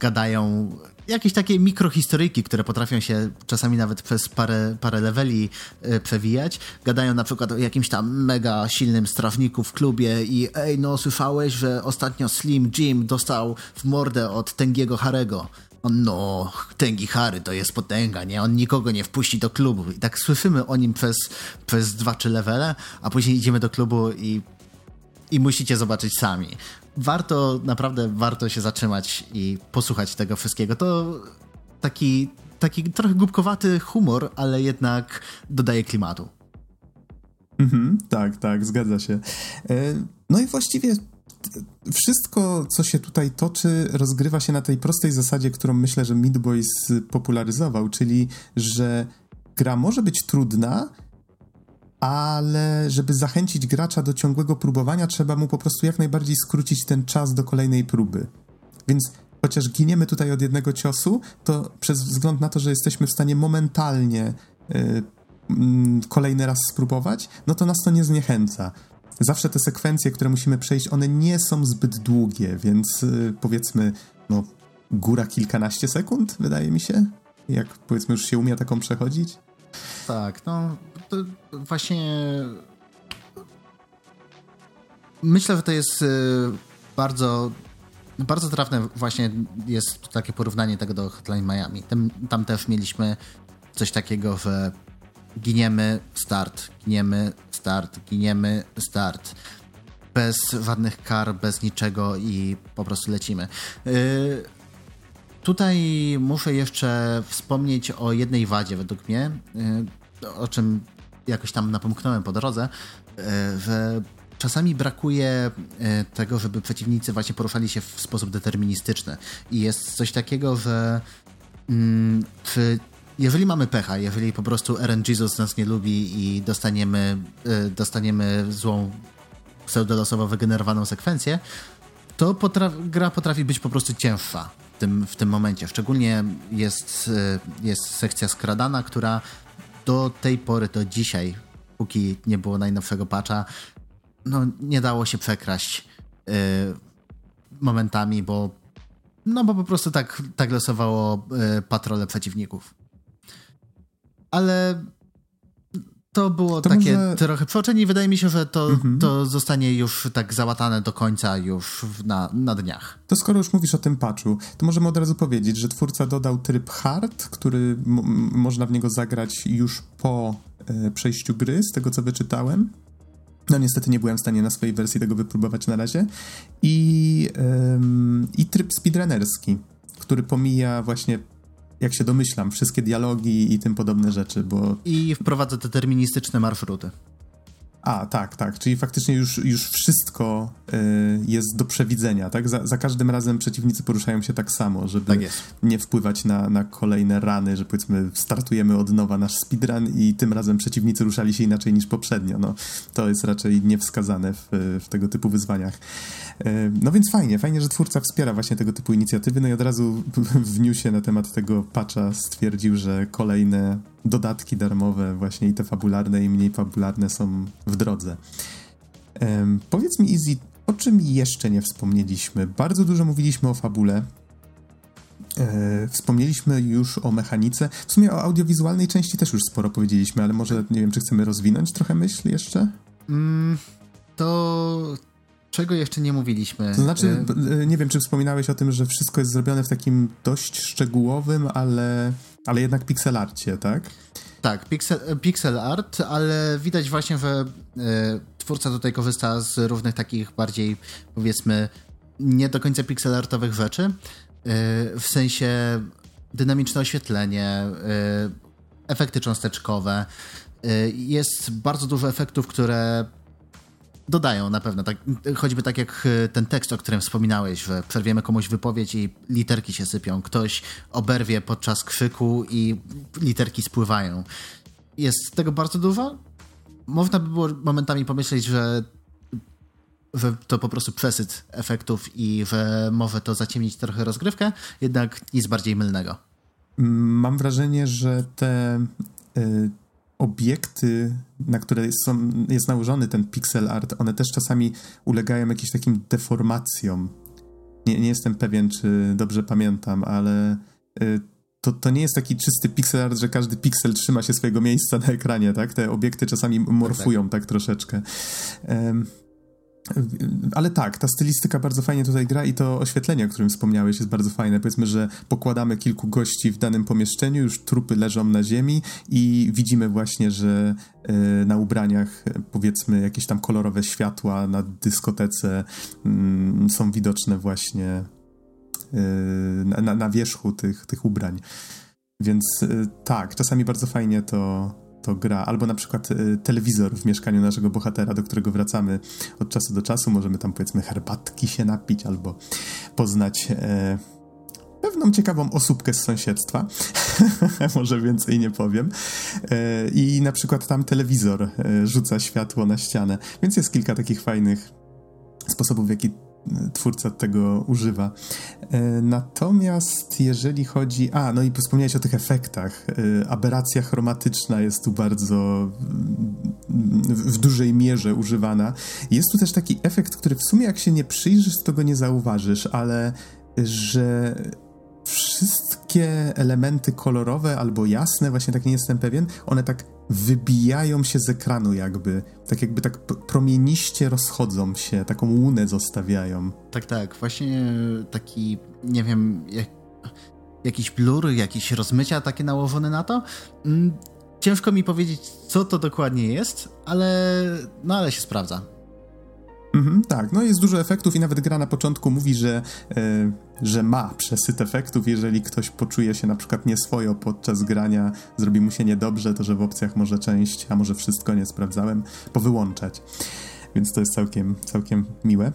Speaker 2: gadają jakieś takie mikrohistoryjki, które potrafią się czasami nawet przez parę, parę leveli y, przewijać. Gadają na przykład o jakimś tam mega silnym strażniku w klubie i ej, no słyszałeś, że ostatnio Slim Jim dostał w mordę od Tengiego Harego no, Tengi Harry to jest potęga, nie? On nikogo nie wpuści do klubu. I tak słyszymy o nim przez, przez dwa, trzy levele, a później idziemy do klubu i, i musicie zobaczyć sami. Warto, naprawdę warto się zatrzymać i posłuchać tego wszystkiego. To taki, taki trochę głupkowaty humor, ale jednak dodaje klimatu.
Speaker 1: Mhm, tak, tak, zgadza się. E, no i właściwie wszystko, co się tutaj toczy, rozgrywa się na tej prostej zasadzie, którą myślę, że Meat Boys popularyzował, czyli że gra może być trudna, ale żeby zachęcić gracza do ciągłego próbowania, trzeba mu po prostu jak najbardziej skrócić ten czas do kolejnej próby. Więc chociaż giniemy tutaj od jednego ciosu, to przez wzgląd na to, że jesteśmy w stanie momentalnie yy, kolejny raz spróbować, no to nas to nie zniechęca zawsze te sekwencje, które musimy przejść, one nie są zbyt długie, więc y, powiedzmy, no, góra kilkanaście sekund, wydaje mi się. Jak powiedzmy już się umie taką przechodzić.
Speaker 2: Tak, no właśnie myślę, że to jest y, bardzo bardzo trafne właśnie jest takie porównanie tego do Hotline Miami. Tam, tam też mieliśmy coś takiego, że giniemy, start, giniemy, start, giniemy, start. Bez żadnych kar, bez niczego i po prostu lecimy. Yy, tutaj muszę jeszcze wspomnieć o jednej wadzie według mnie, yy, o czym jakoś tam napomknąłem po drodze, yy, że czasami brakuje tego, żeby przeciwnicy właśnie poruszali się w sposób deterministyczny. I jest coś takiego, że mm, czy jeżeli mamy pecha, jeżeli po prostu Eren Jesus nas nie lubi i dostaniemy, e, dostaniemy złą pseudolosowo wygenerowaną sekwencję, to potra gra potrafi być po prostu cięższa w tym, w tym momencie. Szczególnie jest, e, jest sekcja skradana, która do tej pory, do dzisiaj, póki nie było najnowszego patcha, no nie dało się przekraść yy, momentami, bo no bo po prostu tak, tak losowało yy, patrole przeciwników. Ale to było to takie może... trochę przeoczenie i wydaje mi się, że to, mhm. to zostanie już tak załatane do końca już na, na dniach.
Speaker 1: To skoro już mówisz o tym patchu, to możemy od razu powiedzieć, że twórca dodał tryb hard, który można w niego zagrać już po e, przejściu gry, z tego co wyczytałem. No niestety nie byłem w stanie na swojej wersji tego wypróbować na razie. I, ym, i tryb speedrunnerski, który pomija właśnie jak się domyślam, wszystkie dialogi i tym podobne rzeczy, bo...
Speaker 2: I wprowadza deterministyczne marszruty.
Speaker 1: A, tak, tak. Czyli faktycznie już, już wszystko y, jest do przewidzenia, tak? Za, za, każdym razem przeciwnicy poruszają się tak samo, żeby tak nie wpływać na, na kolejne rany, że powiedzmy startujemy od nowa nasz speedrun i tym razem przeciwnicy ruszali się inaczej niż poprzednio. No, to jest raczej niewskazane w, w tego typu wyzwaniach. E, no więc fajnie, fajnie, że twórca wspiera właśnie tego typu inicjatywy, no i od razu w newsie na temat tego patcha stwierdził, że kolejne dodatki darmowe, właśnie i te fabularne, i mniej fabularne są w drodze. Um, powiedz mi, Easy, o czym jeszcze nie wspomnieliśmy? Bardzo dużo mówiliśmy o fabule. E, wspomnieliśmy już o mechanice. W sumie o audiowizualnej części też już sporo powiedzieliśmy, ale może nie wiem, czy chcemy rozwinąć trochę myśl jeszcze?
Speaker 2: Mm, to Czego jeszcze nie mówiliśmy?
Speaker 1: To znaczy, y- nie wiem, czy wspominałeś o tym, że wszystko jest zrobione w takim dość szczegółowym, ale, ale jednak pixelarcie, tak?
Speaker 2: Tak, pixel, pixel art, ale widać właśnie, że y, twórca tutaj korzysta z różnych takich bardziej, powiedzmy, nie do końca pixelartowych rzeczy. Y, w sensie dynamiczne oświetlenie, efekty cząsteczkowe. Jest bardzo dużo efektów, które dodają na pewno, tak, choćby tak jak e, ten tekst, o którym wspominałeś, że przerwiemy komuś wypowiedź i literki się sypią, ktoś oberwie podczas krzyku i literki spływają. Jest tego bardzo dużo. Można by było momentami pomyśleć, że, że to po prostu przesyt efektów i że może to zaciemnić trochę rozgrywkę, jednak nic bardziej mylnego.
Speaker 1: Mam wrażenie, że te... Y obiekty, na które są, jest nałożony ten pixel art, one też czasami ulegają jakimś takim deformacjom. Nie, nie jestem pewien, czy dobrze pamiętam, ale y, to, to nie jest taki czysty pixel art, że każdy piksel trzyma się swojego miejsca na ekranie, tak? Te obiekty czasami morfują tak, tak. tak troszeczkę. Ale tak, ta stylistyka bardzo fajnie tutaj gra i to oświetlenie, o którym wspomniałeś, jest bardzo fajne. Powiedzmy, że pokładamy kilku gości w danym pomieszczeniu, już trupy leżą na ziemi i widzimy właśnie, że e, na ubraniach powiedzmy jakieś tam kolorowe światła na dyskotece mm, są widoczne właśnie e, na, na wierzchu tych, tych ubrań. Więc e, tak, czasami bardzo fajnie to, to gra, albo na przykład y, telewizor w mieszkaniu naszego bohatera, do którego wracamy od czasu do czasu. Możemy tam powiedzmy herbatki się napić, albo poznać e, pewną ciekawą osóbkę z sąsiedztwa. Może więcej nie powiem. E, I na przykład tam telewizor e, rzuca światło na ścianę. Więc jest kilka takich fajnych sposobów, w jaki twórca tego używa. E, natomiast jeżeli chodzi. A, no i wspomniałeś o tych efektach. E, aberracja chromatyczna jest tu bardzo w dużej mierze używana. Jest tu też taki efekt, który w sumie jak się nie przyjrzysz, to go nie zauważysz, ale że wszystkie elementy kolorowe albo jasne, właśnie tak nie jestem pewien, one tak wybijają się z ekranu jakby, tak jakby tak promieniście rozchodzą się, taką łunę zostawiają.
Speaker 2: Tak, tak, właśnie taki, nie wiem, jak, jakiś blur, jakieś rozmycia takie nałożone na to. Mm, ciężko mi powiedzieć, co to dokładnie jest, ale no ale się sprawdza.
Speaker 1: Mhm, tak, no jest dużo efektów i nawet gra na początku mówi, że, e, że ma przesyt efektów. Jeżeli ktoś poczuje się na przykład nieswojo podczas grania, zrobi mu się niedobrze, to że w opcjach może część, a może wszystko nie sprawdzałem, powyłączać. więc to jest całkiem, całkiem miłe.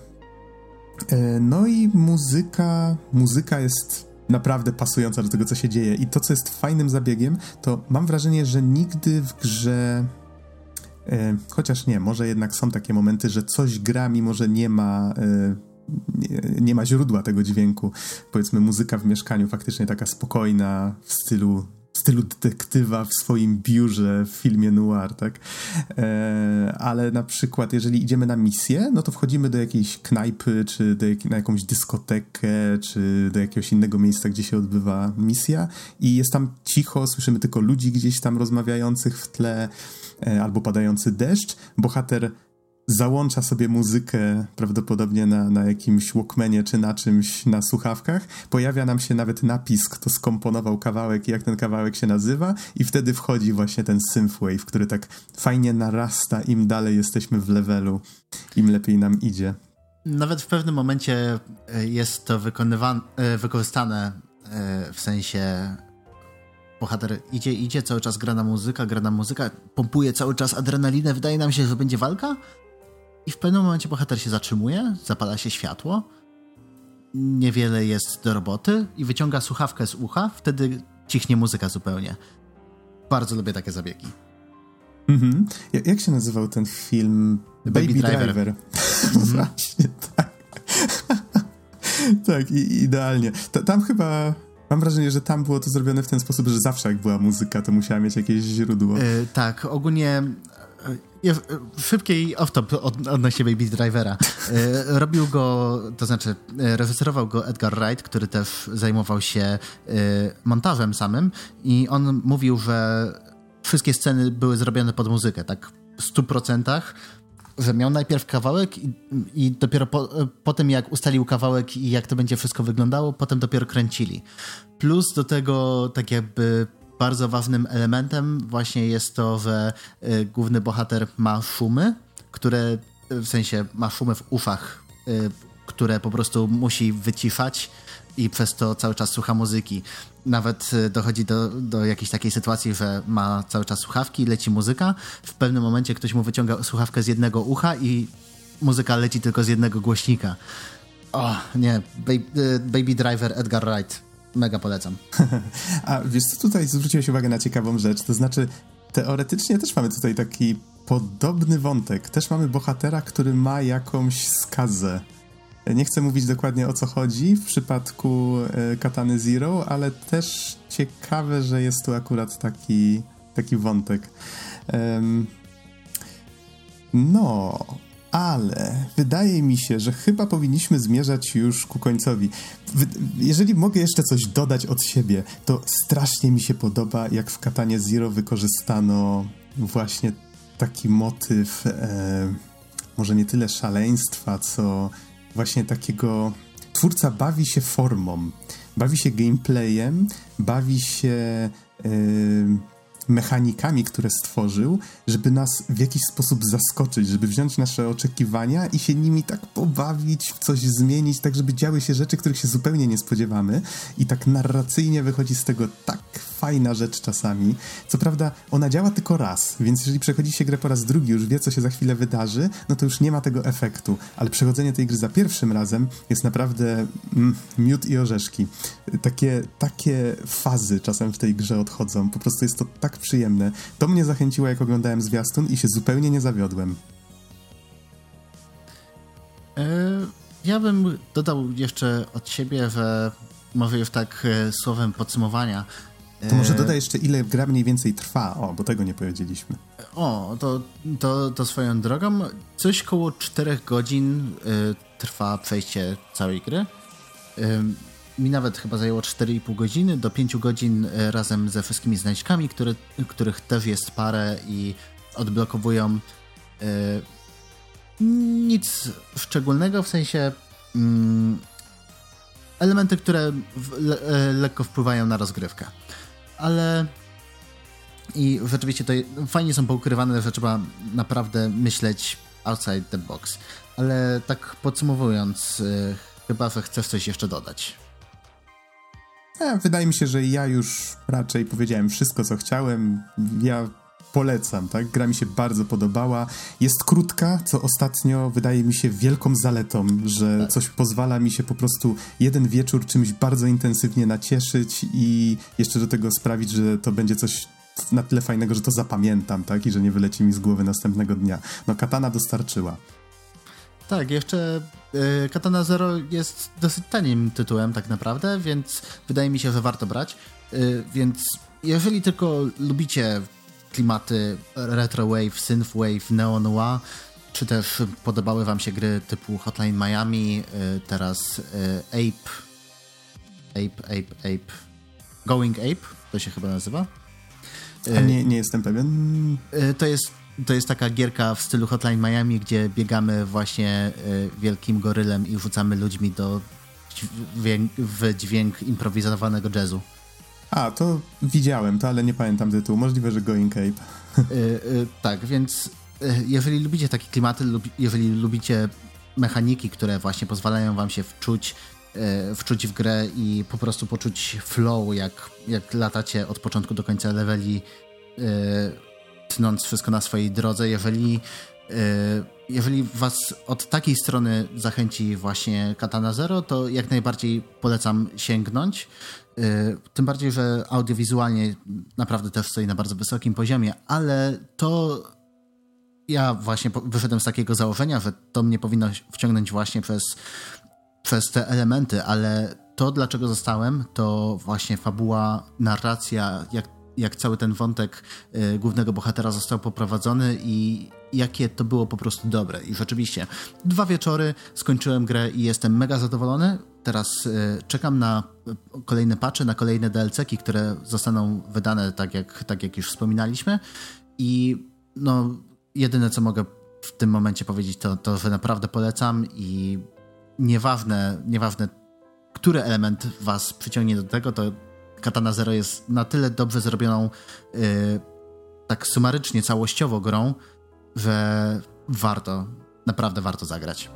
Speaker 1: E, no i muzyka, muzyka jest naprawdę pasująca do tego, co się dzieje. I to, co jest fajnym zabiegiem, to mam wrażenie, że nigdy w grze. E, chociaż nie, może jednak są takie momenty, że coś gra, mimo że nie ma. E, nie, ma źródła tego dźwięku. Powiedzmy, muzyka w mieszkaniu faktycznie taka spokojna, w stylu w stylu detektywa w swoim biurze w filmie noir, tak? E, ale na przykład, jeżeli idziemy na misję, no to wchodzimy do jakiejś knajpy, czy do jak, na jakąś dyskotekę, czy do jakiegoś innego miejsca, gdzie się odbywa misja i jest tam cicho, słyszymy tylko ludzi gdzieś tam rozmawiających w tle, albo padający deszcz. Bohater załącza sobie muzykę prawdopodobnie na, na jakimś Walkmanie czy na czymś na słuchawkach, pojawia nam się nawet napis, kto skomponował kawałek i jak ten kawałek się nazywa i wtedy wchodzi właśnie ten synthwave, który tak fajnie narasta im dalej jesteśmy w levelu, im lepiej nam idzie.
Speaker 2: Nawet w pewnym momencie e, jest to wykonywane, wykorzystane e, w sensie bohater idzie, idzie, cały czas gra na muzyka, gra na muzyka, pompuje cały czas adrenalinę, wydaje nam się, że będzie walka, i w pewnym momencie bohater się zatrzymuje, zapala się światło, niewiele jest do roboty i wyciąga słuchawkę z ucha, wtedy cichnie muzyka zupełnie. Bardzo lubię takie zabiegi.
Speaker 1: Mhm. Jak się nazywał ten film?
Speaker 2: Baby, Baby Driver. Driver.
Speaker 1: Mhm. Właśnie, tak. tak, i, idealnie. tam chyba Mam wrażenie, że tam było to zrobione w ten sposób, że zawsze jak była muzyka, to musiała mieć jakieś źródło. Yy,
Speaker 2: tak, ogólnie ja, szybkiej off-top od, odnośnie Baby Drivera. E, robił go, to znaczy e, reżyserował go Edgar Wright, który też zajmował się e, montażem samym i on mówił, że wszystkie sceny były zrobione pod muzykę, tak w 100%, że miał najpierw kawałek i, i dopiero po, po, tym, jak ustalił kawałek i jak to będzie wszystko wyglądało, potem dopiero kręcili. Plus do tego tak jakby bardzo ważnym elementem właśnie jest to, że y, główny bohater ma szumy, które y, w sensie ma szumy w uszach, y, które po prostu musi wyciszać i przez to cały czas słucha muzyki. Nawet dochodzi do, do jakiejś takiej sytuacji, że ma cały czas słuchawki, leci muzyka. W pewnym momencie ktoś mu wyciąga słuchawkę z jednego ucha i muzyka leci tylko z jednego głośnika. O, nie. Baby, Baby Driver Edgar Wright mega polecam.
Speaker 1: A wiesz tutaj zwróciłeś uwagę na ciekawą rzecz, to znaczy teoretycznie też mamy tutaj taki podobny wątek. Też mamy bohatera, który ma jakąś skazę. Nie chcę mówić dokładnie o co chodzi w przypadku e, Katany Zero, ale też ciekawe, że jest tu akurat taki, taki wątek. No, ale wydaje mi się, że chyba powinniśmy zmierzać już ku końcowi. Jeżeli mogę jeszcze coś dodać od siebie, to strasznie mi się podoba, jak w Katanie Zero wykorzystano właśnie taki motyw, e, może nie tyle szaleństwa, co właśnie takiego. Twórca bawi się formą, bawi się gameplayem, bawi się. E, mechanikami, które stworzył, żeby nas w jakiś sposób zaskoczyć, żeby wziąć nasze oczekiwania i się nimi tak pobawić, coś zmienić, tak żeby działy się rzeczy, których się zupełnie nie spodziewamy i tak narracyjnie wychodzi z tego tak fajna rzecz czasami. Co prawda ona działa tylko raz, więc jeżeli przechodzi się grę po raz drugi, już wie, co się za chwilę wydarzy, no to już nie ma tego efektu, ale przechodzenie tej gry za pierwszym razem jest naprawdę mm, miód i orzeszki. Takie, takie fazy czasem w tej grze odchodzą, po prostu jest to tak przyjemne. To mnie zachęciło, jak oglądałem zwiastun i się zupełnie nie zawiodłem.
Speaker 2: E, ja bym dodał jeszcze od siebie, że może już tak e, słowem podsumowania,
Speaker 1: to może e, dodaj jeszcze, ile gra mniej więcej trwa. O, bo tego nie powiedzieliśmy.
Speaker 2: O, to, to, to swoją drogą. Coś koło 4 godzin y, trwa przejście całej gry. Y, mi nawet chyba zajęło 4,5 godziny do 5 godzin y, razem ze wszystkimi znajdźkami, które, których też jest parę i odblokowują nic szczególnego, w sensie mm, elementy, które w, le, lekko wpływają na rozgrywkę ale i rzeczywiście to fajnie są poukrywane, że trzeba naprawdę myśleć outside the box. Ale tak podsumowując, yy, chyba że chcesz coś jeszcze dodać.
Speaker 1: E, wydaje mi się, że ja już raczej powiedziałem wszystko, co chciałem. Ja polecam, tak? Gra mi się bardzo podobała. Jest krótka, co ostatnio wydaje mi się wielką zaletą, że coś pozwala mi się po prostu jeden wieczór czymś bardzo intensywnie nacieszyć i jeszcze do tego sprawić, że to będzie coś na tyle fajnego, że to zapamiętam, tak? I że nie wyleci mi z głowy następnego dnia. No, Katana dostarczyła.
Speaker 2: Tak, jeszcze y, Katana Zero jest dosyć tanim tytułem tak naprawdę, więc wydaje mi się, że warto brać. Y, więc jeżeli tylko lubicie klimaty retrowave, synthwave, neo-noir, czy też podobały wam się gry typu Hotline Miami, y, teraz Ape, Ape, Ape, Ape, Going Ape, to się chyba nazywa.
Speaker 1: A nie, nie jestem pewien.
Speaker 2: To jest to jest taka gierka w stylu Hotline Miami, gdzie biegamy właśnie y, wielkim gorylem i rzucamy ludźmi do dźwięk, w dźwięk improwizowanego jazzu.
Speaker 1: A, to widziałem to, ale nie pamiętam tytułu. Możliwe, że Going Cape.
Speaker 2: Y, y, tak, więc jeżeli lubicie takie klimaty, lub, jeżeli lubicie mechaniki, które właśnie pozwalają wam się wczuć, wczuć w grę i po prostu poczuć flow, jak, jak latacie od początku do końca leveli tnąc wszystko na swojej drodze, jeżeli e, jeżeli was od takiej strony zachęci właśnie Katana Zero, to jak najbardziej polecam sięgnąć. E, tym bardziej, że audiowizualnie naprawdę też stoi na bardzo wysokim poziomie, ale to ja właśnie wyszedłem z takiego założenia, że to mnie powinno wciągnąć właśnie przez, przez te elementy, ale to, dlaczego zostałem, to właśnie fabuła, narracja, jak jak cały ten wątek y, głównego bohatera został poprowadzony i jakie to było po prostu dobre. I rzeczywiście, dwa wieczory skończyłem grę i jestem mega zadowolony. Teraz y, czekam na kolejne patche, na kolejne DLC-ki, które zostaną wydane, tak jak, tak jak już wspominaliśmy. I no, jedyne co mogę w tym momencie powiedzieć, to, to że naprawdę polecam i nieważne, nieważne, który element was przyciągnie do tego, to Katana Zero jest na tyle dobrze zrobioną, yy, tak sumarycznie, całościowo grą, że warto, naprawdę warto zagrać.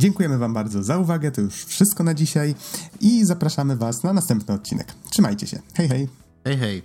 Speaker 1: Dziękujemy Wam bardzo za uwagę, to już wszystko na dzisiaj i zapraszamy Was na następny odcinek. Trzymajcie się. Hej, hej.
Speaker 2: Hej, hej.